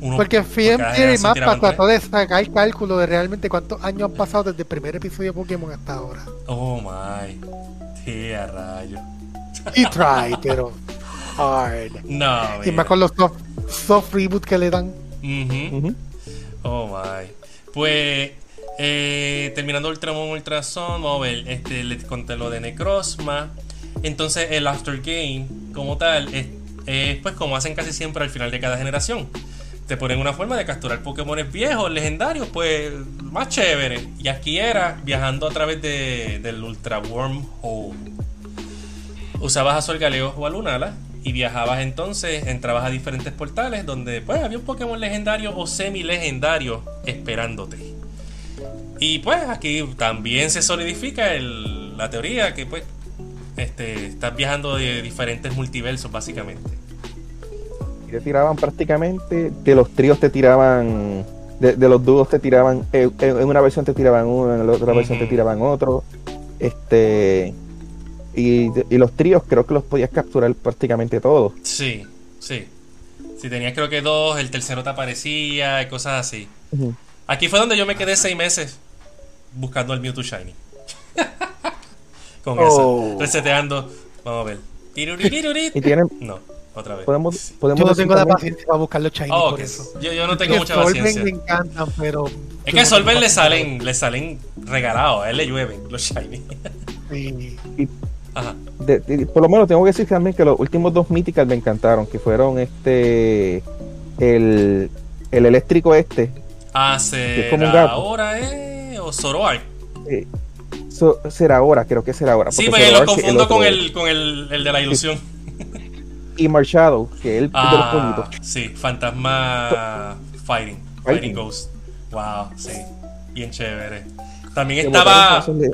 Uno Porque por Film Theory generación Map tiraban trató tres. de sacar el cálculo de realmente cuántos años han pasado desde el primer episodio de Pokémon hasta ahora. Oh my. Sí, a rayo. Y try, pero hard. No, Y mira. más con los soft, soft reboot que le dan. Ujú. Ujú. Oh my. Pues eh, terminando Ultramon Ultrason, vamos a ver, este, les conté lo de Necrozma. Entonces el After Game, como tal, es, es, pues como hacen casi siempre al final de cada generación. Te ponen una forma de capturar Pokémon viejos, legendarios, pues más chévere. Y aquí era viajando a través de, del Ultra Wormhole. Usabas a Solgaleo o a Lunala y viajabas entonces, entrabas a diferentes portales donde pues había un Pokémon legendario o semi legendario esperándote. Y pues aquí también se solidifica el- la teoría que pues este, estás viajando de diferentes multiversos básicamente. Te tiraban prácticamente, de los tríos te tiraban, de, de los dúos te tiraban, eh, en, en una versión te tiraban uno, en la otra versión te tiraban otro. Este y, y los tríos creo que los podías capturar prácticamente todos. Sí, sí. Si tenías creo que dos, el tercero te aparecía y cosas así. Aquí fue donde yo me quedé seis meses buscando el Mewtwo Shiny. Con Oh. eso, reseteando. Vamos a ver. Y tienen, No, otra vez. podemos, podemos Yo no tengo la paciencia para buscar los shiny Oh, por eso. Yo, yo no tengo Que mucha Solven paciencia. me encantan, pero. Es que a no tengo le salen, le salen regalados, a él le llueven los shiny. Sí. Ajá. de- de- por lo menos tengo que decir también que los últimos dos míticas me encantaron, que fueron este el, el eléctrico este, Ah, es será ahora, ¿eh? O Zoroark. eh, so- será ahora, creo que será ahora. Sí, porque porque lo confundo con es- el, con el, el de la ilusión. Y Marshadow, que es el de los Ah, pollitos. sí, Fantasma Fighting. Fighting Fighting. Ghost. Wow, sí. Bien chévere. También Que estaba. de-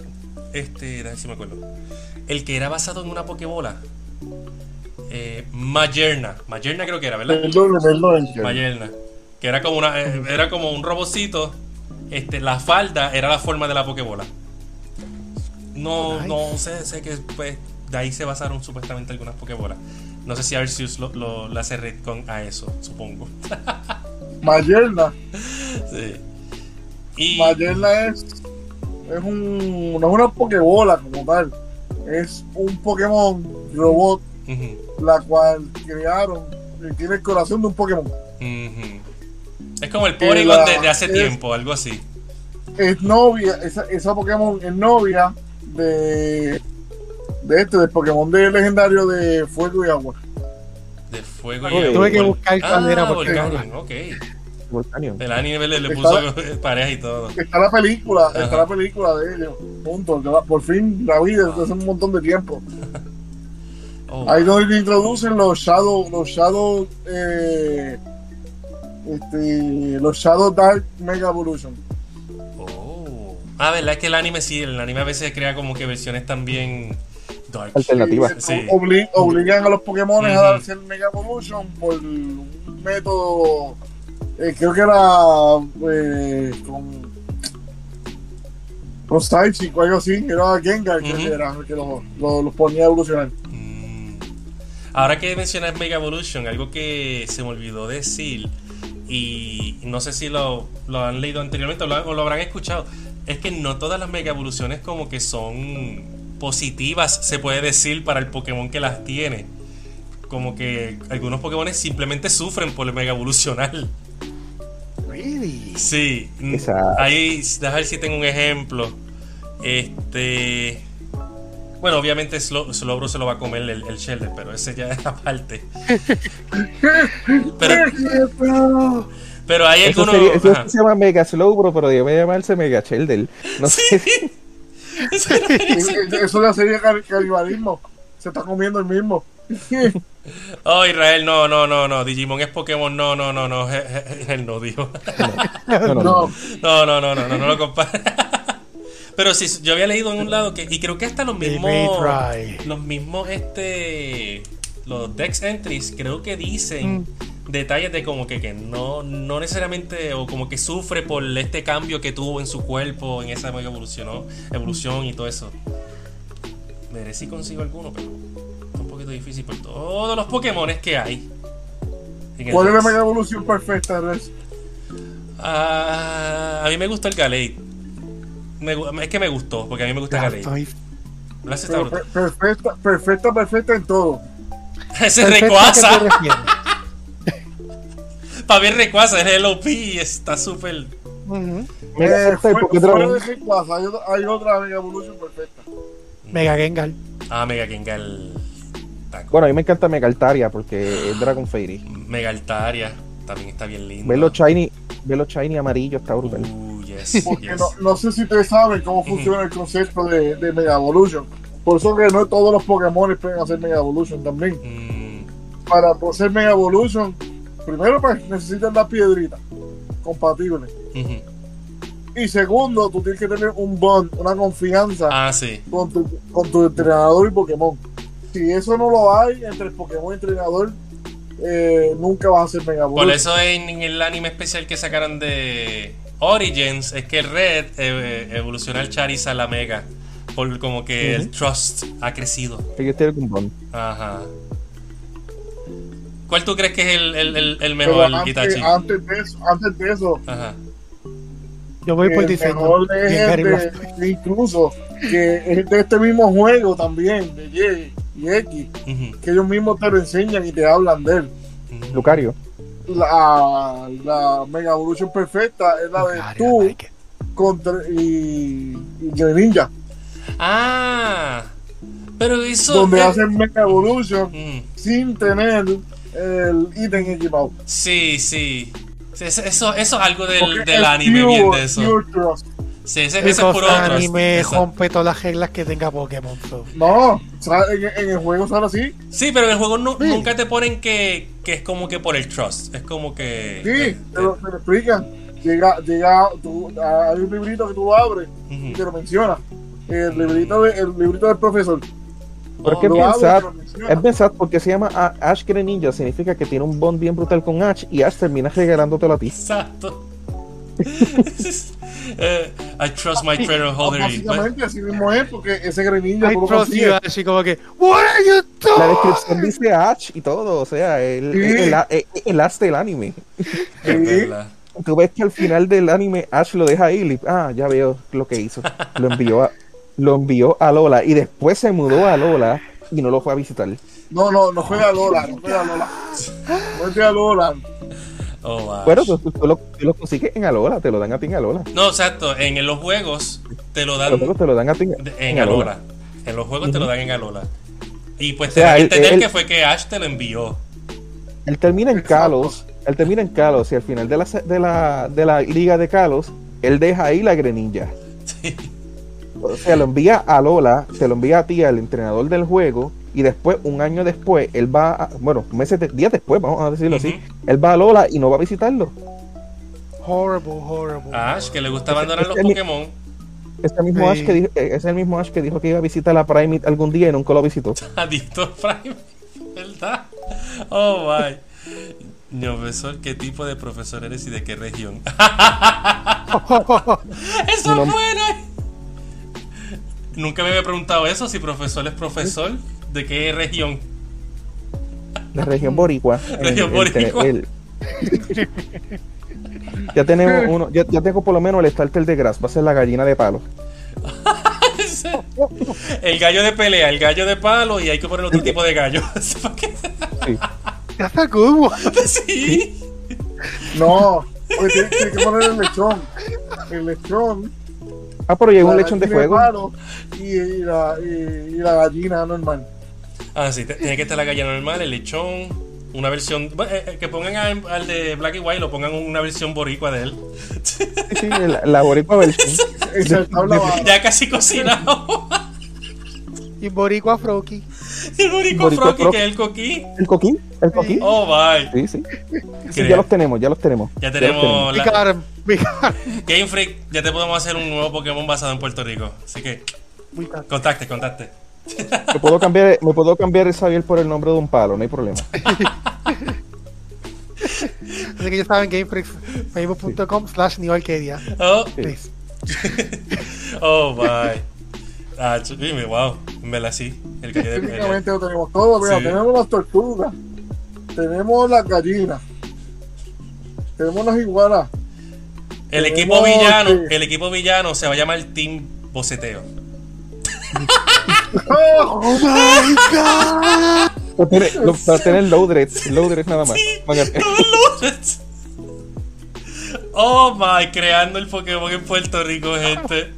Este, a ver si me acuerdo. El que era basado en una Pokébola. Eh, Magerna. Magerna creo que era, ¿verdad? Perdón, perdón. Magerna. Que era como una. eh, era como un robocito. Este, la falda era la forma de la Pokébola. No, Nice. no sé, sé que pues de ahí se basaron supuestamente algunas Pokébolas. No sé si Arceus lo, lo, le hace retcon a eso, supongo. Mayerna. Sí. Y. Mayerna es, es un, no es una pokebola como tal. Es un Pokémon robot, la cual crearon y tiene el corazón de un Pokémon. Es como el Porygon de, de hace es- tiempo, algo así. Es novia, esa, esa Pokémon es novia de, de este, del Pokémon de legendario de Fuego y Agua. De fuego Tuve y que agua. buscar cuál era, Ah, porque- Volcanion, ok. Volcanion. El anime le, le puso pareja y todo. Está la película, Ajá. está la película de ellos, la- Por fin la vi desde hace un montón de tiempo. Oh, Ahí donde introducen los Shadow, los Shadow, eh, este, los Shadow Dark Mega Evolution. oh. Ah, verdad es que el anime sí, el anime a veces crea como que versiones también dark. Alternativa. Y, Sí. obli- obligan a los Pokémon a darse el Mega Evolution por un método eh, creo que era eh, con con Psychic o algo así, era Gengar creo que era el que los lo, los ponía a evolucionar. Mm. Ahora que mencionas Mega Evolution, algo que se me olvidó decir, y no sé si lo, lo han leído anteriormente o lo, o lo, habrán escuchado, es que no todas las Mega Evoluciones como que son positivas, se puede decir, para el Pokémon que las tiene. Como que algunos Pokémon simplemente sufren por el Mega Evolucionar. Really? Sí, Esa- ahí, déjame ver si tengo un ejemplo. Este. Bueno, obviamente Slo- Slowbro se lo va a comer el, el Shelder, pero ese ya es aparte. pero, pero hay Eso, algunos. sería- eso ajá. se llama Mega Slowbro, pero debe llamarse Mega Shelder. No sé. Eso ya sería car- canibalismo. Se está comiendo el mismo. Oh, Israel, no, no, no, no. Digimon es Pokémon, no, no, no, no. Él no dijo. No, no, no. No, No, no, no, no, no, lo compara. Pero sí, yo había leído en un lado que. Y creo que hasta los mismos. Los mismos, este. Los Dex Entries, creo que dicen Mm. detalles de como que, que no, no necesariamente. O como que sufre por este cambio que tuvo en su cuerpo, en esa mega evolución, ¿no? evolución y todo eso. Veré si consigo alguno, pero. Está un poquito difícil por todos los Pokémon que hay. el ¿cuál es la mega evolución perfecta, Res? Ah, a mí me gustó el Galate. Me es que me gustó, porque a mí me gusta Galate. Brutal. per- perfecta, perfecta, perfecta en todo. Ese perfecto, ¿a qué te Recuasa. refieres? Para mí Recuasa es el OP y está súper. Ujú. Mega Eh, porque fuera de hay, otra- hay otra mega evolución perfecta. Mega Gengar. Ah, Mega Gengar. Taco. Bueno, a mí me encanta Mega Altaria porque es Dragon Fairy. Mega Altaria. También está bien lindo. Verlo shiny, verlo shiny amarillo está brutal. Uh, yes, Porque yes. no, no sé si ustedes saben cómo funciona el concepto de, de Mega Evolution. Por eso que no todos los Pokémon pueden hacer Mega Evolution también. Mm, Para hacer Mega Evolution, primero pues necesitas la piedrita compatible. ujú. Y segundo, tú tienes que tener un bond, una confianza Ah, sí. con, tu, con tu entrenador y Pokémon. Si eso no lo hay entre el Pokémon y el entrenador, eh, nunca vas a hacer Mega Evolution. Por eso en, en el anime especial que sacaron de Origins es que Red eh, evoluciona el Charizard a la Mega. Por como que el Trust ha crecido. Tienen un bond. Ajá. ¿Cuál tú crees que es el, el, el, el Pero mejor antes, Itachi? antes de eso, antes de eso Ajá. Yo voy por el diseño. el de, de incluso que es de este mismo juego también de Y y X que ellos mismos te lo enseñan y te hablan de él. Lucario. la, la Mega Evolution perfecta es la de tú like contra y, y Greninja Ah, pero eso. donde eh, hacen Mega Evolution mm, sin tener el ítem equipado sí, sí. Sí, Eso, eso, eso es algo del, Porque del es anime pure- bien de eso. pure trust. Sí, ese, ese es puro anime rompe todas las reglas que tenga Pokémon. so. no en, en el juego sale así Sí, pero en el juego Sí. nunca te ponen que, que es como que por el trust. Es como que. Sí, eh, te lo, te lo explican. Llega, llega, tú, hay un librito que tú abres y te lo menciona. El librito, de, el librito del profesor. Pero es que Oh, es bien y sad. menciona. Es bien sad porque se llama Ash Greninja. Significa que tiene un bond bien brutal con Ash y Ash termina regalándotelo a ti. Exacto. Eh, I trust my treasure holder. y- Básicamente así mismo es, porque ese Greninja I trust you, consigues. así como que, What are you La doing? descripción dice Ash y todo. O sea, el, Sí. el, el- el Ash del anime. Verdad. Tú ves que al final del anime Ash lo deja ahí. y- Ah, ya veo lo que hizo. Lo envió a, lo envió a Lola y después se mudó a Lola y no lo fue a visitar. No, no, no juega a Lola, no juega a Lola. No juega a Lola. Oh. Bueno, tú, tú- tú lo, tú lo consigues en Alola, te lo dan a ti en Alola. No, exacto. En, en los juegos te lo dan Los juegos te lo dan a ti en, de- en en Alola. Alola. En los juegos te lo dan en Alola. Y pues O te sea, él- entender él- que fue que Ash te lo envió. Él termina en. Kalos, él termina en Kalos y al final de la, se- de la, de la liga de Kalos, él deja ahí la Greninja. Sí. O sea, lo envía a Lola, se lo envía a ti, al entrenador del juego, y después, un año después, él va, a- bueno, meses, de- días después, vamos a decirlo así, él va a Lola y no va a visitarlo. Horrible, horrible. A Ash, que le gusta abandonar los Pokémon. Ese mismo Sí. Ash que dijo, eh, es el mismo Ash que dijo que iba a visitar a Primate algún día y nunca lo visitó. Adicto Prime. ¿Verdad? Oh, my. Profesor, ¿qué tipo de profesor eres y de qué región? eso es bueno. Nunca me había preguntado eso, si profesor es profesor, ¿de qué región? La región boricua. Región boricua. ya tenemos uno, ya, ya, tengo por lo menos el starter de Grass, va a ser la gallina de palo. el gallo de pelea, el gallo de palo y hay que poner otro tipo de gallo. sí. Ya está como. Sí. No, porque tiene, tiene, que poner el lechón. El lechón. Ah, pero llegó un lechón de fuego. Y, y, la, y, y, la, gallina normal. Ah, sí, tiene que estar la gallina normal, el lechón, una versión. Eh, eh, que pongan al, al, de Black y White, lo pongan una versión boricua de él. Sí, sí la, la boricua versión. ya casi cocinado. y boricua Froki. El boricua, boricua Froki, que es el coquí. ¿El coquí? ¿El coquí? Oh, bye. Sí, sí. sí ya los tenemos, ya los tenemos. Ya tenemos. Ya tenemos. La... Game Freak, ya te podemos hacer un nuevo Pokémon basado en Puerto Rico. Así que. Contacte, contacte. Me puedo cambiar, me puedo cambiar Xavier por el nombre de un palo, no hay problema. Así que ya saben, GameFreaks, facebook.com slash New Arcadia. Oh, Please. oh, bye. Ah, dime, wow, me la sí. El que Técnicamente lo tenemos todo, mira, sí. tenemos las tortugas, tenemos las gallinas, tenemos las iguanas. El equipo villano, que... el equipo villano se va a llamar Team Boceteo. oh, my god. Va a tener, va a tener loadreds, loadreds nada más. Sí. Oh my, creando el Pokémon en Puerto Rico, gente.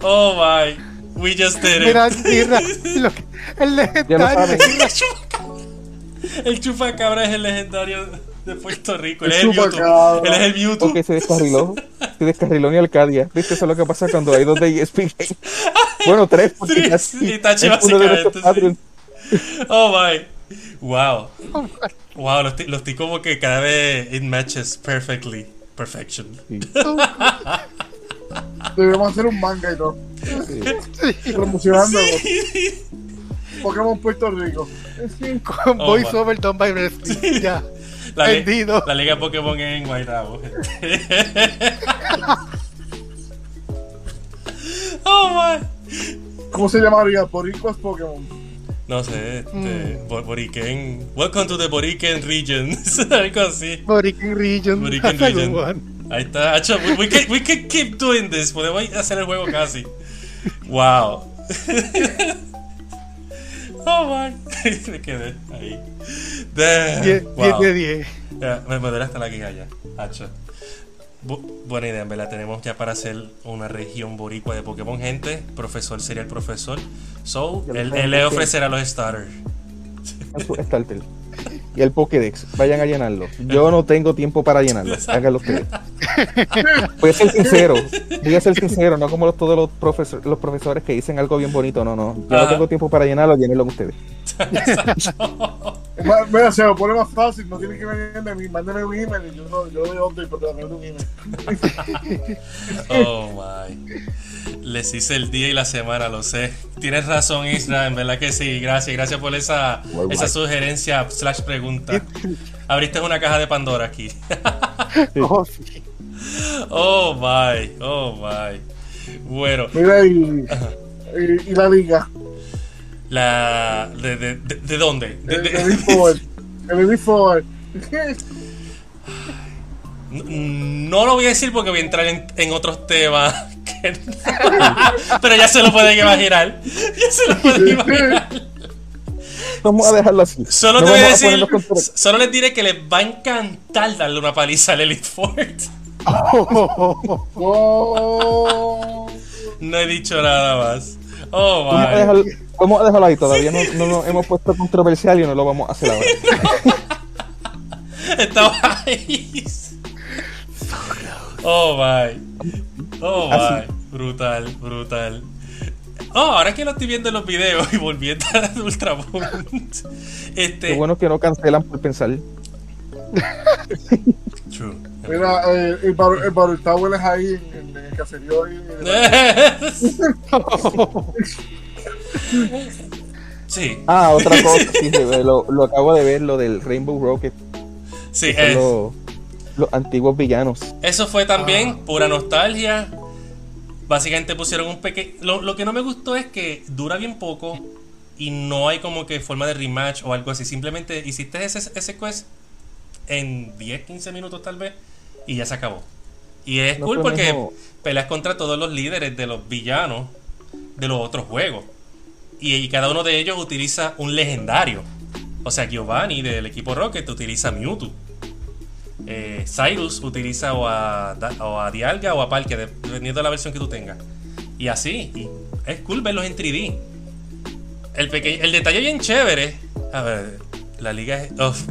Oh my, we just did it. Mira, mira, lo que, el legendario. el chupacabra es el legendario de Puerto Rico. Él es el Mewtwo. Él es el Mewtwo. Porque se descarriló. Se descarriló ni Arcadia. ¿Viste? Eso es lo que pasa cuando hay dos de ESPN. bueno, tres. Porque tres. Y Tachi básicamente. Oh my. Wow. Wow, los lo estoy como que cada vez it matches perfectly. Perfection. Sí. Debemos hacer un manga y todo. Sí. Promocionándolo. Sí. Pokémon Puerto Rico. Con oh, voice over done by wrestling. Ya. La, Vendido. la liga Pokémon en Guaynabo. oh my. ¿Cómo se llamaría? Boricuas Pokémon. No sé, este, mm. Boriken. Welcome to the Boriken region. Algo así. Boriken region. Boriken region. Ahí está. We, we, can, we can keep doing this. Podemos hacer el juego casi. Wow. oh my. Me quedé ahí. 10 wow. de 10. Ya, me, duele hasta la quijalla. Hacho. Bu buena idea, en verdad. Tenemos ya para hacer una región boricua de Pokémon, gente. Profesor sería el profesor. So, él, él le ofrecerá los starters. Starter. Y el Pokédex, vayan a llenarlo. Yo no tengo tiempo para llenarlo. Háganlo ustedes. Voy a ser sincero. Voy a ser sincero, no como los, todos los, profesor, los profesores que dicen algo bien bonito. No, no. Yo no tengo tiempo para llenarlo, llenenlo ustedes. Mira, se lo pone más fácil. No tiene que venir de mí. Mándame un email y yo, no, yo doy update, pero te un email. oh my. Les hice el día y la semana, lo sé. Tienes razón, Isra, en verdad que sí. Gracias, gracias por esa, esa sugerencia slash pregunta. Abriste una caja de Pandora aquí. oh, sí. oh my, oh my. Bueno. Mira, y, y, y la liga. La. ¿De, de, de, de dónde? De, Forward. No, no lo voy a decir porque voy a entrar en, en otros temas. Que... Pero ya se lo pueden imaginar. Ya se lo pueden imaginar. Vamos a dejarlo así. Solo no te voy a decir. Solo les diré que les va a encantar darle una paliza al Elite Four. Oh. No he dicho nada más. Oh, vamos, a dejarlo, vamos a dejarlo ahí. Todavía no, no nos hemos puesto controversial y no lo vamos a hacer ahora. Estaba ahí. Oh my. Oh my. Brutal, brutal. Oh, ahora que lo estoy viendo en los videos y volviendo a Ultrabound. Este... Qué bueno que no cancelan por pensar. True. Mira, eh, el, bar, el Barrel Tower es ahí en, en el caserío. Ahí, sí. Ah, otra cosa, sí, lo, lo, acabo de ver, lo del Rainbow Rocket. Sí, Son es- los, los antiguos villanos. Eso fue también Ah. pura nostalgia. Básicamente pusieron un pequeño. Lo, lo que no me gustó es que dura bien poco y no hay como que forma de rematch o algo así. Simplemente hiciste ese, ese quest en 10, 15 minutos tal vez y ya se acabó. Y es No cool porque peleas contra todos los líderes de los villanos de los otros juegos. Y, y cada uno de ellos utiliza un legendario. O sea, Giovanni del equipo Rocket utiliza Mewtwo. Eh, Cyrus utiliza o a, Da- o a Dialga o a Palkia, dependiendo de la versión que tú tengas. Y así. Y es cool verlos en 3D. El, peque- el detalle bien chévere. A ver, la liga es. oh.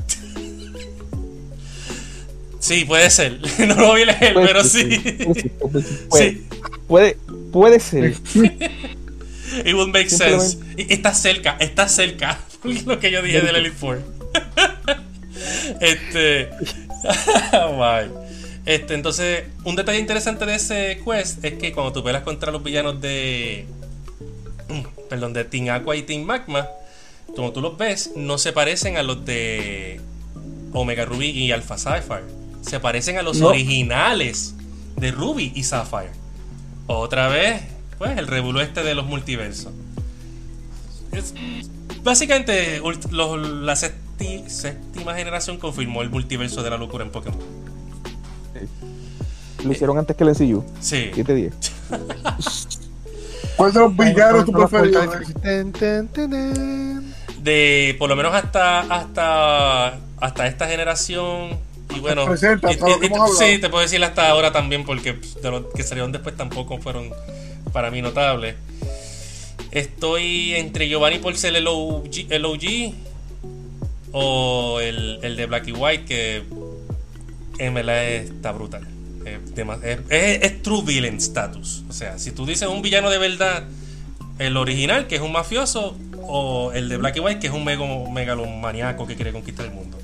Sí, puede ser. No lo voy a leer, Puede pero ser, sí. puede ser, puede ser, puede- Sí. Puede, puede ser. It would make sense. Y- Está cerca, está cerca. lo que yo dije del Elite Four. este. Este, entonces, un detalle interesante de ese quest es que cuando tú peleas contra los villanos de. Perdón, de Team Aqua y Team Magma, como tú los ves, no se parecen a los de Omega Ruby y Alpha Sapphire. Se parecen a los No. originales de Ruby y Sapphire. Otra vez, pues, el revuelo este de los multiversos. Es- básicamente, los- la sexti- séptima generación confirmó el multiverso de la locura en Pokémon. Lo hicieron antes que el NCU. Sí. 7-10. ¿Cuál de los villanos tu preferido? De por lo menos hasta hasta hasta esta generación. Y bueno, y- y- y- hablado. sí, te puedo decir hasta ahora también, porque pues, de los que salieron después tampoco fueron para mí notables. Estoy entre Giovanni por ser el OG, el OG o el, el de Black y White, que en verdad está brutal. Es, es- true villain status. O sea, si tú dices un villano de verdad, el original, que es un mafioso, o el de Black y White, que es un mego- megalomaniaco que quiere conquistar el mundo.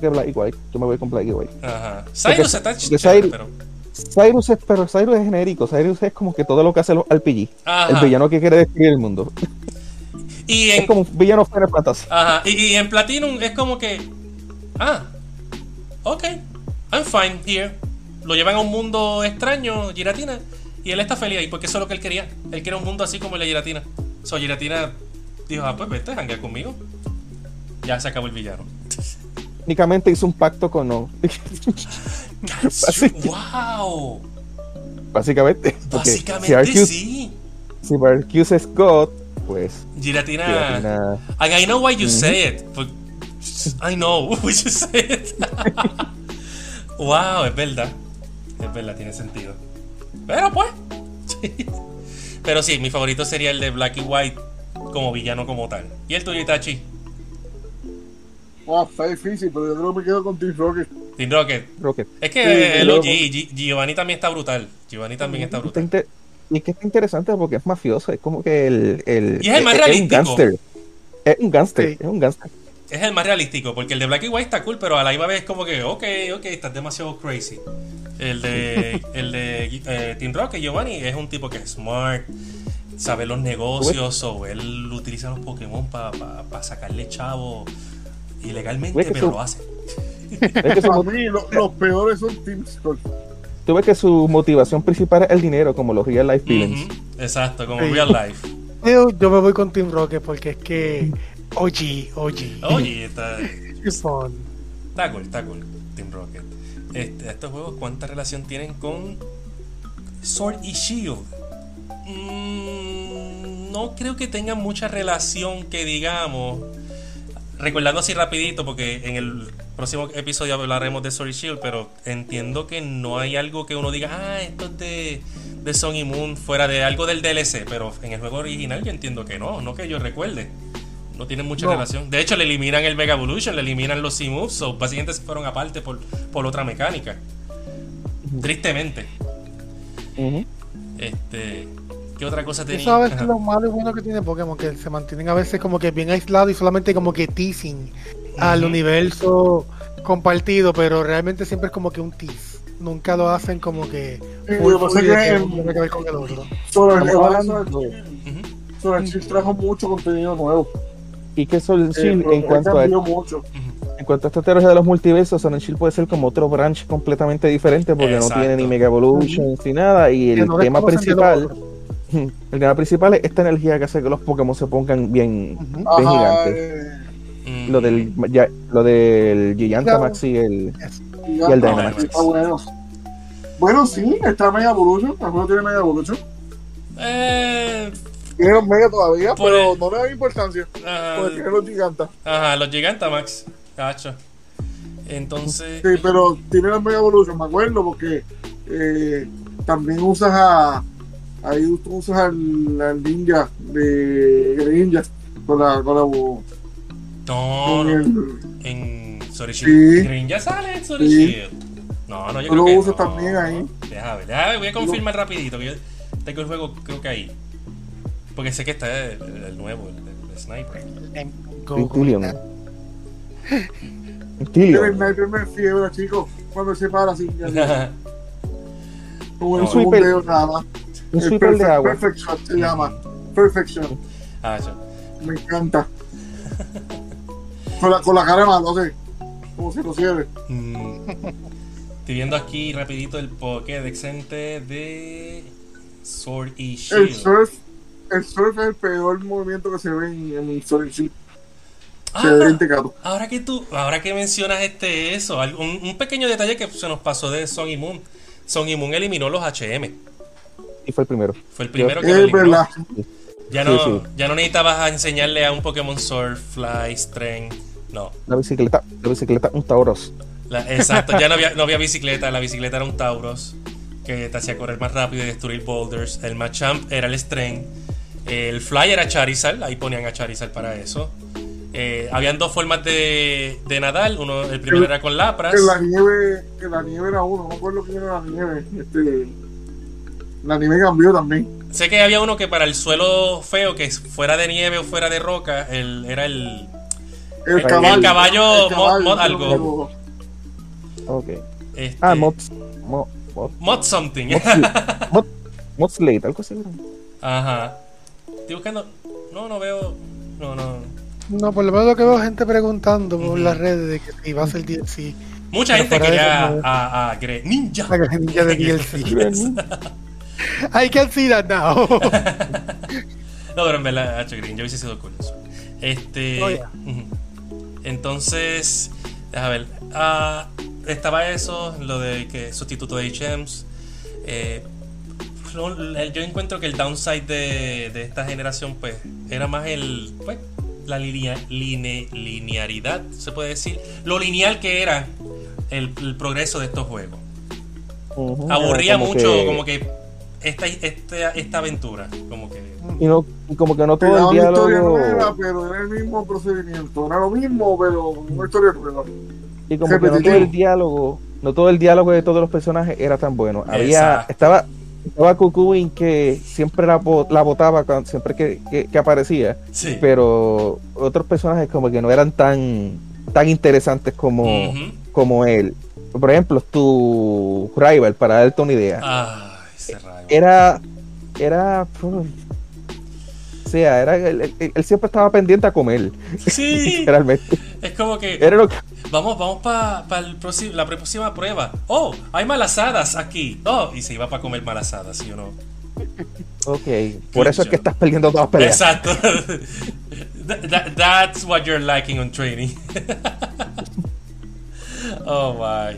Black y White. Yo me voy con Black y White. Ajá. Cyrus está chévere, pero. Cyrus es, pero Cyrus es genérico. Cyrus es como que todo lo que hace los RPG. Ajá. El villano que quiere destruir el mundo. Y Es en, como un villano Final Fantasy. ajá, y, y en Platinum es como que. Ah, ok, I'm fine here. Lo llevan a un mundo extraño, Giratina, y él está feliz ahí, porque eso es lo que él quería. Él quería un mundo así como el de Giratina. So, Giratina dijo, ah, pues vete, janguea conmigo. Ya se acabó el villano. Técnicamente hizo un pacto con no. ¡Wow! Básicamente. Básicamente si Arceus, sí. si es God, pues. Giratina. Giratina- And I know why you say it. but I know why you say it. wow, es verdad. Es verdad, tiene sentido. Pero pues. sí. Pero sí, mi favorito sería el de Black y White como villano como tal. ¿Y el tuyo, Itachi? Ah, está difícil, pero yo creo que me quedo con Team Rocket. Team Rocket. Rocket. Es que Sí, el OG, Gi- Giovanni también está brutal. Giovanni también está Está brutal. inte- Y es que está interesante porque es mafioso. Es como que el. el Y es el más un realístico. gangster. Es un gangster. Sí. Es un gangster. Es el más realístico, porque el de Black y White está cool, pero a la misma vez es como que, ok, ok, estás demasiado crazy. El de, el de eh, Team Rocket, Giovanni, es un tipo que es smart, sabe los negocios, o él utiliza los Pokémon para sacarle chavo ilegalmente, pero lo hace. Es que mo- mí, lo- los peores son Team Skull. Tú ves que su motivación principal es el dinero, como los real life. Ujú, Exacto, como Sí. real life. Yo, yo me voy con Team Rocket porque es que OG, OG. Oye, está, fun. está cool, está cool, Team Rocket. Este, estos juegos, ¿cuánta relación tienen con Sword y Shield? Mm, no creo que tengan mucha relación que digamos. Recordando así rapidito, porque en el próximo episodio hablaremos de Sword y Shield, pero entiendo que no hay algo que uno diga, ah, esto es de, de Sun y Moon, fuera de algo del DLC, pero en el juego original yo entiendo que no, no que yo recuerde. No tienen mucha No. relación. De hecho, le eliminan el Mega Evolution, le eliminan los C-Moves, so básicamente se fueron aparte por, por otra mecánica. Tristemente. Este. ¿Qué otra cosa tenía? Eso a veces lo malo y bueno que tiene Pokémon, que se mantienen a veces como que bien aislados y solamente como que teasing al Ujú. universo compartido, pero realmente siempre es como que un tease. Nunca lo hacen como que lo que pasa que que en- uno tiene que ver con el otro. Trajo mucho contenido nuevo. Y que Soul Eh, Shield en cuanto a mucho. En cuanto a esta teoría de los multiversos, Silent Shield puede ser como otro branch completamente diferente porque Exacto. no tiene ni Mega Evolution ni nada. Y el no tema principal. El tema principal es esta energía que hace que los Pokémon se pongan bien, Ujú. bien Ajá, gigantes. eh, Mm. Lo del, ya- lo del Gigantamax y el, y y el Dynamax. Bueno. Sí, está Mega Evolution. Juego tiene Mega Evolution. Eh, Tiene los Mega todavía, Por pero el- no le da importancia. ajá, Porque tiene los gigantes. ajá, los Gigantamax. Cacho. Entonces. Sí, pero tiene los Mega Evolution, me acuerdo, porque eh, también usas a. Ahí tú usas al, al ninja de Greninja con la. Con la No, con no. el- En Sorry. Shield. Sale en Sorry Sí. No, no, yo Tú creo lo que usas no. también ahí. Déjame ver, déjame voy a confirmar rapidito que yo tengo el juego creo que ahí. Porque sé que está el, el nuevo, el, el Sniper. En Tintillion. Google. El sniper me fiebre, chicos, cuando se para así. No, un dedo nada más. Un sweeper de perfect- agua. Perfect Shot se llama. Perfection. ah, yo. Me encanta. con, la, con la cara de malo, así. Como si lo cierre. Mm. Estoy viendo aquí rapidito el Pokédex de Sword y El Shield. surf, el surf es el peor movimiento que se ve en, en Sonic Shield. Ah, ahora que tú, ahora que mencionas este eso, un, un pequeño detalle que se nos pasó de Son y Moon. Son y Moon eliminó los HM. Y fue el primero. Fue el primero que lo Es eliminó. verdad. Ya no, Sí, sí. ya no necesitabas a enseñarle a un Pokémon Surf, Fly, Strength. No. La bicicleta, la bicicleta, un Tauros. La- exacto, ya no había, no había bicicleta. La bicicleta era un Tauros que te hacía correr más rápido y destruir boulders. El Machamp era el Strength. El Fly era Charizard. Ahí ponían a Charizard para eso. Eh, habían dos formas de, de nadar. Uno, el primero era con Lapras. En la nieve, en la nieve era uno, no me acuerdo quién era la nieve. Este, la nieve cambió también. Sé que había uno que para el suelo feo, que fuera de nieve o fuera de roca, el, era el. El, El caballo. caballo, el mod- mod algo. Ok. Este, Ah, Mods. Mo, mod, Mod something. mod, mod Slate, algo así. ¿no? Ajá. Estoy buscando. No, no veo. No, no. No, por lo menos lo que veo gente preguntando por las redes de que si va a ser DLC. Mucha gente quería eso, a, a Gre- Ninja. La granilla de DLC. I can see that now. No, pero en verdad, H. Green, yo hubiese sido cool. Este. Oh, yeah. Entonces, déjame ver. ah, estaba eso, lo de que sustituto de HMs. Eh, yo encuentro que el downside de, de esta generación, pues, era más el. Pues, la linea- line- linearidad, se puede decir. Lo lineal que era el, el progreso de estos juegos. Ujú, Aburría era como mucho, que- como que esta, esta, esta aventura. Como que. Y, no, y como que no todo daba el una historia nueva, diálogo. pero era el mismo procedimiento. Era lo mismo, pero una historia nueva. Y como que no todo el diálogo. No todo el diálogo de todos los personajes era tan bueno. Había. Exacto. Estaba. Estaba Cucuin que siempre la, la botaba cuando, siempre que, que- que aparecía. Sí. Pero otros personajes como que no eran tan, tan interesantes como, como él. Por ejemplo, tu rival, para darte una idea. Ay, ese rayo. Era. Era. Sea, era, él, él- él siempre estaba pendiente a comer. Sí. Literalmente. Es como que. Era lo que. Vamos, vamos para la próxima prueba. Oh, hay malasadas aquí. Oh, y se iba para comer malasadas, ¿sí o no? Ok. Por eso es que estás perdiendo todas las peleas. Exacto. That- that- that's what you're lacking on training. oh my.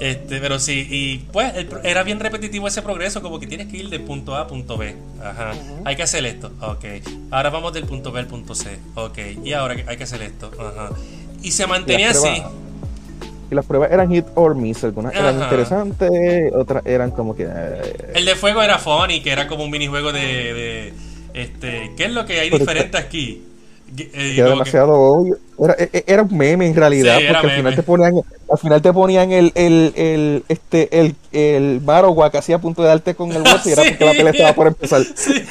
Este, pero sí, y pues el era bien repetitivo ese progreso, como que tienes que ir de punto A a punto B. Ajá. Hay que hacer esto. Ok. Ahora vamos del punto B al punto C. Ok. Y ahora hay que hacer esto. Ajá. Y se mantenía así. pruebas- Y las pruebas eran hit or miss. Algunas eran interesantes, otras eran como que. eh, El de fuego era funny, que era como un minijuego de, de este, ¿qué es lo que hay diferente aquí? Eh, era que- demasiado obvio. Era, e- e- era un meme en realidad, Sí, porque al final te ponían, al final te ponían el, el, el, este, el, el Marowak casi a punto de darte con el bote y era porque la pelea estaba por empezar. Sí,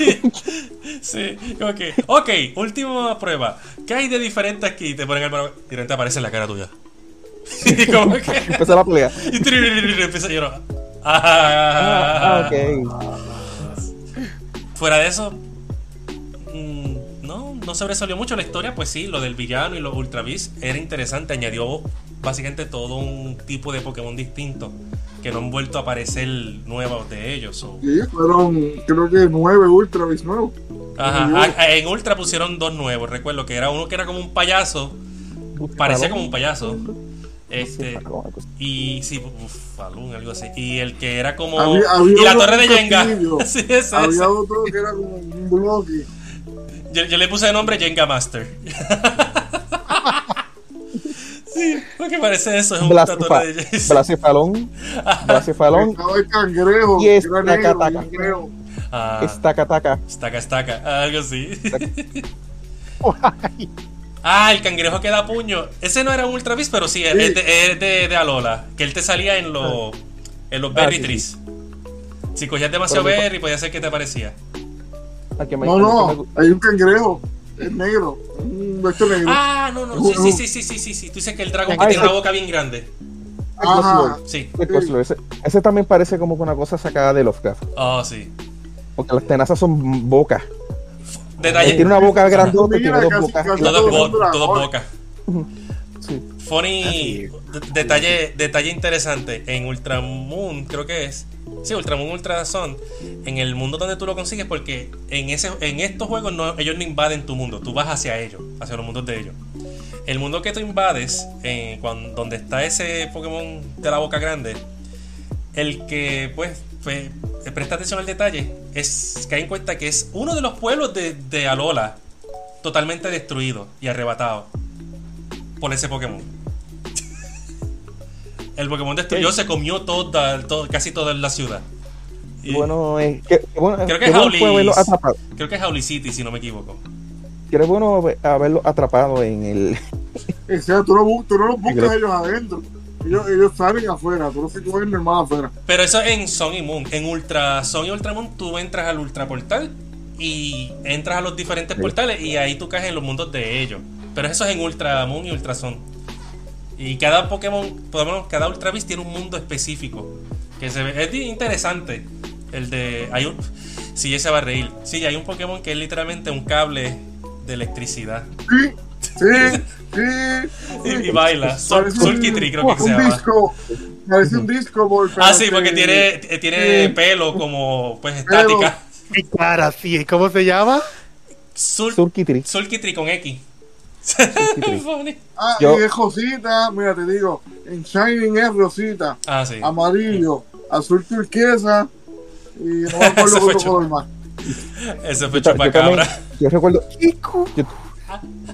sí, que, ok, última prueba. ¿Qué hay de diferente aquí? Te ponen el mano y repente aparece en la cara tuya. Y como que. Empezó la pelea. Y empieza a llorar. Ah, Ah, ah, ok. Fuera de eso, mm, no, no sobresalió mucho la historia, pues sí, lo del villano y los Ultra Beasts era interesante. Añadió básicamente todo un tipo de Pokémon distinto que no han vuelto a aparecer nuevos de ellos. Sí, fueron creo que nueve Ultra Beasts nuevos. Ajá, en Ultra pusieron dos nuevos, recuerdo que era uno que era como un payaso, parecía como un payaso. Este, y sí, Falun, algo así. Y el que era como. y la torre de Jenga. sí, había otro que era como un bloque. Yo, yo, le puse de nombre Jenga Master. sí, porque parece eso, es un Blasifa, de Blasifalón. Blasifalón. el cangrejo. Y es Takataka. Ah, Estaca, Estaca, estaca. Algo así. Ah, el cangrejo que da puño. Ese no era un Ultra Beast, pero sí, Es, de, de, Alola. Que él te salía en, los en los berry ah, trees. Si cogías demasiado berry, podía ser que te aparecía. No, no, hay un cangrejo. Es negro. Un negro. Ah, no, no. Sí, sí, sí, sí, sí, sí. Tú dices que el dragón que tiene una boca bien grande. Ajá. Sí. Ese, ese, también parece como una cosa sacada de Lovecraft. Oh, sí. Porque las tenazas son bocas. Detalle. Tiene una boca grandota, tiene dos bocas. Todas bocas. Sí. Funny, detalle, detalle interesante. En Ultramoon, creo que es. Sí, Ultramoon Ultrason. En el mundo donde tú lo consigues, porque en ese en estos juegos no, ellos no invaden tu mundo, tú vas hacia ellos, hacia los mundos de ellos. El mundo que tú invades, eh, cuando, donde está ese Pokémon de la boca grande, el que pues eh, presta atención al detalle, es que hay en cuenta que es uno de los pueblos de, Alola totalmente destruido y arrebatado por ese Pokémon. El Pokémon destruyó, se comió toda, casi toda la ciudad. bueno, eh, bueno, creo, que es Howley, creo que es Howley City, si no me equivoco. Creo bueno haberlo atrapado en el. O sea, tú no, tú no los buscas ellos adentro. Ellos, salen afuera, tú no se cogen normal afuera. Pero eso es en Sun y Moon. En Ultra Sun y Ultra Moon tú entras al Ultra Portal y entras a los diferentes portales y ahí tú caes en los mundos de ellos. Pero eso es en Ultra Moon y Ultra Sun. Y cada Pokémon, podemos, cada Ultra Beast tiene un mundo específico. Que se ve, es interesante. El de. Hay un. Sí, ese va a reír. Sí, hay un Pokémon que es literalmente un cable de electricidad. Sí, sí. Sí. Y, baila. Sulky Tree creo que se llama. Disco. Parece un disco, Ah, sí, porque tiene, tiene pelo como pues estática. Y cara, sí. ¿Cómo se llama? Sulky Tree. Sulky Tree con X. ah, y es rosita, mira, te digo, en Shining es rosita, ah, sí. amarillo, azul turquesa y no me acuerdo otro color más. Ese fue chupacabra. Yo, recuerdo. Yo,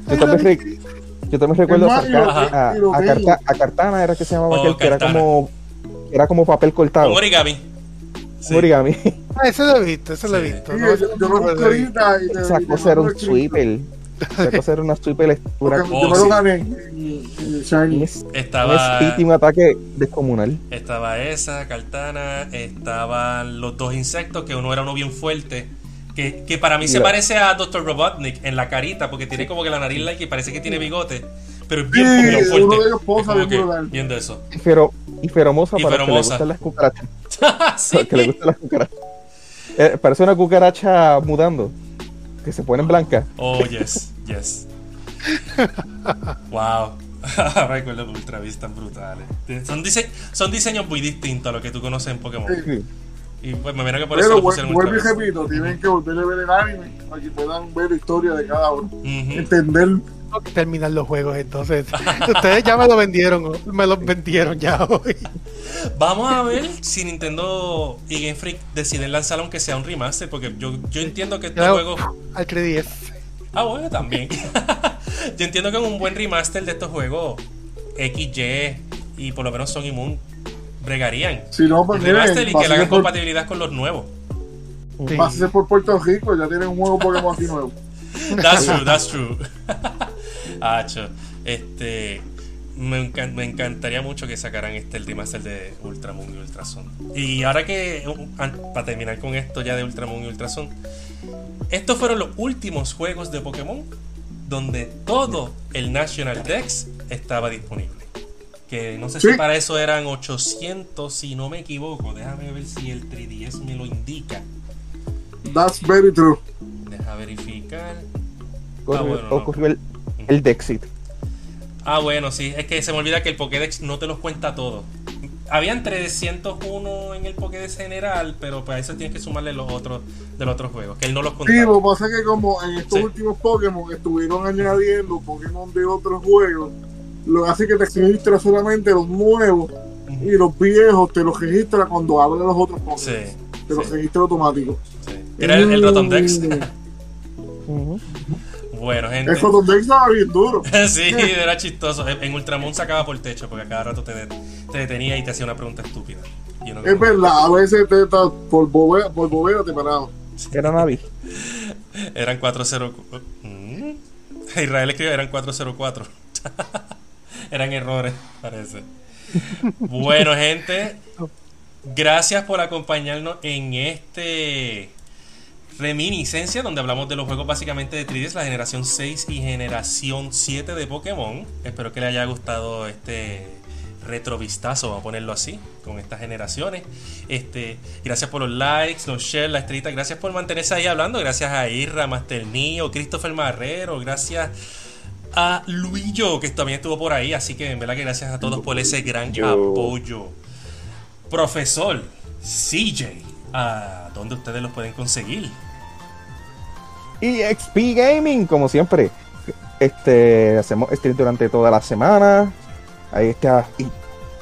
yo también, yo también recuerdo a, a, a, Cartana, era que se llamaba oh, aquel, que era como, era como papel cortado. Un origami. Sí. Origami. Ah, eso lo he visto, eso lo he visto. Sí, ¿no? Yo, yo lo ahorita. Esa cosa era un sweeper. Esa cosa era una sweeper lectura. yo me lo gané. Estaba. un ataque descomunal. Estaba esa, Cartana. Estaban los dos insectos, que uno era uno bien fuerte que, que para mí se parece a Dr. Robotnik en la carita, porque tiene como que la nariz like y parece que tiene bigote. Pero es bien, sí, fuerte. Uno de ellos posa bien de eso. Y, fero, y feromosa y para feromosa. que le gustan las cucarachas. ¿Sí? que le gustan las cucarachas. Eh, parece una cucaracha mudando. Que se pone en blanca. Oh, yes, yes. wow. Recuerdo que Ultra Beast tan brutales. Son, dise son diseños muy distintos a lo que tú conoces en Pokémon. Sí. Y pues me viene que por Pero, eso lo vuelvo y repito, tienen que volver a ver el anime para que puedan ver la historia de cada uno. Entender. Tengo que terminar los juegos entonces. Ustedes ya me lo vendieron, me lo vendieron ya hoy. Vamos a ver si Nintendo y Game Freak deciden lanzar aunque sea un remaster, porque yo, yo entiendo que estos juegos. Al 3DS. Ah, bueno, también. yo entiendo que un buen remaster de estos juegos, XY y por lo menos Sony Moon bregarían. Si no, pues remaster y que le hagan compatibilidad con los nuevos. Sí. Pásese por Puerto Rico, ya tienen un juego Pokémon aquí nuevo. That's true, that's true. Hacho, este. Me, me, encantaría mucho que sacaran este el remaster de Ultramoon y Ultrason. Y ahora que, para terminar con esto ya de Ultramoon y Ultrason, estos fueron los últimos juegos de Pokémon donde todo el National Dex estaba disponible. Que no sé si para eso eran 800, si no me equivoco. Déjame ver si el 3DS me lo indica. That's very true. Deja verificar. ocurrió, Ah, bueno, no. El, Dexit. Ah, bueno, sí. Es que se me olvida que el Pokédex no te los cuenta todo. Habían 301 en el Pokédex general, pero para eso tienes que sumarle los otros de los otros juegos, que él no los Sí, contaba. lo que pasa es que como en estos Sí. últimos Pokémon estuvieron añadiendo Pokémon de otros juegos, lo que hace que te registra solamente los nuevos y los viejos te los registra cuando abres los otros Pokémon. Sí, Te los sí, registra automático. sí. Era el, el. bueno, gente. El Rotondex estaba bien duro. sí, era chistoso. En Ultramon sacaba por techo porque a cada rato te, de- te detenía y te hacía una pregunta estúpida. Y uno Es verdad, a veces te, te- por bobea, por te paraba. Era Navi. Eran 404. ¿Mm? Israel escribió eran 404. eran errores, parece. Bueno, gente. Gracias por acompañarnos en este reminiscencia donde hablamos de los juegos básicamente de 3DS, la generación 6 y generación 7 de Pokémon. Espero que les haya gustado este retrovistazo, vamos a ponerlo así, con estas generaciones. Este, gracias por los likes, los shares, la estrellita, gracias por mantenerse ahí hablando, gracias a Irra, Master Neo, Christopher Marrero, gracias a Luillo, que también estuvo por ahí, así que en verdad que gracias a todos por ese gran Yo. apoyo. Profesor CJ, ¿a dónde ustedes los pueden conseguir? Y XP Gaming, como siempre. Este, hacemos stream durante toda la semana. Ahí está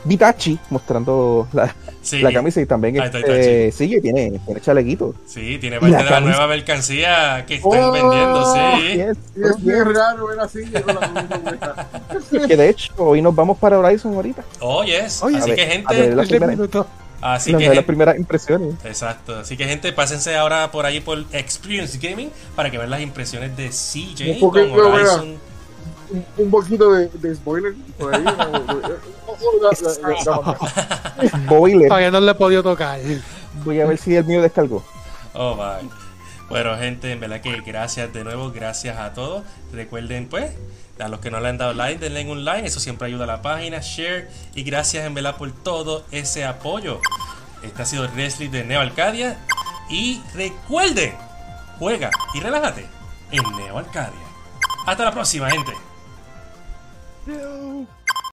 Vitachi mostrando la, Sí, la camisa y también este, sigue, tiene, tiene chalequito. sí tiene parte la de la camisa. nueva mercancía que están Oh, vendiendo, sí. Yes, es bien raro ver así. que de hecho hoy nos vamos para Horizon ahorita. Oh, yes. Oye, así a que ver, gente, la primera- así que las gente, primeras impresiones. exacto. Así que gente, pásense ahora por ahí por Experience Gaming para que vean las impresiones de CJ Un con poquito, Horizon. un, un poquito de, de spoiler por ahí. Boiler. Todavía no le he podido tocar. Voy a ver si el mío descargó. Oh my. Bueno, gente, en verdad que gracias de nuevo, gracias a todos. Recuerden, pues, a los que no le han dado like, denle un like, eso siempre ayuda a la página, share y gracias en verdad por todo ese apoyo. Este ha sido Wrestling de Neo Arcadia y recuerden, juega y relájate en Neo Arcadia. Hasta la próxima, gente.